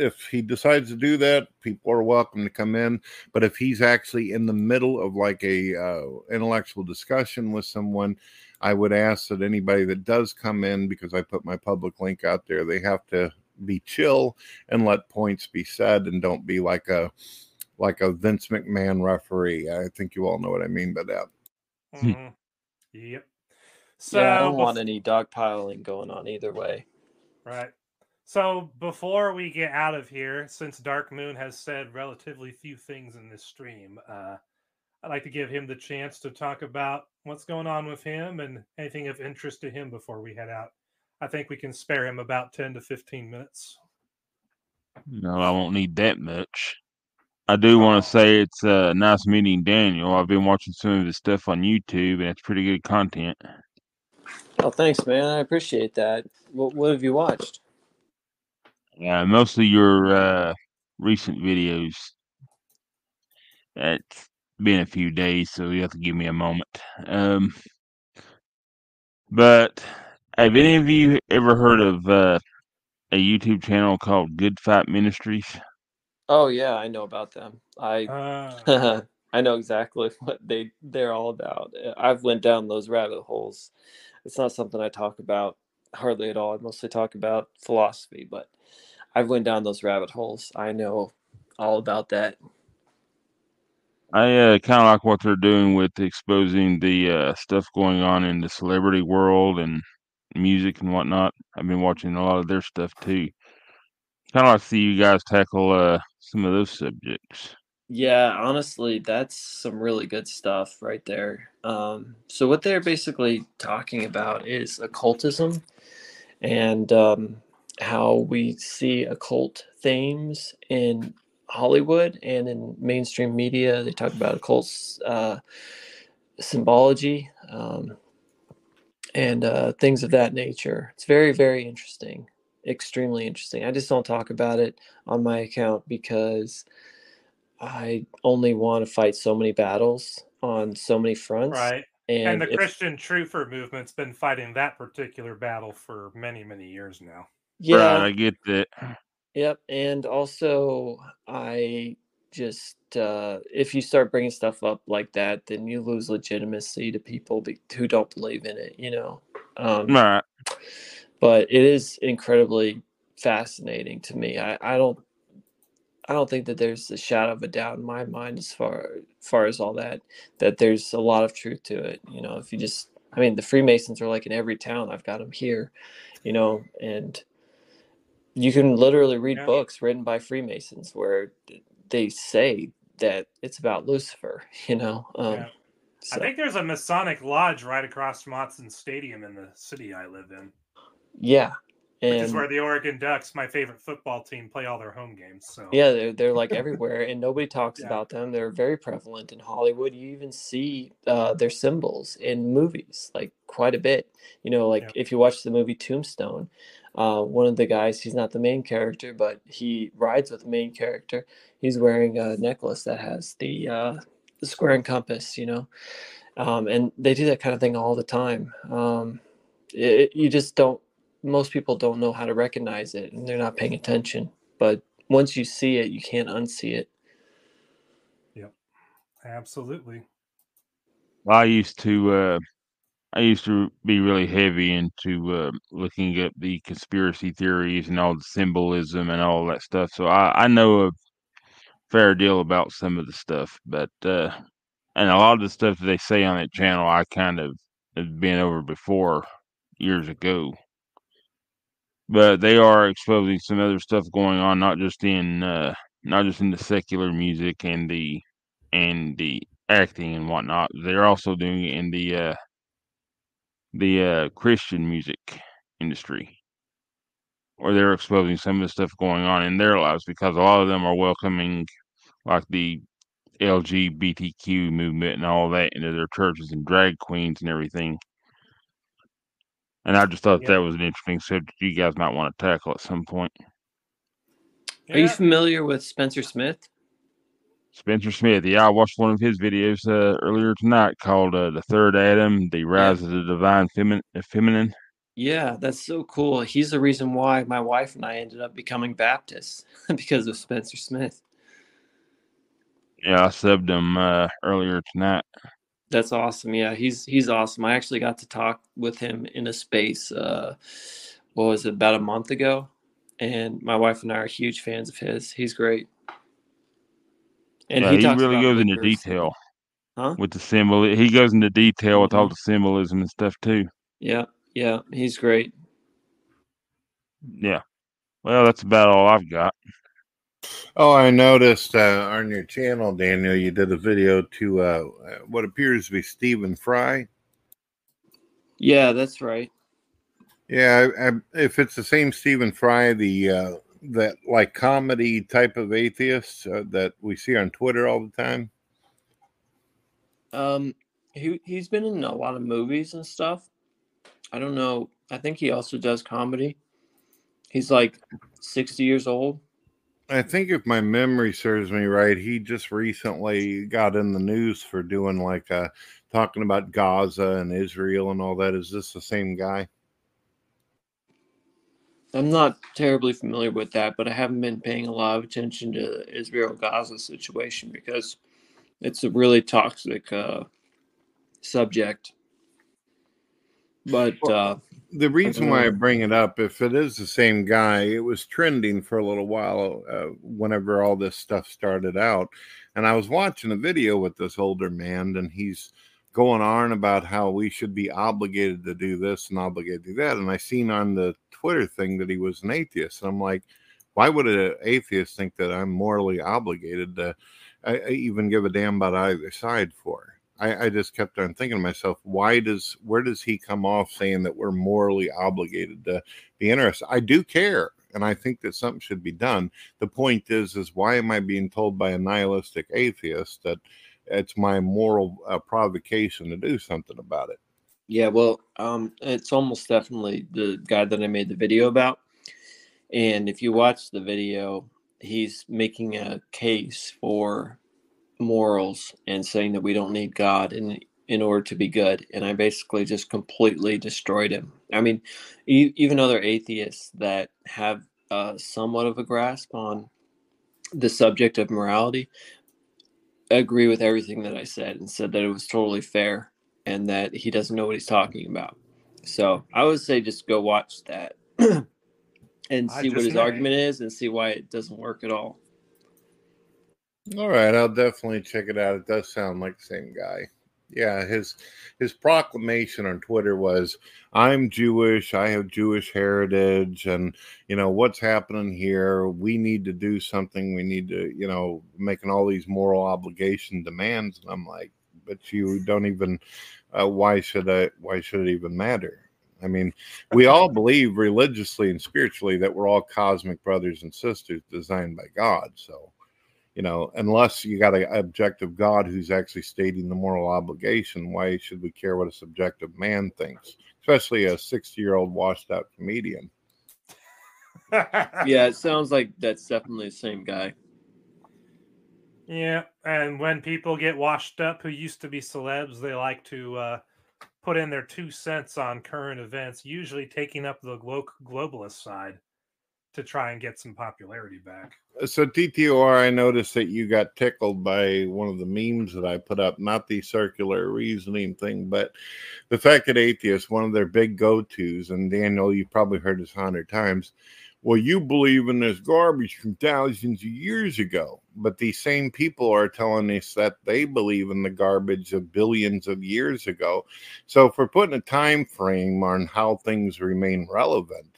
if he decides to do that, people are welcome to come in. But if he's actually in the middle of like a uh, intellectual discussion with someone, I would ask that anybody that does come in, because I put my public link out there, they have to be chill and let points be said, and don't be like a like a Vince McMahon referee. I think you all know what I mean by that. Mhm. Yep. So yeah, I don't want any dogpiling going on either way. Right. So before we get out of here, since Dark Moon has said relatively few things in this stream, uh, I'd like to give him the chance to talk about what's going on with him and anything of interest to him before we head out. I think we can spare him about 10 to 15 minutes. No, I won't need that much. I do want to say it's uh, nice meeting Daniel. I've been watching some of his stuff on YouTube, and it's pretty good content. Oh, thanks, man. I appreciate that. What, what have you watched? Yeah, mostly your uh, recent videos. It's been a few days, so you have to give me a moment. Um, but have any of you ever heard of uh, a YouTube channel called Good Fight Ministries? Oh yeah, I know about them. I Uh, I know exactly what they they're all about. Uh, I've went down those rabbit holes. It's not something I talk about hardly at all. I mostly talk about philosophy, but I've went down those rabbit holes. I know all about that. I uh, kind of like what they're doing with exposing the uh, stuff going on in the celebrity world and music and whatnot. I've been watching a lot of their stuff too. Kind of like to see you guys tackle uh, some of those subjects. Yeah, honestly, that's some really good stuff right there. Um, so what they're basically talking about is occultism and um, how we see occult themes in Hollywood and in mainstream media. They talk about occult uh, symbology um, and uh, things of that nature. It's very, very interesting, extremely interesting. I just don't talk about it on my account because I only want to fight so many battles on so many fronts. right. And, And the if- Christian Truther movement's been fighting that particular battle for many, many years now. Yeah, Right, I get that. Yep, and also I just uh, if you start bringing stuff up like that, then you lose legitimacy to people be- who don't believe in it. You know, um, Right. but it is incredibly fascinating to me. I, I don't I don't think that there's a shadow of a doubt in my mind as far as far as all that that there's a lot of truth to it. You know, if you just I mean the Freemasons are like in every town. I've got them here, you know, and you can literally read Yeah. books written by Freemasons where they say that it's about Lucifer, you know. Um, Yeah. I think there's a Masonic lodge right across from Autzen Stadium in the city I live in, yeah, which is where the Oregon Ducks, my favorite football team, play all their home games. So Yeah, they're they're like everywhere, and nobody talks Yeah. about them. They're very prevalent in Hollywood. You even see uh, their symbols in movies, like quite a bit. You know, like Yeah. if you watch the movie Tombstone, uh, one of the guys, he's not the main character, but he rides with the main character. He's wearing a necklace that has the uh, the square and compass. You know, um, and they do that kind of thing all the time. Um, it, you just don't. Most people don't know how to recognize it, and they're not paying attention. But once you see it, you can't unsee it. Yep, absolutely. I used to uh I used to be really heavy into uh, looking at the conspiracy theories and all the symbolism and all that stuff. So I, I know a fair deal about some of the stuff, but uh and a lot of the stuff that they say on that channel I kind of have been over before years ago. But they are exposing some other stuff going on, not just in uh not just in the secular music and the and the acting and whatnot. They're also doing it in the uh, the uh, Christian music industry, or they're exposing some of the stuff going on in their lives because a lot of them are welcoming like the LGBTQ movement and all that into their churches and drag queens and everything. And I just thought Yeah. that was an interesting subject you guys might want to tackle at some point. Are you familiar with Spencer Smith? Spencer Smith, yeah, I watched one of his videos uh, earlier tonight called uh, "The Third Adam: The Rise of the Divine Femin- Feminine." Yeah, that's so cool. He's the reason why my wife and I ended up becoming Baptists because of Spencer Smith. Yeah, I subbed him uh, earlier tonight. That's awesome. Yeah, he's he's awesome. I actually got to talk with him in a space. Uh, what was it? About a month ago, and my wife and I are huge fans of his. He's great. And yeah, he, talks really about goes into detail Huh? with the symbol. He goes into detail with all Mhm. the symbolism and stuff too. Yeah, yeah, he's great. Yeah. Well, that's about all I've got. Oh, I noticed uh, on your channel, Daniel, you did a video to uh, what appears to be Stephen Fry. Yeah, that's right. Yeah, I, I, if it's the same Stephen Fry, the uh, that like comedy type of atheist uh, that we see on Twitter all the time. Um, he he's been in a lot of movies and stuff. I don't know. I think he also does comedy. He's like sixty years old. I think if my memory serves me right, he just recently got in the news for doing like uh talking about Gaza and Israel and all that. Is this the same guy? I'm not terribly familiar with that, but I haven't been paying a lot of attention to the Israel Gaza situation because it's a really toxic uh, subject. But uh, The reason don't why I bring it up, if it is the same guy, it was trending for a little while uh, whenever all this stuff started out. And I was watching a video with this older man, and he's going on about how we should be obligated to do this and obligated to do that. And I seen on the Twitter thing that he was an atheist. And I'm like, why would an atheist think that I'm morally obligated to I, I even give a damn about either side for? I, I just kept on thinking to myself, why does where does he come off saying that we're morally obligated to be interested? I do care, and I think that something should be done. The point is, is why am I being told by a nihilistic atheist that it's my moral uh, provocation to do something about it? yeah, well, um, it's almost definitely the guy that I made the video about. And if you watch the video, he's making a case for morals and saying that we don't need God in in order to be good. And I basically just completely destroyed him. I mean, e- even other atheists that have uh, somewhat of a grasp on the subject of morality agree with everything that I said and said that it was totally fair and that he doesn't know what he's talking about. So I would say just go watch that and see what his may. argument is and see why it doesn't work at all. All right, I'll definitely check it out. It does sound like the same guy. Yeah, his his proclamation on Twitter was I'm Jewish, I have Jewish heritage and you know what's happening here, we need to do something, we need to, you know, making all these moral obligation demands and I'm like, but you don't even uh, why should I why should it even matter? I mean, we all believe religiously and spiritually that we're all cosmic brothers and sisters designed by God, so you know, unless you got an objective God who's actually stating the moral obligation, why should we care what a subjective man thinks, especially a 60 year old washed out comedian? Yeah, it sounds like that's definitely the same guy. Yeah, and when people get washed up who used to be celebs, they like to uh, put in their two cents on current events, usually taking up the glo- globalist side to try and get some popularity back. Uh, so, TTOR, I noticed that you got tickled by one of the memes that I put up, not the circular reasoning thing, but the fact that atheists, one of their big go tos, and Daniel, you've probably heard this a hundred times. Well, you believe in this garbage from thousands of years ago, but these same people are telling us that they believe in the garbage of billions of years ago. So, if we're putting a time frame on how things remain relevant,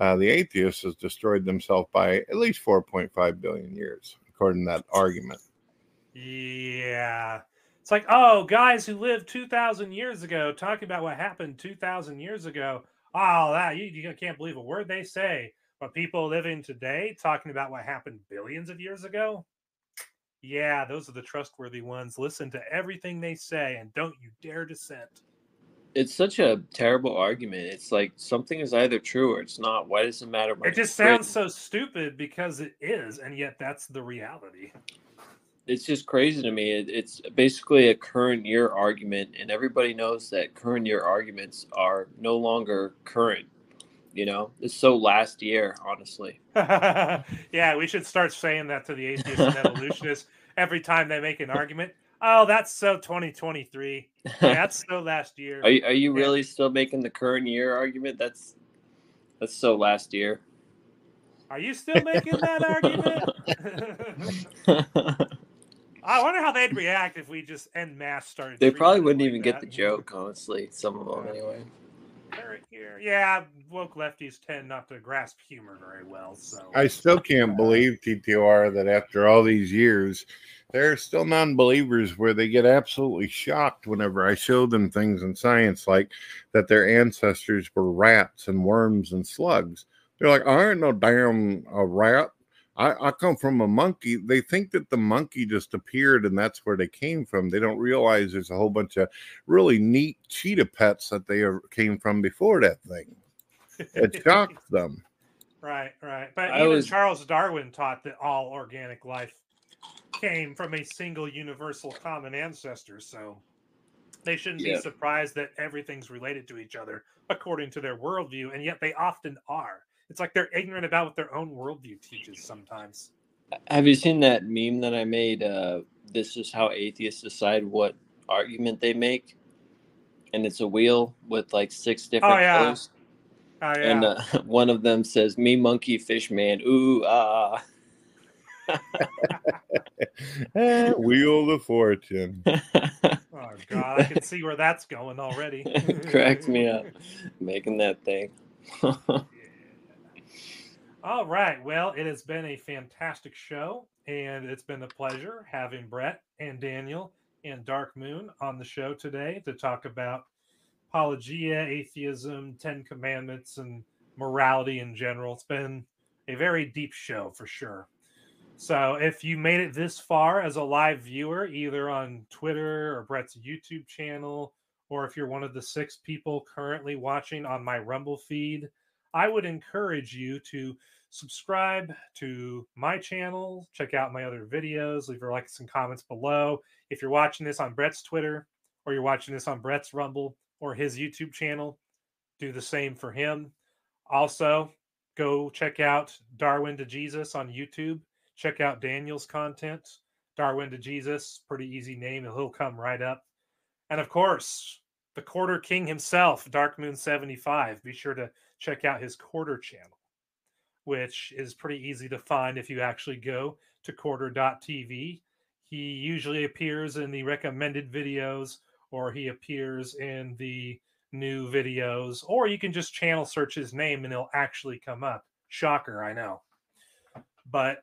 uh, the atheist has destroyed themselves by at least 4.5 billion years, according to that argument. Yeah. It's like, oh, guys who lived 2,000 years ago talking about what happened 2,000 years ago. Oh, that you, you can't believe a word they say. But people living today talking about what happened billions of years ago. Yeah, those are the trustworthy ones. Listen to everything they say and don't you dare dissent. It's such a terrible argument. It's like something is either true or it's not. Why does it matter? It just sounds so stupid because it is, and yet that's the reality. it's just crazy to me. It, it's basically a current year argument, and everybody knows that current year arguments are no longer current. You know, it's so last year, honestly. yeah, we should start saying that to the atheists and evolutionists every time they make an argument. Oh, that's so 2023. That's so last year. Are you, are you really still making the current year argument? That's that's so last year. Are you still making that argument? I wonder how they'd react if we just en mass started. they probably wouldn't like even get the joke, honestly. Some of them, anyway. Here. Yeah, woke lefties tend not to grasp humor very well. So I still can't believe TTR that after all these years, there are still non-believers where they get absolutely shocked whenever I show them things in science, like that their ancestors were rats and worms and slugs. They're like, I ain't no damn a rat. I, I come from a monkey. They think that the monkey just appeared and that's where they came from. They don't realize there's a whole bunch of really neat cheetah pets that they are, came from before that thing. It shocks them. Right, right. But I even was- Charles Darwin taught that all organic life came from a single universal common ancestor. So they shouldn't Yeah. be surprised that everything's related to each other according to their worldview, and yet they often are. It's like they're ignorant about what their own worldview teaches sometimes. Have you seen that meme that I made? Uh, this is how atheists decide what argument they make, and it's a wheel with like six different yeah. colors. Oh yeah. And uh, one of them says, "Me monkey fish man." Ooh ah. Wheel of Fortune. oh god, I can see where that's going already. Cracks me up making that thing. All right. Well, it has been a fantastic show, and it's been a pleasure having Brett and Daniel and Dark Moon on the show today to talk about apologia, atheism, Ten Commandments, and morality in general. It's been a very deep show for sure. So, if you made it this far as a live viewer, either on Twitter or Brett's YouTube channel, or if you're one of the six people currently watching on my Rumble feed, I would encourage you to subscribe to my channel, check out my other videos, leave your likes and comments below. If you're watching this on Brett's Twitter or you're watching this on Brett's Rumble or his YouTube channel, do the same for him. Also, go check out Darwin to Jesus on YouTube. Check out Daniel's content. Darwin to Jesus, pretty easy name, and he'll come right up. And of course, the Quarter King himself, Dark Moon 75. Be sure to check out his quarter channel, which is pretty easy to find if you actually go to quarter.tv. He usually appears in the recommended videos or he appears in the new videos, or you can just channel search his name and it'll actually come up. Shocker, I know. But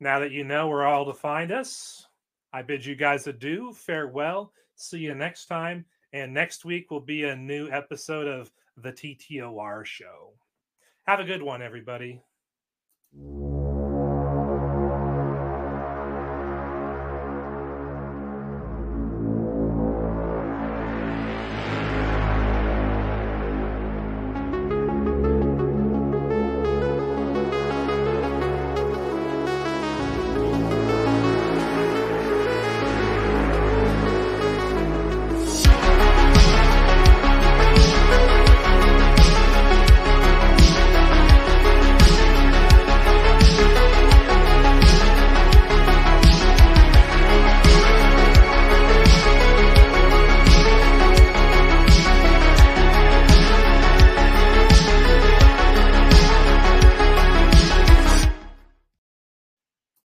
now that you know where all to find us, I bid you guys adieu. Farewell. See you next time. And next week will be a new episode of the TTOR show. Have a good one, everybody.